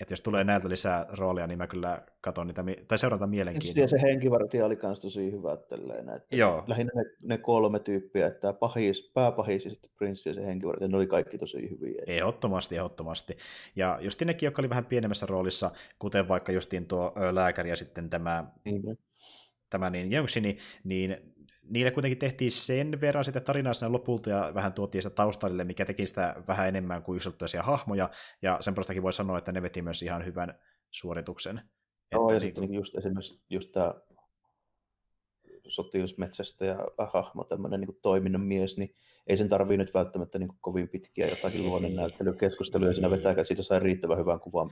Että jos tulee näiltä lisää roolia, niin mä kyllä katson niitä, tai seurata mielenkiintoista. Ja se henkivartija oli myös tosi hyvä tälleen, että Joo. lähinnä ne, ne, kolme tyyppiä, että pahis, pääpahis ja sitten prinssi ja se henkivartija, ne oli kaikki tosi hyviä. Ehdottomasti, ehdottomasti. Ja just nekin, jotka oli vähän pienemmässä roolissa, kuten vaikka justiin tuo lääkäri ja sitten tämä, niin. tämä niin Jönksini, niin niille kuitenkin tehtiin sen verran sitä tarinaa sinne lopulta ja vähän tuotiin sitä taustallille, mikä teki sitä vähän enemmän kuin yksittäisiä hahmoja, ja sen puolestakin voi sanoa, että ne veti myös ihan hyvän suorituksen. Joo, ja niin sitten just esimerkiksi just tämä sotilasmetsästä ja hahmo, tämmöinen niin toiminnan mies, niin ei sen tarvii nyt välttämättä niin kovin pitkiä jotakin luonnonnäyttelykeskusteluja, siinä vetää, siitä sai riittävän hyvän kuvan,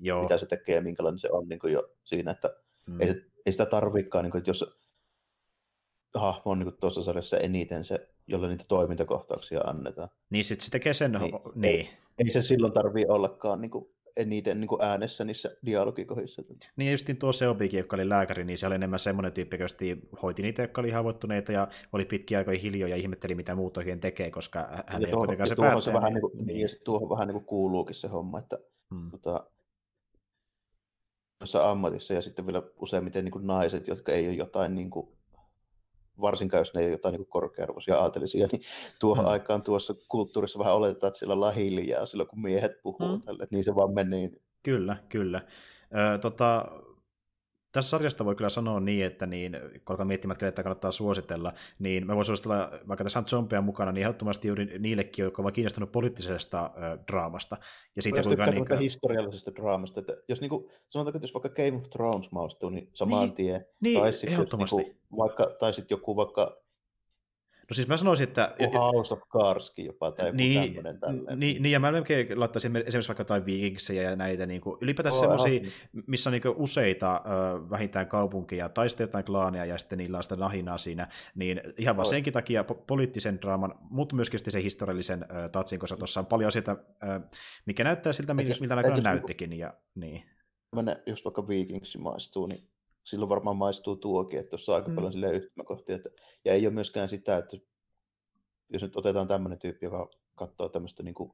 Joo. mitä se tekee ja minkälainen se on niin jo siinä, että mm. ei, ei sitä tarviikaan, niin kuin, että jos hahmo on niin tuossa sarjassa eniten se, jolle niitä toimintakohtauksia annetaan. Niin sitten se tekee sen, niin. niin. Ei, ei se silloin tarvii ollakaan niin kuin, eniten niin kuin äänessä niissä dialogikohdissa. Niin justiin tuo Seobikin, joka oli lääkäri, niin se oli enemmän semmoinen tyyppi, joka hoiti niitä, jotka oli haavoittuneita ja oli pitkiä aikoja hiljoja ja ihmetteli, mitä muut oikein tekee, koska hän ja ei tuohon, kuitenkaan se päättää. Se vähän niin kuin, niin. Ja tuohon vähän niin kuin kuuluukin se homma, että hmm. tota, ammatissa ja sitten vielä useimmiten niin kuin naiset, jotka ei ole jotain niin kuin varsinkaan jos ne ei ole jotain niin korkearvoisia aatelisia, niin tuohon hmm. aikaan tuossa kulttuurissa vähän oletetaan, että siellä ollaan hiljaa silloin, kun miehet puhuu hmm. tälle, että niin se vaan menee. Kyllä, kyllä. Ö, tota, tässä sarjasta voi kyllä sanoa niin, että niin, kun alkaa miettimään, että kannattaa suositella, niin mä voin suositella, vaikka tässä on zombeja mukana, niin ehdottomasti juuri niillekin, jotka ovat kiinnostunut poliittisesta ö, draamasta. Ja siitä, kuinka niin kuin... historiallisesta draamasta, että jos niin kuin, sanotaanko, että jos vaikka Game of Thrones maistuu, niin saman niin, tien, niin, tai sitten niin vaikka, tai sitten joku vaikka No siis mä sanoisin, että... House of Cardskin jopa, tai joku niin, tämmöinen tälleen. Niin, niin, ja mä melkein laittaisin esimerkiksi vaikka jotain Vikingsejä ja näitä, niin kuin, ylipäätään oh, semmoisia, missä on niin useita uh, vähintään kaupunkia, tai sitten jotain klaania, ja sitten niillä on sitä nahinaa siinä, niin ihan vaan oh. senkin takia poliittisen draaman, mutta myöskin sen historiallisen uh, tatsin, koska tuossa on paljon asioita, uh, mikä näyttää siltä, miltä, miltä näköinen näyttikin, ja niin. Mä jos vaikka Vikings maistuu, niin silloin varmaan maistuu tuokin, että tuossa on aika mm. paljon sille yhtymäkohtia. Että, ja ei ole myöskään sitä, että jos nyt otetaan tämmöinen tyyppi, joka katsoo tämmöistä niin kuin,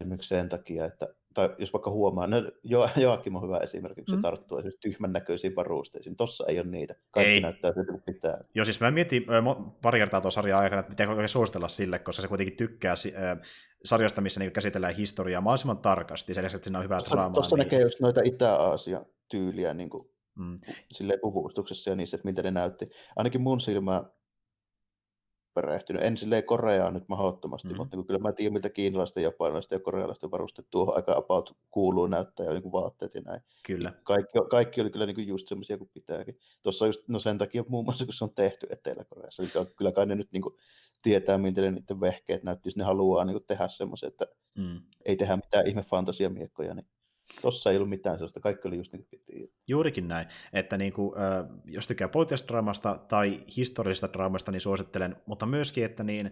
esimerkiksi sen takia, että, tai jos vaikka huomaa, no jo, Joakim on hyvä esimerkki, kun se mm. tarttuu esimerkiksi tyhmän näköisiin varusteisiin. Tossa ei ole niitä. Kaikki ei. näyttää siltä kuin pitää. Joo, siis mä mietin pari kertaa tuon sarjan aikana, että miten oikein suositella sille, koska se kuitenkin tykkää äh, sarjasta, missä niin käsitellään historiaa mahdollisimman tarkasti. Sen lisäksi, että siinä on hyvää draamaa. Tuossa niin... näkee just noita Itä-Aasia tyyliä niin kuin mm. silleen puvustuksessa ja niissä, että miltä ne näytti. Ainakin mun silmä perehtynyt. En silleen Koreaa nyt mahdottomasti, mm. mutta kyllä mä tiedän, miltä kiinalaisten, japanilaisten ja korealaisten varusteet tuohon aika about kuuluu näyttää ja niin vaatteet ja näin. Kyllä. Kaikki, kaikki oli kyllä niin kuin just semmoisia kuin pitääkin. Tuossa just, no sen takia muun muassa, kun se on tehty Etelä-Koreassa, niin kyllä kai ne nyt niin kuin tietää, miltä ne niiden vehkeet näytti, jos ne haluaa niin kuin tehdä semmoisia, että mm. ei tehdä mitään ihme fantasiamiekkoja, niin Tuossa ei ollut mitään sellaista, kaikki oli just niin kuin piti. Juurikin näin, että niin kuin, jos tykkää poliittisesta draamasta tai historiallisesta draamasta, niin suosittelen, mutta myöskin, että niin,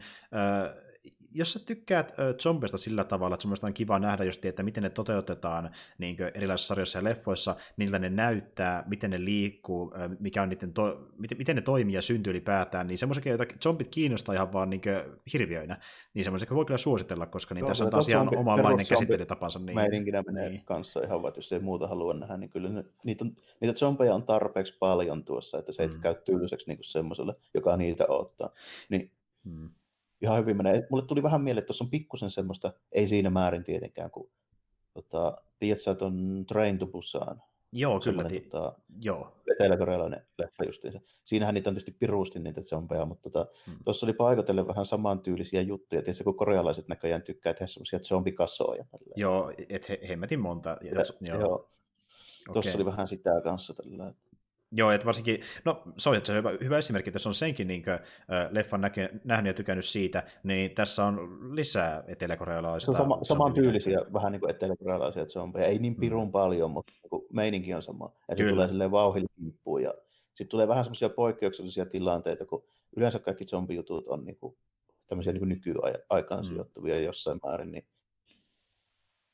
jos sä tykkäät äh, zombeista sillä tavalla, että semmoista on kiva nähdä just, että miten ne toteutetaan niin erilaisissa sarjoissa ja leffoissa, miltä ne näyttää, miten ne liikkuu, mikä on niiden to- miten, miten ne toimii ja syntyy ylipäätään, niin semmoisia, joita zombit kiinnostaa ihan vaan niin hirviöinä, niin semmoisia voi kyllä suositella, koska niin Joo, tässä on taas ihan omanlainen käsittelytapansa. Niin, Meininkinä menee niin. kanssa ihan vaan, jos ei muuta halua nähdä, niin kyllä ne, niitä, on, niitä zombeja on tarpeeksi paljon tuossa, että se ei mm. käy tylsäksi niin semmoiselle, joka niitä ottaa. Niin, mm ihan hyvin menee. Mulle tuli vähän mieleen, että tuossa on pikkusen semmoista, ei siinä määrin tietenkään, kun tota, tiedät sä on Train to Busan. Joo, kyllä. Ti- tota, joo. Etelä-korealainen leffa justiinsa. Siinähän niitä on tietysti pirusti niitä zombeja, mutta tota, hmm. tuossa oli paikotellen vähän samantyylisiä juttuja. Tietysti kun korealaiset näköjään tykkää tehdä semmoisia zombikasoja. Tällä. Joo, et he, hemmetin monta. Ja, ja, joo. joo. Tuossa okay. oli vähän sitä kanssa tällä. Joo, että varsinkin, no se on hyvä, hyvä esimerkki, että jos on senkin niin kuin, leffan näky, nähnyt ja tykännyt siitä, niin tässä on lisää eteläkorealaista. Se on sama, saman tyylisiä, vähän niin kuin eteläkorealaisia zombeja, ei niin pirun mm. paljon, mutta niin meininki on sama. Ja se tulee silleen vauhille kimppuun ja sitten tulee vähän semmoisia poikkeuksellisia tilanteita, kun yleensä kaikki zombijutut on niin kuin, tämmöisiä niin kuin nykyaikaan mm. sijoittuvia jossain määrin, niin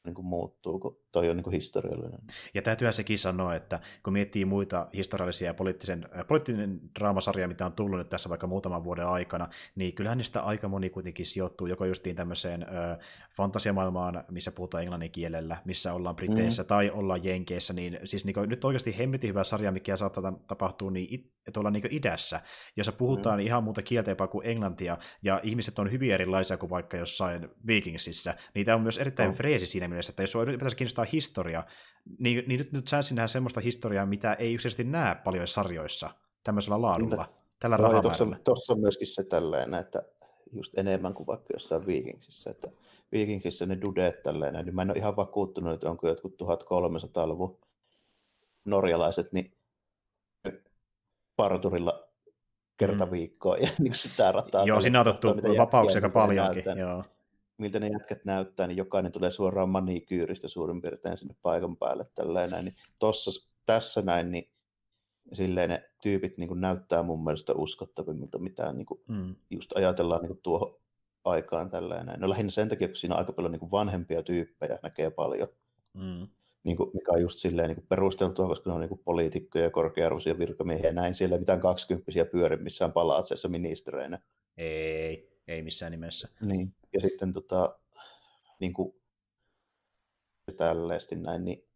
niin kuin muuttuu, kun toi on niin historiallinen. Ja täytyyhän sekin sanoa, että kun miettii muita historiallisia ja poliittisen, äh, poliittinen draamasarja, mitä on tullut nyt tässä vaikka muutaman vuoden aikana, niin kyllähän niistä aika moni kuitenkin sijoittuu joko justiin tämmöiseen äh, fantasiamaailmaan, missä puhutaan englannin kielellä, missä ollaan Briteissä mm. tai ollaan Jenkeissä, niin siis niin kuin, nyt oikeasti hemmetin hyvä sarja, mikä saattaa tapahtua niin tuolla niin idässä, jossa puhutaan mm. ihan muuta kieltä jopa kuin englantia, ja ihmiset on hyvin erilaisia kuin vaikka jossain Vikingsissä. Niitä on myös erittäin oh. freesi siinä mielessä, että jos pitäisi kiinnostaa historia, niin, niin nyt, nyt sä nähdä semmoista historiaa, mitä ei yksinkertaisesti näe paljon sarjoissa tämmöisellä laadulla, Niinpä. tällä no, tuossa, tuossa on myöskin se tällainen, että just enemmän kuin vaikka jossain Vikingsissä, että Vikingsissä ne dudeet tällainen, niin mä en ole ihan vakuuttunut, että onko jotkut 1300-luvun norjalaiset, niin parturilla kerta mm. viikkoa ja niin sitä rataa. Joo, siinä on otettu vapauksia aika paljonkin. Joo miltä ne jätkät näyttää, niin jokainen tulee suoraan manikyyristä suurin piirtein sinne paikan päälle. Tälleen, niin tossa, tässä näin, niin silleen ne tyypit niin kuin näyttää mun mielestä uskottavimmilta, mitä niin kuin mm. just ajatellaan niin kuin tuohon aikaan tällainen. No lähinnä sen takia, kun siinä on aika paljon niin kuin vanhempia tyyppejä, näkee paljon. Mm. Niin kuin, mikä on just silleen niin kuin perusteltua, koska ne on niin kuin poliitikkoja ja korkearvoisia virkamiehiä ja näin. Siellä ei mitään kaksikymppisiä pyöri missään palatseessa ministereinä. Ei, ei missään nimessä. Niin. Ja sitten tota, niin kuin, tälleesti näin, niin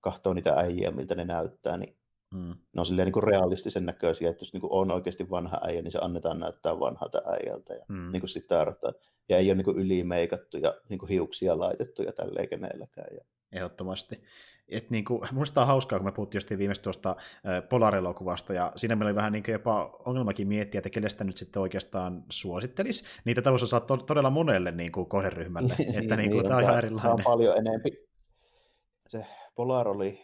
katsoo niitä äijä, miltä ne näyttää, niin mm. ne on silleen niin kuin realistisen näköisiä, että jos niin kuin on oikeasti vanha äijä, niin se annetaan näyttää vanhalta äijältä ja mm. niin kuin sitä arvotaan. Ja ei ole niin kuin ylimeikattu ja niin kuin hiuksia laitettu ja tälleen kenelläkään. Ja... Ehdottomasti että niin kuin, musta on hauskaa, kun me puhuttiin just viimeistä tuosta Polar-elokuvasta, ja siinä meillä oli vähän niin jopa ongelmakin miettiä, että kenestä nyt sitten oikeastaan suosittelisi. Niitä tämmöistä saa to- todella monelle niin kuin kohderyhmälle, että niin kuin, niin, tämä on ihan erilainen. Tämä on paljon enempi. Se Polar oli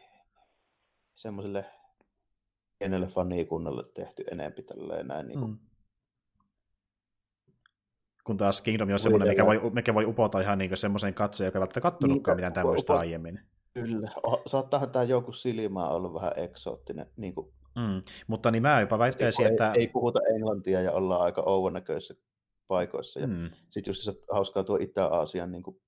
semmoiselle pienelle fanikunnalle tehty enempi tälleen näin niin kuin mm kun taas Kingdom on semmoinen, mikä voi, mikä voi upota ihan niin semmoiseen katsoja, joka ei välttämättä kattonutkaan niin, mitään tämmöistä aiemmin. Kyllä. Saattaahan tämä joku silmää olla vähän eksoottinen. Niin kuin... mm. Mutta niin mä jopa väittäisin, ei, että... Ei, ei puhuta englantia ja ollaan aika ouvonäköisissä paikoissa. Ja mm. Sitten just se hauskaa tuo Itä-Aasian niin kuin,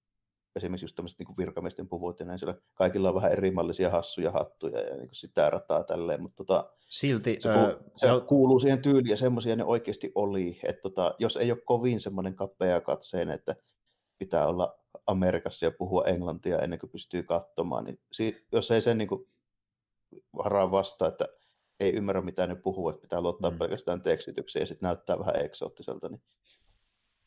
esimerkiksi just tämmöiset niin virkamiesten puvut ja näin, siellä kaikilla on vähän erimallisia hassuja hattuja ja niin kuin sitä rataa tälleen, mutta tota, Silti, se, öö, se no... kuuluu siihen tyyliin ja semmoisia ne oikeasti oli, että tota, jos ei ole kovin semmoinen kapea katseen, että pitää olla Amerikassa ja puhua englantia ennen kuin pystyy katsomaan, niin siitä, jos ei sen niin kuin varaa vasta, että ei ymmärrä mitä ne puhuu, että pitää luottaa mm. pelkästään tekstitykseen ja sitten näyttää vähän eksoottiselta, niin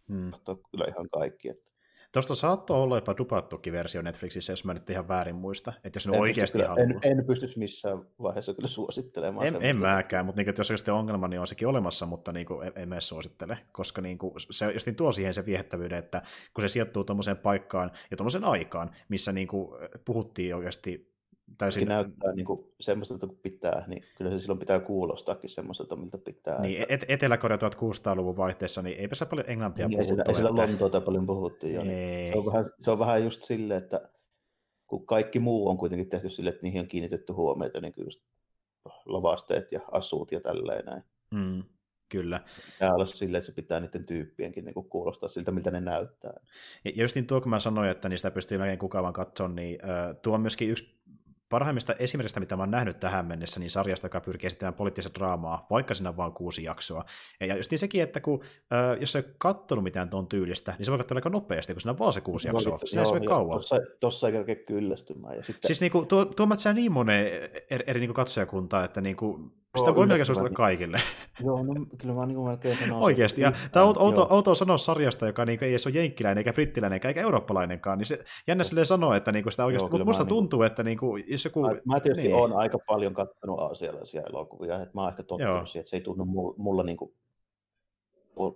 mm. kyllä ihan kaikki. Että Tuosta saattoi olla jopa dupattukin versio Netflixissä, jos mä nyt ihan väärin muista. Että jos ne en oikeasti kyllä, en, en pystyisi missään vaiheessa kyllä suosittelemaan. En, en mäkään, mutta niin, jos on sitten ongelma, niin on sekin olemassa, mutta niin kuin, en, en mene suosittele, koska niin kuin, se just niin tuo siihen se viehättävyyden, että kun se sijoittuu tuommoiseen paikkaan ja tuommoiseen aikaan, missä niin kuin, puhuttiin oikeasti täysin... näyttää niin kuin semmoiselta kuin pitää, niin kyllä se silloin pitää kuulostaakin semmoiselta, miltä pitää. Niin, että... et- Etelä-Korea 1600-luvun vaihteessa, niin eipä se paljon englantia niin, puhuttu. Ei sillä, että... Lontoota paljon puhuttu. Jo, niin se, on vähän, se on vähän just silleen, että kun kaikki muu on kuitenkin tehty sille, että niihin on kiinnitetty huomiota, niin kyllä lavasteet ja asut ja tälleen näin. Mm, kyllä. Pitää olla silleen, että se pitää niiden tyyppienkin niin kuulostaa siltä, miltä ne näyttää. Ja just niin tuo, kun mä sanoin, että niistä pystyy melkein kukaan vaan katsoa, niin äh, tuo on myöskin yksi parhaimmista esimerkistä, mitä mä oon nähnyt tähän mennessä, niin sarjasta, joka pyrkii esittämään poliittista draamaa, vaikka siinä on vain kuusi jaksoa. Ja just niin sekin, että kun, äh, jos ei ole mitään tuon tyylistä, niin se voi katsoa aika nopeasti, kun siinä on vaan se kuusi jaksoa. Se ei kauan. Tossa, tossa ei kerkeä kyllästymään. Ja sitten... Siis niinku, tuo, tuo niin monen eri, eri niinku katsojakuntaa, että niinku, Sitä voi melkein suositella kaikille. Joo, no kyllä mä niin melkein sanon. Oikeasti. Ja tämä on outo, outo sanoa sarjasta, joka niin ei edes ole jenkkiläinen, eikä brittiläinen, eikä eurooppalainenkaan. Niin se jännä silleen sanoa, että niin sitä oikeasti, mutta musta niin tuntuu, että niin kuin, jos joku... Mä, mä tietysti niin. olen aika paljon katsonut aasialaisia elokuvia, että mä oon ehkä tottunut siihen, että se ei tunnu mulla, mulla niin kuin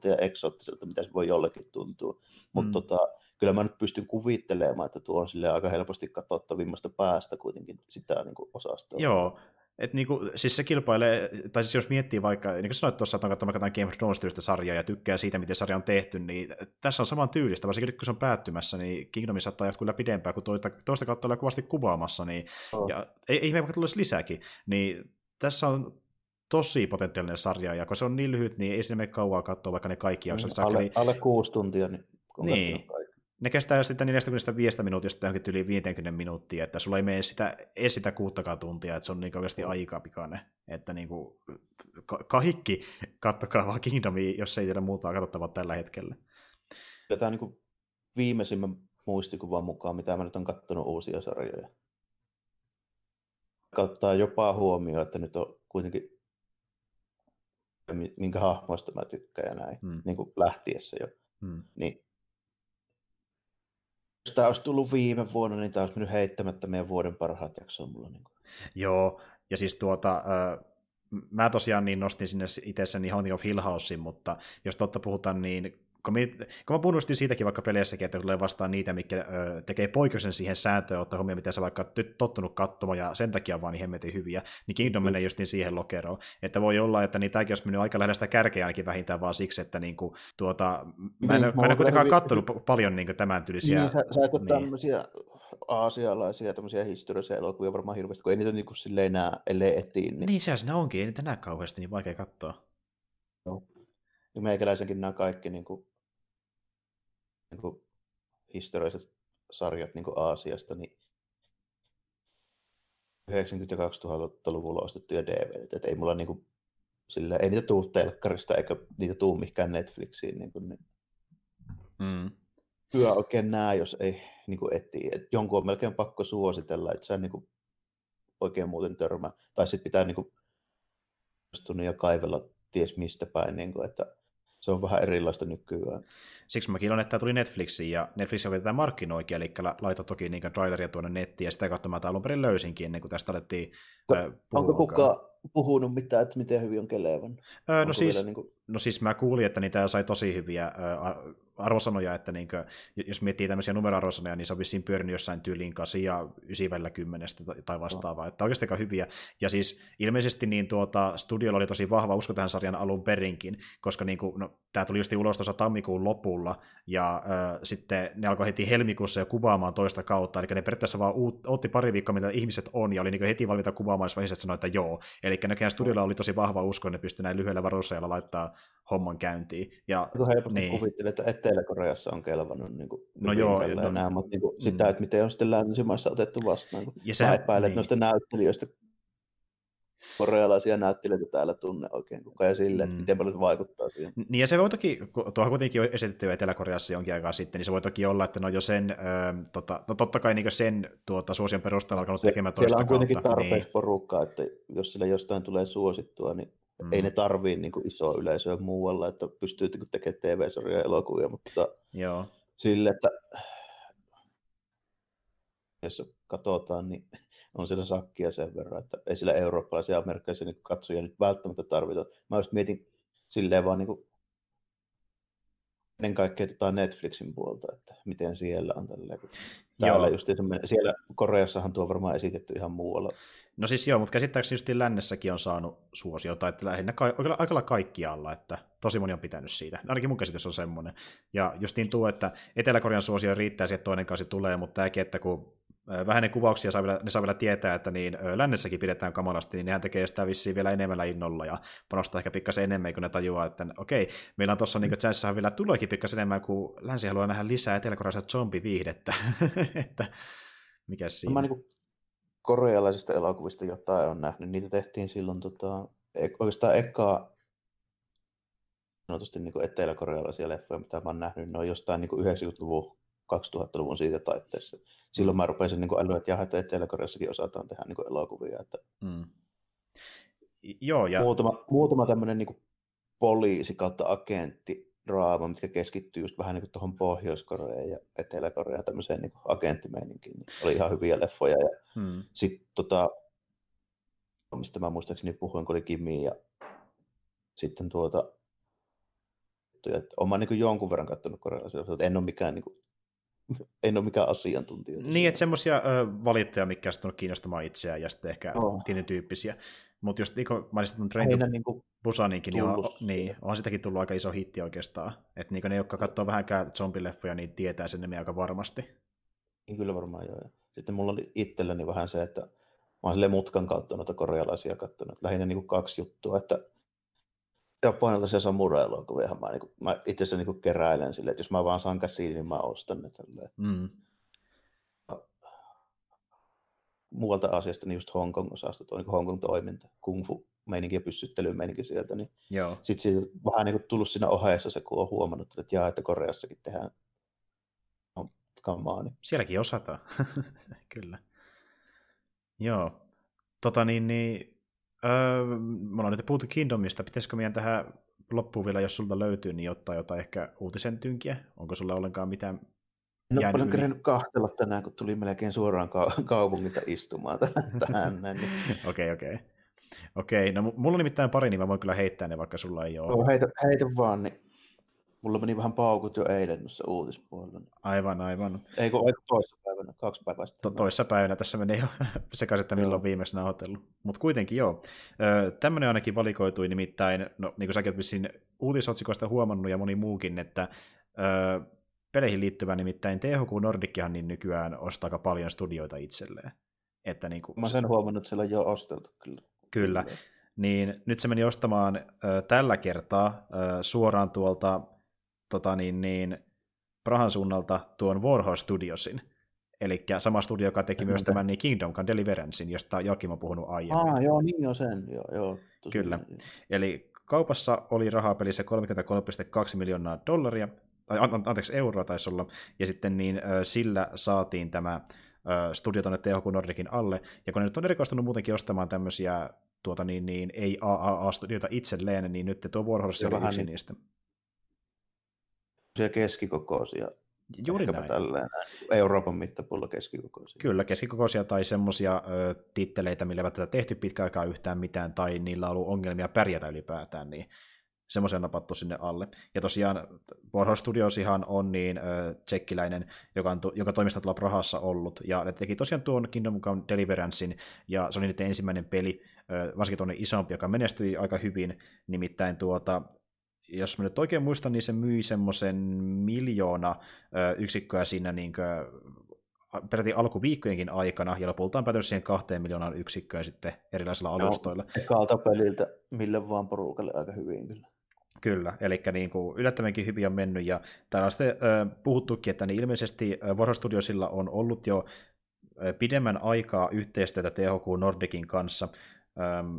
ja eksoottiselta, mitä se voi jollekin tuntua. Mutta mm. tota, kyllä mä nyt pystyn kuvittelemaan, että tuo on sille aika helposti katsottavimmasta päästä kuitenkin sitä niin kuin osastoa. Joo, et niinku, siis se kilpailee, tai siis jos miettii vaikka, niin kuin sanoit tuossa, että on katsonut Game of Thrones tyylistä sarjaa ja tykkää siitä, miten sarja on tehty, niin tässä on saman tyylistä, varsinkin kun se on päättymässä, niin Kingdomin saattaa jatkuu kyllä pidempään, kun toista, toista kautta oli kovasti kuvaamassa, niin, oh. ja ei, ei vaikka tulisi lisääkin, niin tässä on tosi potentiaalinen sarja, ja kun se on niin lyhyt, niin ei sinne mene kauaa katsoa, vaikka ne kaikki jaksot. Alle, niin... alle kuusi tuntia, niin, niin ne kestää sitten 45 minuutista johonkin yli 50 minuuttia, että sulla ei mene sitä, ei sitä kuuttakaan tuntia, että se on niin oikeasti aika pikainen. Että niin kuin, kahikki, kattokaa vaan Kingdomia, jos ei tiedä muuta katsottavaa tällä hetkellä. Tämä on niin viimeisimmän muistikuvan mukaan, mitä mä nyt on katsonut uusia sarjoja. Kattaa jopa huomioon, että nyt on kuitenkin minkä hahmoista mä tykkään ja näin, hmm. niin kuin lähtiessä jo. Hmm. Niin jos tämä olisi tullut viime vuonna, niin tämä olisi mennyt heittämättä meidän vuoden parhaat jaksoa mulla. Niin. Joo, ja siis tuota, mä tosiaan niin nostin sinne itse sen Haunting of Hill Housein, mutta jos totta puhutaan, niin kun, me, kun mä puhun siitäkin vaikka peleissäkin, että tulee vastaan niitä, mikä ö, tekee poikkeuksen siihen sääntöön, ottaa huomioon, mitä sä vaikka nyt tottunut katsomaan, ja sen takia vaan niin hemmetin hyviä, niin Kingdom mm. menee just niin siihen lokeroon. Että voi olla, että niitäkin olisi mennyt aika lähellä sitä kärkeä ainakin vähintään vaan siksi, että niin kuin, tuota, mä en, niin, mä en ole kuitenkaan hyvin, kattonut hyvin, paljon niin tämän tyylisiä. Niin, sä, sä et ole niin. tämmöisiä aasialaisia tämmöisiä historiallisia elokuvia varmaan hirveästi, kun ei niitä niin kuin silleen näe, ellei etiin. Niin, niin sehän siinä onkin, ei niitä näe kauheasti, niin vaikea katsoa. Joo. Ja meikäläisenkin nämä kaikki niin kuin niin kuin historialliset sarjat niin kuin Aasiasta, niin 90- ja 2000-luvulla ostettuja DVD, että ei mulla niin kuin, sillä, ei niitä tuu telkkarista eikä niitä tuu mihinkään Netflixiin. Niin kuin, niin. Mm. Hyvä oikein näe, jos ei niin kuin. Et jonkun on melkein pakko suositella, että sä niin kuin, oikein muuten törmää. Tai sitten pitää niin kuin, ja kaivella ties mistä päin, niin kuin, että se on vähän erilaista nykyään. Siksi mäkin on, että tämä tuli Netflixiin, ja Netflix on tätä markkinoikin, eli laita toki niin traileria tuonne nettiin, ja sitä kautta mä alun perin löysinkin, ennen kuin tästä alettiin Ko, Onko kukaan puhunut mitään, että miten hyvin on Kelevan? Öö, no, siis, niin kuin... no siis mä kuulin, että niitä sai tosi hyviä arvosanoja, että niin kuin, jos miettii tämmöisiä numeroarvosanoja, niin se on vissiin pyörinyt jossain tyyliin 8 ja 9 välillä 10 tai vastaavaa, no. että oikeasti aika hyviä. Ja siis ilmeisesti niin tuota, studiolla oli tosi vahva usko tähän sarjan alun perinkin, koska niin kuin, no, tämä tuli just ulos tuossa tammikuun lopulla, ja äh, sitten ne alkoi heti helmikuussa jo kuvaamaan toista kautta, eli ne periaatteessa vaan uut, otti pari viikkoa, mitä ihmiset on, ja oli niin heti valmiita kuvaamaan, jos ihmiset sanoivat, että joo. Eli näköjään studiolla oli tosi vahva usko, että ne pystyi näin lyhyellä varusteella laittaa homman käyntiin. Ja, helposti niin. kuvittelee, että Etelä-Koreassa on kelvannut niin kuin, no joo, no, nämä, mutta niin kuin, mm. sitä, että miten on sitten länsimaissa otettu vastaan. Kun ja se, epäilen, niin. noista näyttelijöistä korealaisia näyttelijöitä täällä tunne oikein kukaan ja sille, että mm. miten paljon se vaikuttaa siihen. Niin ja se voi toki, tuohan kuitenkin on esitetty Etelä-Koreassa jonkin aikaa sitten, niin se voi toki olla, että ne on jo sen, ö, tota, no totta kai niin sen tuota, suosion perusteella alkanut tekemään toista Siellä on kuitenkin kautta, tarpeeksi niin. porukkaa, että jos sillä jostain tulee suosittua, niin Mm. Ei ne tarvii niin kuin, isoa yleisöä muualla, että pystyy niin tekemään TV-sarjoja ja elokuvia, mutta Joo. sille, että jos katsotaan, niin on siellä sakkia sen verran, että ei sillä eurooppalaisia ja amerikkalaisia niin katsojia nyt välttämättä tarvita. Mä just mietin silleen vaan niin kuin, ennen kaikkea tota Netflixin puolta, että miten siellä on tälleen. Täällä just siellä Koreassahan tuo on varmaan esitetty ihan muualla No siis joo, mutta käsittääkseni just lännessäkin on saanut suosiota, että lähinnä ka- aika, kaikkialla, että tosi moni on pitänyt siitä. Ainakin mun käsitys on semmoinen. Ja just niin tuo, että Etelä-Korean suosio riittää että toinen kausi tulee, mutta tämäkin, että kun vähän ne kuvauksia saa vielä, ne saa vielä tietää, että niin lännessäkin pidetään kamalasti, niin nehän tekee sitä vissiin vielä enemmän innolla ja panostaa ehkä pikkasen enemmän, kun ne tajuaa, että okei, meillä on tuossa niin Chanssahan vielä tuleekin pikkasen enemmän, kuin länsi haluaa nähdä lisää etelä-korealaista zombiviihdettä. että mikä siinä? Mä niin korealaisista elokuvista jotain on nähnyt. Niitä tehtiin silloin tota, e, oikeastaan ekaa sanotusti niin etelä-korealaisia leffoja, mitä mä oon nähnyt. Ne on jostain niin 90-luvun, 2000-luvun siitä taitteessa. Silloin mä rupesin niin älyä, että jaha, että Etelä-Koreassakin osataan tehdä niin elokuvia. Että... Mm. Joo, ja... Muutama, muutama tämmöinen niin poliisi kautta agentti draama, mitkä keskittyy just vähän niin tuohon Pohjois-Koreaan ja Etelä-Koreaan tämmöiseen niin agenttimeininkiin. Niin oli ihan hyviä leffoja. Ja hmm. sitten tota, mistä mä muistaakseni puhuin, kun oli Kimi ja sitten tuota, että olen niin jonkun verran katsonut korealaisia, että en ole mikään niin kuin, en ole mikään asiantuntija. Niin, että semmoisia valittajia, mikä on kiinnostamaan itseään ja sitten ehkä oh. tietyn tyyppisiä. Mutta just niin kuin mainitsit tuon Train to niin Busaninkin, niin, on, niin on sitäkin tullut aika iso hitti oikeastaan. Että niin ne, jotka katsoo vähänkään zombileffoja, niin tietää sen nimen aika varmasti. Niin kyllä varmaan joo. Sitten mulla oli itselläni vähän se, että mä oon mutkan kautta noita korealaisia katsonut. Lähinnä niin kuin kaksi juttua, että japanilaisia samurai-elokuvia mä, niin mä itse asiassa niin keräilen silleen, että jos mä vaan saan käsiin, niin mä ostan ne tälleen. Mm. Muualta asiasta, niin just Hongkong osasta, tuo niin Hongkong toiminta, kung fu meininki ja pyssyttely meininki sieltä, niin sitten siitä vähän niin tullut siinä ohjeessa se, kun on huomannut, että jaa, että Koreassakin tehdään no, kamaa. Niin. Sielläkin osataan, kyllä. Joo. Tota niin, niin öö, me ollaan nyt puhuttu Kingdomista. Pitäisikö meidän tähän loppuun vielä, jos sulta löytyy, niin ottaa jotain ehkä uutisen tynkiä? Onko sulla ollenkaan mitään No paljon kerennyt kahtella tänään, kun tuli melkein suoraan ka- kaupungilta istumaan tähän. Niin- Okei, okei. Okei, no mulla on nimittäin pari, niin mä voin kyllä heittää ne, vaikka sulla ei ole. No, heitä, heitä vaan, niin Mulla meni vähän paukut jo eilen noissa uutispuolella. Aivan, aivan. Ei kun toissa päivänä, kaksi päivää sitten. To- toissa päivänä, tässä menee jo sekaisin, että milloin viimeksi nauhoitellut. Mutta kuitenkin joo. Tämmöinen ainakin valikoitui nimittäin, no niin kuin säkin olet vissiin uutisotsikoista huomannut ja moni muukin, että peleihin liittyvä nimittäin THQ Nordickihan niin nykyään ostaa aika paljon studioita itselleen. Että niin kuin, Mä sen huomannut, että siellä on jo osteltu kyllä. Kyllä. Niin nyt se meni ostamaan ö, tällä kertaa ö, suoraan tuolta tota niin, niin, Prahan suunnalta tuon Warhol Studiosin. Eli sama studio, joka teki myös tämän niin Kingdom Come Deliverancein, josta Joakim on puhunut aiemmin. Ah, joo, niin jo sen. Joo, joo, Kyllä. Niin. Eli kaupassa oli rahaa pelissä 33,2 miljoonaa dollaria, tai anteeksi, euroa taisi olla, ja sitten niin sillä saatiin tämä studio tuonne THQ Nordicin alle, ja kun ne nyt on erikoistunut muutenkin ostamaan tämmöisiä tuota niin, niin ei AAA-studioita itselleen, niin nyt tuo Warhorse oli yksi niin, niistä keskikokoisia. Juuri näin. Tälleen, Euroopan mittapuolella keskikokoisia. Kyllä, keskikokoisia tai semmoisia titteleitä, millä ei tätä tehty pitkä aikaa yhtään mitään, tai niillä on ollut ongelmia pärjätä ylipäätään, niin semmoisen napattu sinne alle. Ja tosiaan Warhol ihan on niin ö, tsekkiläinen, joka, on, joka toimistaa tuolla Prahassa ollut, ja ne teki tosiaan tuon Kingdom Come Deliverancein, ja se oli niiden ensimmäinen peli, ö, varsinkin tuonne isompi, joka menestyi aika hyvin, nimittäin tuota, jos mä nyt oikein muistan, niin se myi semmoisen miljoona yksikköä siinä niin peräti alkuviikkojenkin aikana, ja lopulta on päätynyt siihen kahteen miljoonaan yksikköön sitten erilaisilla alustoilla. Ekalta peliltä mille vaan porukalle aika hyvin kyllä. Kyllä, eli niin kuin yllättävänkin hyvin on mennyt, ja täällä on sitten äh, puhuttukin, että niin ilmeisesti äh, Studiosilla on ollut jo äh, pidemmän aikaa yhteistyötä THQ Nordicin kanssa, ähm,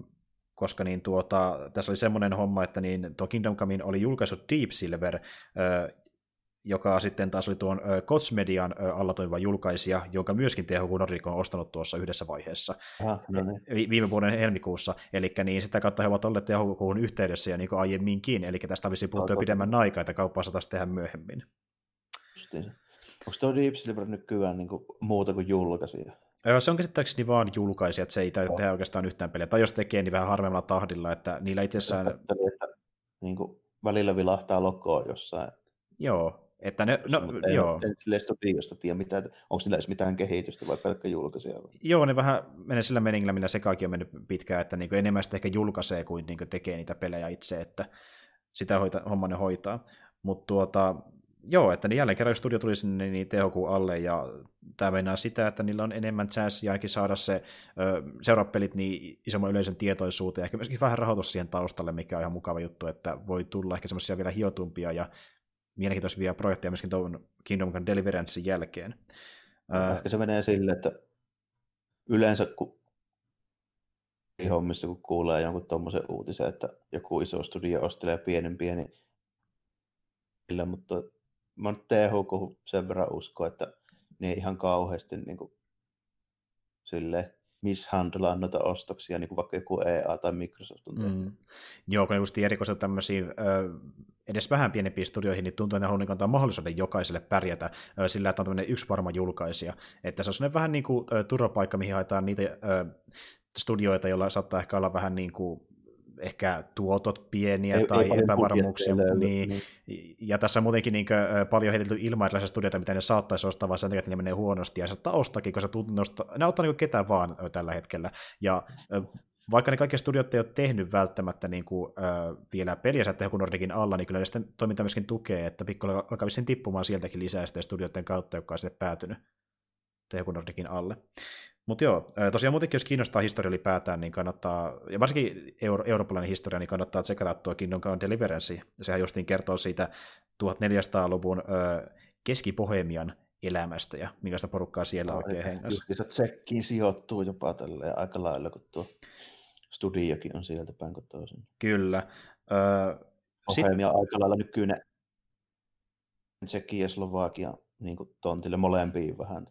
koska niin tuota, tässä oli semmoinen homma, että niin tuo Kingdom Comein oli julkaissut Deep Silver, joka sitten taas oli tuon Kots Median alla toimiva julkaisija, jonka myöskin THQ Nordic on ostanut tuossa yhdessä vaiheessa ah, no niin. viime vuoden helmikuussa, eli niin sitä kautta he ovat olleet THQ yhteydessä ja niin kuin aiemminkin, eli tästä olisi puhuttu jo pidemmän aikaa, että kauppaa saataisiin tehdä myöhemmin. Justiinsa. Onko tuo Deep Silver nykyään niin kuin muuta kuin julkaisija? Se on käsittääkseni vaan julkaisija, että se ei oh. tehdä oikeastaan yhtään peliä. Tai jos tekee, niin vähän harvemmalla tahdilla, että niillä itsessään... Että, niin kuin välillä vilahtaa lokoa jossain. Joo, että ne, no, ei, joo. En sille studiosta tiedä, mitä, onko niillä edes mitään kehitystä vai pelkkä julkaisija? Joo, ne vähän menee sillä meningillä, millä sekaakin on mennyt pitkään, että niin enemmän sitä ehkä julkaisee kuin, niin kuin tekee niitä pelejä itse, että sitä hoita, homma ne hoitaa. Mutta tuota, joo, että niin jälleen kerran jos studio tuli sinne niin THQ alle, ja tämä meinaa sitä, että niillä on enemmän chanssia ainakin saada se seuraavat pelit niin isomman yleisön tietoisuuteen, ja ehkä myöskin vähän rahoitus siihen taustalle, mikä on ihan mukava juttu, että voi tulla ehkä semmoisia vielä hiotumpia ja mielenkiintoisia projekteja myöskin tuon Kingdom Come Deliverancein jälkeen. Ehkä se menee sille, että yleensä kun hommissa, kun kuulee jonkun tuommoisen uutisen, että joku iso studio ostelee pienen pieni, mutta mä nyt THK sen verran usko, että ne ei ihan kauheasti niin kuin, sille mishandlaa noita ostoksia, niin kuin vaikka joku EA tai Microsoft on. Mm. Joo, kun just erikoiset tämmöisiin ö, edes vähän pienempiin studioihin, niin tuntuu, että ne haluaa niin antaa mahdollisuuden jokaiselle pärjätä sillä, että on tämmöinen yksi varma julkaisija. Että se on vähän niin kuin turvapaikka, mihin haetaan niitä studioita, joilla saattaa ehkä olla vähän niin kuin ehkä tuotot pieniä ei, tai ei epävarmuuksia. Niin, niin. Ja tässä muutenkin niin kuin, paljon heitelty ilman erilaisia studioita, mitä ne saattaisi ostaa, vaan sen takia, että ne menee huonosti, ja saattaa ostakin, koska nosta, ne ottaa niin ketään vaan tällä hetkellä. Ja vaikka ne kaikki studiot ei ole tehnyt välttämättä niin kuin, äh, vielä peliänsä Tehoku Nordikin alla, niin kyllä ne sitten toiminta myöskin tukee, että pikkuilla alkaa tippumaan sieltäkin lisää sitten studioiden kautta, joka on sitten päätynyt Tehoku Nordikin alle. Mutta joo, tosiaan muutenkin jos kiinnostaa historia ylipäätään, niin kannattaa, ja varsinkin euro, eurooppalainen historia, niin kannattaa tsekata tuo Kingdom Come Deliverance. Sehän justiin kertoo siitä 1400-luvun keskipohemian elämästä ja minkälaista porukkaa siellä no, oikein hengässä. Just tsekkiin sijoittuu jopa tälleen aika lailla, kun tuo studiokin on sieltä päin kotoisin. Kyllä. Öö, Pohemia sit... aika lailla nykyinen Tsekki ja Slovakia niin tontille molempiin vähän.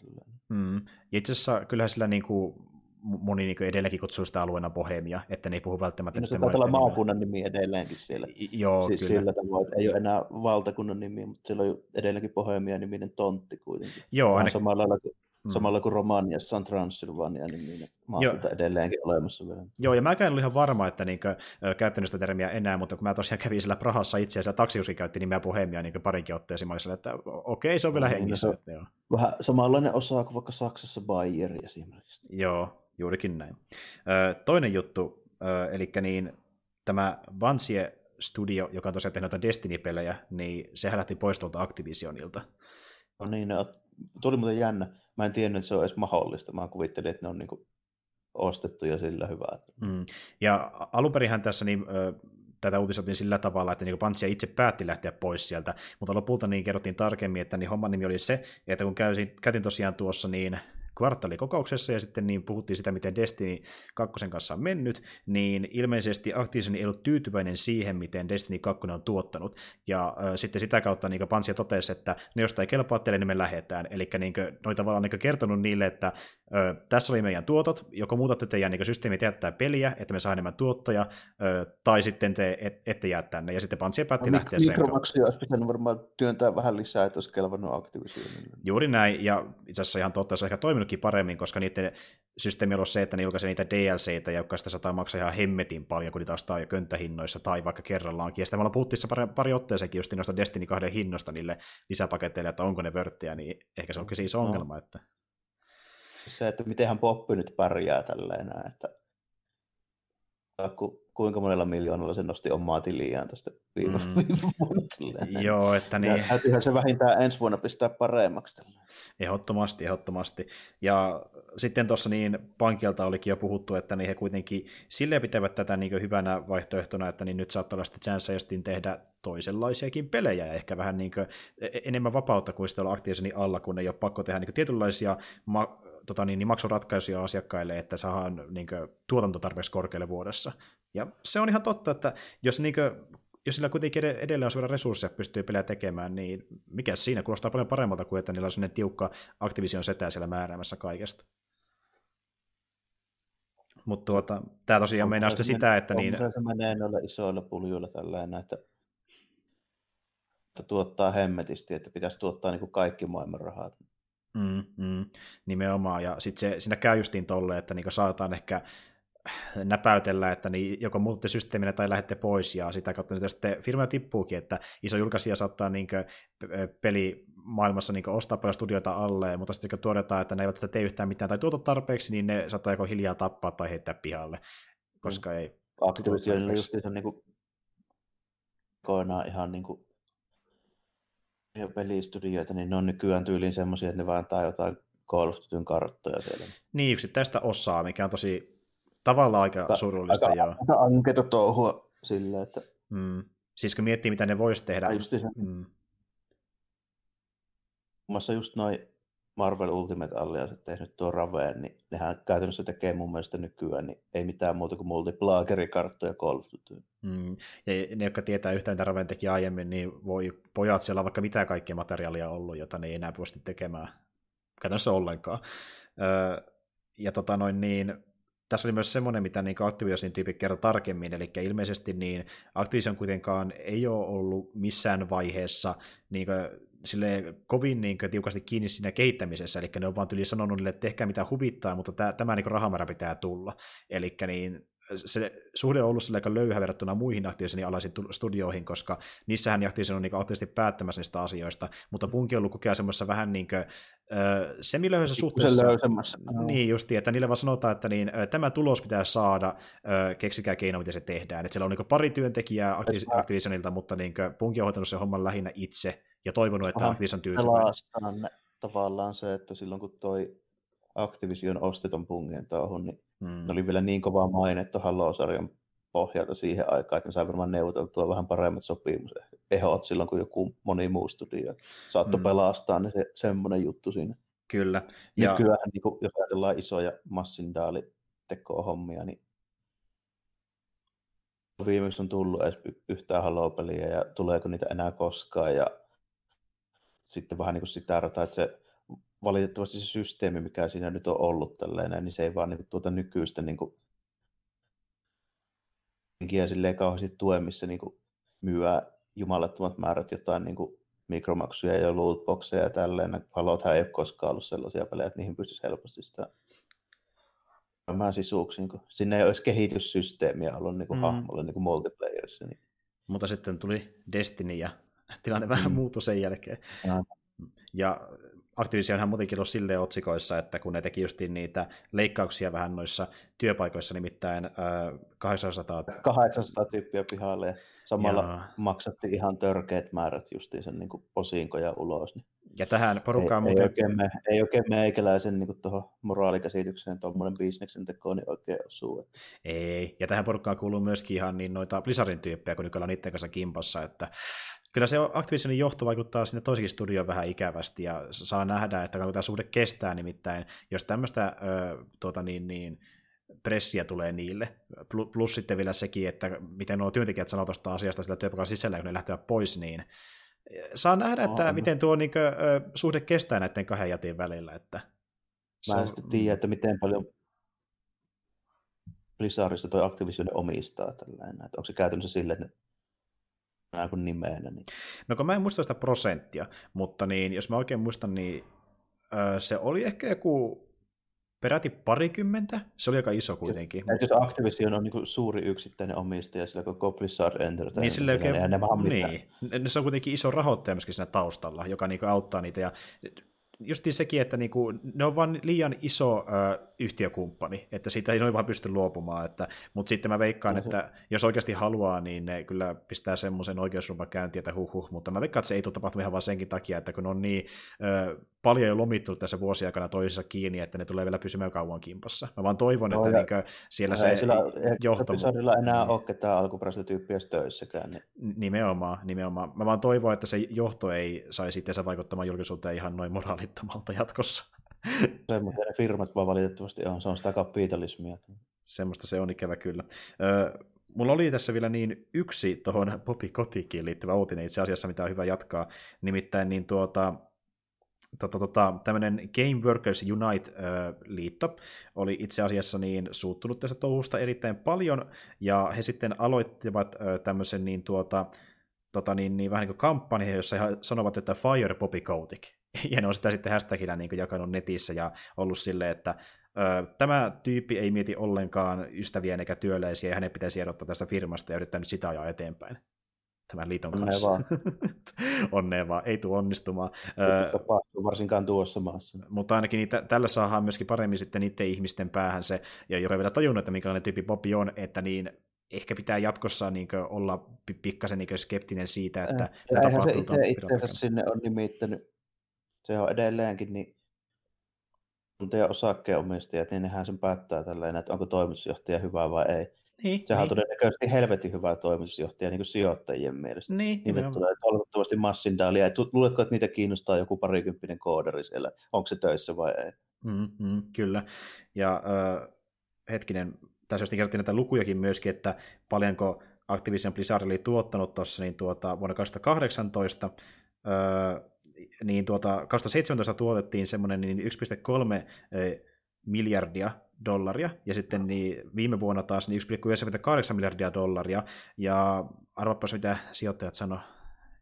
Mm. Ja itse asiassa kyllähän sillä niin kuin, moni niin kuin edelleenkin kutsuu sitä alueena Bohemia, että ne ei puhu välttämättä... No se taitaa olla maakunnan nimi edelleenkin siellä. I, joo, siis kyllä. Sillä tavoin, että ei ole enää valtakunnan nimi, mutta siellä on edelleenkin Bohemia-niminen tontti kuitenkin. Joo, ainakin. Samalla lailla kuin Mm. Samalla kuin Romaniassa on Transylvania niin maakunta edelleenkin olemassa vielä. Joo, ja mä en ihan varma, että niin kuin, käyttänyt sitä termiä enää, mutta kun mä tosiaan kävin siellä Prahassa itse asiassa taksiuski käytti nimeä Bohemia niin parinkin otteeseen, mä että okei, se on vielä no, hengissä. Se on vähän samanlainen osa kuin vaikka Saksassa Bayer esimerkiksi. Joo, juurikin näin. Toinen juttu, eli niin tämä Vansie Studio, joka on tosiaan tehnyt Destiny-pelejä, niin sehän lähti pois tuolta Activisionilta. No niin, no, tuli muuten jännä. Mä en tiennyt, että se on edes mahdollista. Mä kuvittelin, että ne on niinku ostettu ja sillä hyvää. Mm. Ja alunperinhän tässä niin, ö, tätä uutisoitiin sillä tavalla, että niin Pantsia itse päätti lähteä pois sieltä, mutta lopulta niin kerrottiin tarkemmin, että niin homman nimi oli se, että kun käysin, käytin tosiaan tuossa niin kvartaalikokouksessa ja sitten niin puhuttiin sitä, miten Destiny 2 kanssa on mennyt, niin ilmeisesti Activision ei ollut tyytyväinen siihen, miten Destiny 2 on tuottanut. Ja äh, sitten sitä kautta niin Pansia totesi, että ne jos ei kelpaa teille, niin me lähdetään. Eli niin noita tavallaan niin kertonut niille, että ö, tässä oli meidän tuotot, joko muutatte teidän niin systeemi jättää peliä, että me saa enemmän tuottoja, ö, tai sitten te et, ette jää tänne, ja sitten Pansia päätti no, lähteä sen kautta. olisi pitänyt varmaan työntää vähän lisää, että olisi kelvannut Activisionin. Juuri näin, ja itse asiassa ihan totta, se on ehkä toiminutkin paremmin, koska niiden systeemi on ollut se, että ne julkaisee niitä DLCitä, jotka sitä saattaa maksaa ihan hemmetin paljon, kun niitä ostaa jo könttähinnoissa tai vaikka kerrallaankin. Ja sitten me ollaan puhuttiin pari, pari otteeseenkin just noista Destiny 2 hinnosta niille lisäpaketeille, että onko ne vörttejä, niin ehkä se onkin siis ongelma. No. Että se, että mitenhän poppi nyt pärjää tälleen että ku, kuinka monella miljoonalla se nosti omaa tiliään tästä viime, mm. vuonna. Joo, että niin. Täytyyhän se vähintään ensi vuonna pistää paremmaksi. Ehdottomasti, ehdottomasti. Ja sitten tuossa niin pankilta olikin jo puhuttu, että niin he kuitenkin silleen pitävät tätä niin hyvänä vaihtoehtona, että niin nyt saattaa olla sitten chance tehdä toisenlaisiakin pelejä ja ehkä vähän niin e-, enemmän vapautta kuin sitten olla aktiiviseni alla, kun ei ole pakko tehdä niin tietynlaisia ma- tota niin, niin maksuratkaisuja asiakkaille, että saadaan niin kuin, tuotanto tarpeeksi korkealle vuodessa. Ja se on ihan totta, että jos, niin kuin, jos sillä kuitenkin edelleen on sellainen resursseja pystyy pelejä tekemään, niin mikä siinä kuulostaa paljon paremmalta kuin, että niillä on sellainen tiukka Activision setä siellä määräämässä kaikesta. Mutta tuota, tämä tosiaan meinaa sitten sitä, että... Niin... Se menee noilla isoilla puljuilla tällainen, että, että tuottaa hemmetisti, että pitäisi tuottaa niin kuin kaikki maailman rahat. Mm, mm, nimenomaan, ja sitten siinä käy justiin tolle, että niinku saataan ehkä näpäytellä, että niin joko muutte systeeminä tai lähdette pois, ja sitä kautta niitä sitten firma tippuukin, että iso julkaisija saattaa niin peli maailmassa niin ostaa paljon studioita alle, mutta sitten kun tuodetaan, että ne eivät tee yhtään mitään tai tuota tarpeeksi, niin ne saattaa joko hiljaa tappaa tai heittää pihalle, koska mm. ei... Activisionilla just se on niin kuin, koinaan ihan niin kuin ja pelistudioita, niin ne on nykyään tyyliin semmoisia, että ne vaan antaa jotain Call of Dutyn karttoja siellä. Niin, yksittäistä osaa, mikä on tosi tavallaan aika Ta- surullista. Aika, joo. aika anketa touhua sillä, että... Mm. Siis kun miettii, mitä ne voisi tehdä. Just se. Mm. Muassa just noin Marvel Ultimate Alliance tehnyt tuo Raveen, niin nehän käytännössä tekee mun mielestä nykyään niin ei mitään muuta kuin multiplagerikarttoja Call of Duty. Mm. Ja ne, jotka tietää yhtään, mitä Raven teki aiemmin, niin voi pojat siellä on vaikka mitä kaikkea materiaalia ollut, jota ne ei enää pysty tekemään käytännössä ollenkaan. Öö, ja tota noin niin, tässä oli myös semmoinen, mitä niin Activisionin tyypit kertoi tarkemmin, eli ilmeisesti niin Activision kuitenkaan ei ole ollut missään vaiheessa niin kuin, sille kovin niin kuin, tiukasti kiinni siinä kehittämisessä, eli ne on vaan tyli sanonut niille, että tehkää mitä huvittaa, mutta tämä, tämä niin rahamäärä pitää tulla. Eli niin se suhde on ollut aika löyhä verrattuna muihin Activisionin alaisiin studioihin, koska niissähän Activision on niin aktiivisesti päättämässä niistä asioista, mutta Punki on ollut kokea semmoisessa vähän niin kuin, semilöyhässä suhteessa. No. Niin justi, että niille vaan sanotaan, että niin, tämä tulos pitää saada, keksikää keino, miten se tehdään. Että siellä on niin pari työntekijää Activisionilta, mutta niin Punki on hoitanut sen homman lähinnä itse ja toivonut, että Activision tyytyväinen. tavallaan se, että silloin kun toi Activision osti ton Pungien tuohon, niin mm. oli vielä niin kova maine Halo-sarjan pohjalta siihen aikaan, että ne sai varmaan neuvoteltua vähän paremmat sopimusehot silloin, kun joku moni muu studio saattoi mm. pelastaa, niin se, semmoinen juttu siinä. Kyllä. Ja... Nykyään, niin kun, jos ajatellaan isoja massindaali hommia, niin viimeksi on tullut edes yhtään Halo-peliä ja tuleeko niitä enää koskaan ja sitten vähän niin kuin sitä rataa, että se valitettavasti se systeemi, mikä siinä nyt on ollut tällainen, niin se ei vaan niin kuin, tuota nykyistä niin kuin, silleen kauheasti tue, missä niin kuin, myyä jumalattomat määrät jotain niin kuin, mikromaksuja ja lootboxeja ja tälleen. Halothan ei ole koskaan ollut sellaisia pelejä, että niihin pystyisi helposti sitä mä sisuuksiin, kun sinne ei olisi kehityssysteemiä ollut niin kuin, mm. hahmolle niin kuin multiplayerissa. Niin. Mutta sitten tuli Destiny ja tilanne vähän mm. muuttui sen jälkeen. Ja, ja Activisionhan muutenkin ollut silleen otsikoissa, että kun ne teki justiin niitä leikkauksia vähän noissa työpaikoissa, nimittäin äh, 800... 800 tyyppiä pihalle samalla ja... maksatti ihan törkeät määrät justiin sen niin osinkoja ulos. Niin ja tähän porukkaan ei, muuten... ei, oikein, me, ei oikein meikäläisen niin tuohon moraalikäsitykseen tuommoinen bisneksen teko niin oikein osuu. Ei, ja tähän porukkaan kuuluu myöskin ihan niin noita Blizzardin tyyppejä, kun nykyään on niiden kanssa kimpassa, että kyllä se Activisionin johto vaikuttaa sinne toisikin studioon vähän ikävästi, ja saa nähdä, että kun tämä suhde kestää nimittäin, jos tämmöistä tuota niin, niin, pressiä tulee niille, plus sitten vielä sekin, että miten nuo työntekijät sanoo tuosta asiasta sillä työpaikan sisällä, kun ne lähtevät pois, niin saa nähdä, että on. miten tuo niin kuin, suhde kestää näiden kahden jätin välillä. Että Mä en sitten tiedä, että miten paljon Blizzardista toi Activision omistaa tällainen, että onko se käytännössä silleen, että ne kuin nimeenä. Niin. No kun mä en muista sitä prosenttia, mutta niin, jos mä oikein muistan, niin se oli ehkä joku peräti parikymmentä. Se oli aika iso kuitenkin. Se, mutta... Jos Activision on niin suuri yksittäinen omistaja, sillä koko Blizzard Entertainment, niin, sille oikein, niin, niin, se on kuitenkin iso rahoittaja myöskin siinä taustalla, joka niin auttaa niitä. Ja just sekin, että niinku, ne on vain liian iso ö, yhtiökumppani, että siitä ei noin vaan pysty luopumaan. Että, mutta sitten mä veikkaan, mm-hmm. että jos oikeasti haluaa, niin ne kyllä pistää semmoisen oikeusrumpan käyntiin, että huh, huh mutta mä veikkaan, että se ei tule tapahtumaan ihan vaan senkin takia, että kun on niin ö, paljon jo lomittunut tässä vuosien aikana toisessa kiinni, että ne tulee vielä pysymään kauan kimpassa. Mä vaan toivon, no, että ja, niin siellä se sillä. Ei enää niin. ole ketään alkuperäistä tyyppiä töissäkään. Niin. Nimenomaan, nimenomaan. Mä vaan toivon, että se johto ei saisi itse vaikuttamaan julkisuuteen ihan noin moraalittomalta jatkossa. Semmoista ne firmat vaan valitettavasti on, se on sitä kapitalismia. Semmoista se on ikävä kyllä. Ö, mulla oli tässä vielä niin yksi tuohon Popi Kotikiin liittyvä uutinen itse asiassa, mitä on hyvä jatkaa. Nimittäin niin tuota, tota, tota, tämmöinen Game Workers Unite-liitto oli itse asiassa niin suuttunut tästä touhusta erittäin paljon, ja he sitten aloittivat tämmöisen niin tuota, tota, niin, niin, vähän niin kuin kampanja, jossa he sanovat, että Fire Poppy Kotick. Ja ne on sitä sitten hashtagillä niin jakanut netissä ja ollut silleen, että tämä tyyppi ei mieti ollenkaan ystäviä eikä työläisiä, ja hänen pitäisi erottaa tästä firmasta ja yrittää nyt sitä ajaa eteenpäin tämän liiton kanssa. Onnea vaan. Onnea vaan, ei tule onnistumaan. Ei tapahtuu varsinkaan tuossa maassa. Mutta ainakin niitä, tällä saadaan myöskin paremmin sitten niiden ihmisten päähän se, ja joka ei vielä tajunnut, että minkälainen tyyppi Bobby on, että niin ehkä pitää jatkossa niin olla pikkasen niin skeptinen siitä, että äh, Eihän se itse itse sinne on nimittänyt, se on edelleenkin, niin tuntee osakkeenomistajat, niin nehän sen päättää tällä että onko toimitusjohtaja hyvä vai ei. Niin, Sehän niin. on todennäköisesti helvetin hyvä toimitusjohtaja niin kuin sijoittajien mielestä. Niin, Niille niin tulee toivottavasti massindaalia. Luuletko, että niitä kiinnostaa joku parikymppinen koodari siellä? Onko se töissä vai ei? Mm, mm, kyllä. Ja äh, hetkinen, tässä just kerrottiin näitä lukujakin myöskin, että paljonko Activision Blizzard oli tuottanut tuossa niin tuota, vuonna 2018, öö, niin tuota, 2017 tuotettiin semmoinen niin 1,3 miljardia dollaria, ja sitten niin viime vuonna taas niin 1,98 miljardia dollaria, ja arvapas mitä sijoittajat sanoi,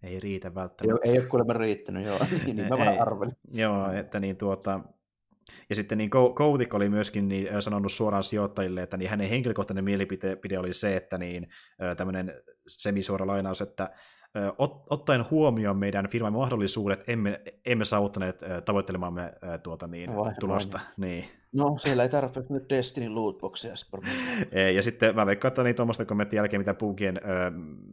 ei riitä välttämättä. Joo, ei ole kuulemma riittänyt, joo, niin mä vähän arvelin. Joo, että niin tuota, ja sitten niin Koutik oli myöskin niin, sanonut suoraan sijoittajille, että niin hänen henkilökohtainen mielipide oli se, että niin, tämmöinen semisuora lainaus, että ot, ottaen huomioon meidän firman mahdollisuudet, emme, emme saavuttaneet tavoittelemamme tuota, niin, vai, tulosta. Vai. Niin. No, siellä ei tarvitse nyt Destiny lootboxia. ja sitten mä veikkaan, että niin tuommoista kommentin jälkeen, mitä Pugien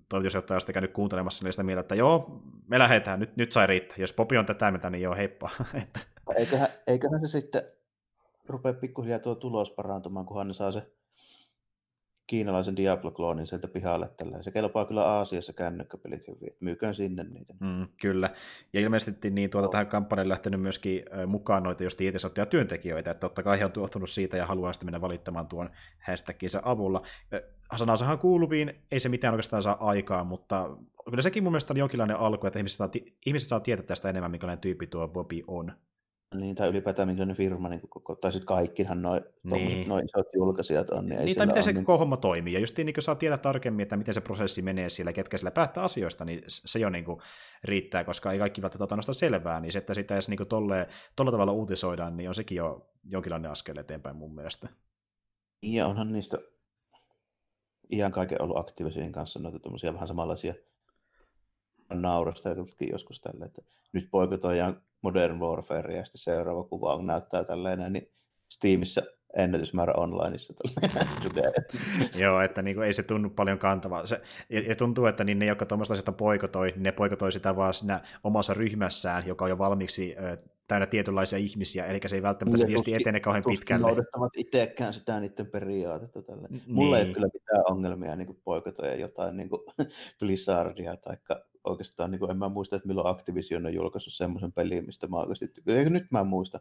toimitusjohtaja on sitten käynyt kuuntelemassa, niin sitä mieltä, että joo, me lähdetään, nyt, nyt sai riittää. Jos Popi on tätä mitä niin joo, heippa. eiköhän, eiköhän se sitten rupea pikkuhiljaa tuo tulos parantumaan, kunhan ne saa se kiinalaisen Diablo-kloonin sieltä pihalle tällä. Se kelpaa kyllä Aasiassa kännykkäpelit hyvin. Myykään sinne niitä. Mm, kyllä. Ja ilmeisesti niin tuota, tähän kampanjaan lähtenyt myöskin mukaan noita just irtisanottuja työntekijöitä, että totta kai he on tuottunut siitä ja haluaa sitten mennä valittamaan tuon hashtaginsa avulla. Sanansahan kuuluviin, ei se mitään oikeastaan saa aikaa, mutta kyllä sekin mun mielestä on jonkinlainen alku, että ihmiset saa, ihmiset saa tietää tästä enemmän, minkälainen tyyppi tuo Bobby on. Niin, tai ylipäätään minkälainen firma, niin koko, tai sitten kaikkihan noin niin. noi isot julkaisijat on. Niin, niin tai miten se niin... koko homma toimii. Ja just niin, kun saa tietää tarkemmin, että miten se prosessi menee siellä, ketkä siellä päättää asioista, niin se jo niin kuin riittää, koska ei kaikki välttämättä ota selvää, niin se, että sitä edes niin tolle, tolla tavalla uutisoidaan, niin on sekin jo jonkinlainen askel eteenpäin mun mielestä. Ja onhan niistä ihan kaiken ollut aktiivisen kanssa noita vähän samanlaisia naurasta joskus tälle, että nyt poikotoidaan Modern Warfare ja sitten seuraava kuva on näyttää tällainen, niin Steamissa ennätysmäärä onlineissa. Joo, että niin kuin, ei se tunnu paljon kantavaa. Se, ja, ja tuntuu, että niin ne, jotka tuommoista asiasta poikotoi, niin ne poikotoi sitä vaan siinä omassa ryhmässään, joka on jo valmiiksi ö, täynnä tietynlaisia ihmisiä, eli se ei välttämättä se viesti etene kauhean pitkälle. noudattavat itsekään sitä niiden periaatetta. Tälle. Niin. Mulla ei ole kyllä mitään ongelmia niin poikotoja jotain niin Blizzardia tai oikeastaan, niin kuin, en mä muista, että milloin Activision on julkaissut semmoisen pelin, mistä mä oikeasti tykkään. Nyt mä en muista.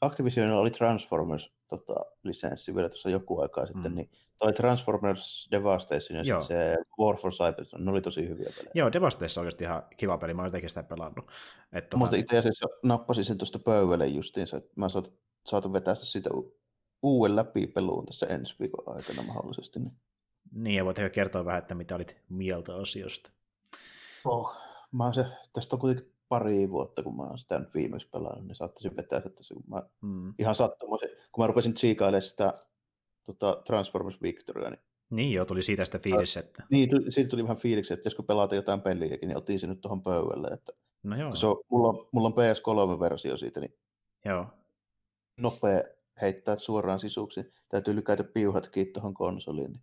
Activisionilla oli Transformers tota, lisenssi vielä tuossa joku aikaa sitten, mm. niin toi Transformers Devastation ja sitten se War for Cyber, ne oli tosi hyviä pelejä. Joo, Devastation on oikeasti ihan kiva peli, mä oon jotenkin sitä pelannut. Et, tota... Mutta itse asiassa nappasin sen tuosta pöydälle justiinsa, että mä saatu, saatu vetää siitä u- uuden läpi peluun tässä ensi viikon aikana mahdollisesti. Niin, niin ja voit kertoa vähän, että mitä olit mieltä asioista. Oh, mä se, tästä on kuitenkin pari vuotta, kun mä oon sitä nyt viimeksi pelannut, niin saattaisin vetää että se, kun mä mm. ihan sattumoisin, kun mä rupesin tsiikailemaan sitä tota, Transformers Victoria, niin niin joo, tuli siitä sitä fiilis, että... Niin, tuli, siitä tuli vähän fiiliksi, että jos kun pelata jotain peliäkin, niin otin se nyt tuohon pöydälle, että no joo. Se on, mulla, on, mulla on PS3-versio siitä, niin joo. nopea heittää suoraan sisuksi. Täytyy lykätä piuhatkin tuohon konsoliin. Niin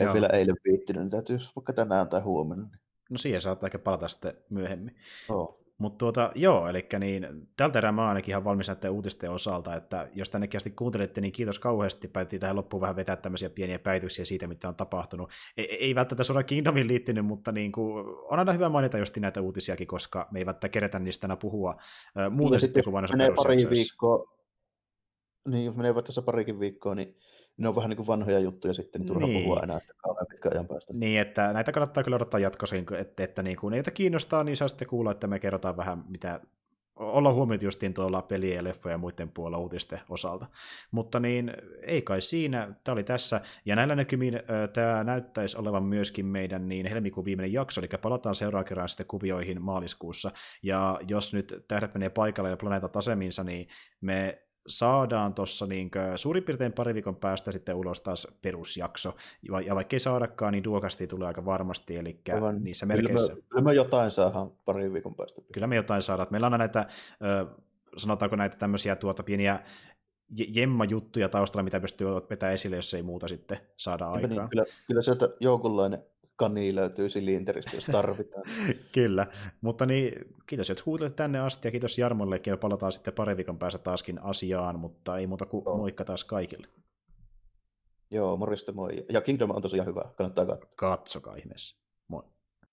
en joo. vielä eilen viittinyt, niin täytyy vaikka tänään tai huomenna. Niin No siihen saattaa ehkä palata sitten myöhemmin. Oh. Mutta tuota, joo, eli niin, tältä erää mä ainakin ihan valmis näiden uutisten osalta, että jos tännekin asti kuuntelitte, niin kiitos kauheasti. Päätettiin tähän loppuun vähän vetää tämmöisiä pieniä päityksiä siitä, mitä on tapahtunut. Ei, ei välttämättä suoraan Kingdomin liittynyt, mutta niin kuin, on aina hyvä mainita just näitä uutisiakin, koska me ei välttämättä kerätä niistä aina puhua muuten niin, sitten kuin vain pari viikkoa, niin jos menee vaikka tässä parikin viikkoa, niin ne on vähän niin kuin vanhoja juttuja sitten, niin turha niin. puhua enää sitä kauan pitkän ajan päästä. Niin, että näitä kannattaa kyllä odottaa jatkossa, että, että niin kuin, niitä kiinnostaa, niin saa sitten kuulla, että me kerrotaan vähän, mitä olla huomioitu justiin tuolla pelien ja leffojen ja muiden puolella uutisten osalta. Mutta niin, ei kai siinä, tämä oli tässä, ja näillä näkymin tämä näyttäisi olevan myöskin meidän niin helmikuun viimeinen jakso, eli palataan seuraavan kerran sitten kuvioihin maaliskuussa, ja jos nyt tähdet menee paikalle ja planeetat aseminsa, niin me saadaan tuossa niin suurin piirtein pari viikon päästä sitten ulos taas perusjakso. Ja vaikka ei saadakaan, niin duokasti tulee aika varmasti, eli Aivan. niissä merkeissä... Kyllä me, kyllä me jotain saadaan pari viikon päästä. Kyllä me jotain saadaan. Meillä on näitä, sanotaanko näitä tämmöisiä tuota pieniä jemma-juttuja taustalla, mitä pystyy vetämään esille, jos ei muuta sitten saada niin, aikaa. Niin, kyllä, kyllä sieltä joukunlainen kani löytyy silinteristä, jos tarvitaan. Kyllä, mutta niin, kiitos, että kuuntelit tänne asti ja kiitos Jarmollekin ja palataan sitten pari viikon päästä taaskin asiaan, mutta ei muuta kuin no. moikka taas kaikille. Joo, morjesta moi. Ja Kingdom on tosiaan hyvä, kannattaa katsoa. Katsokaa ihmeessä.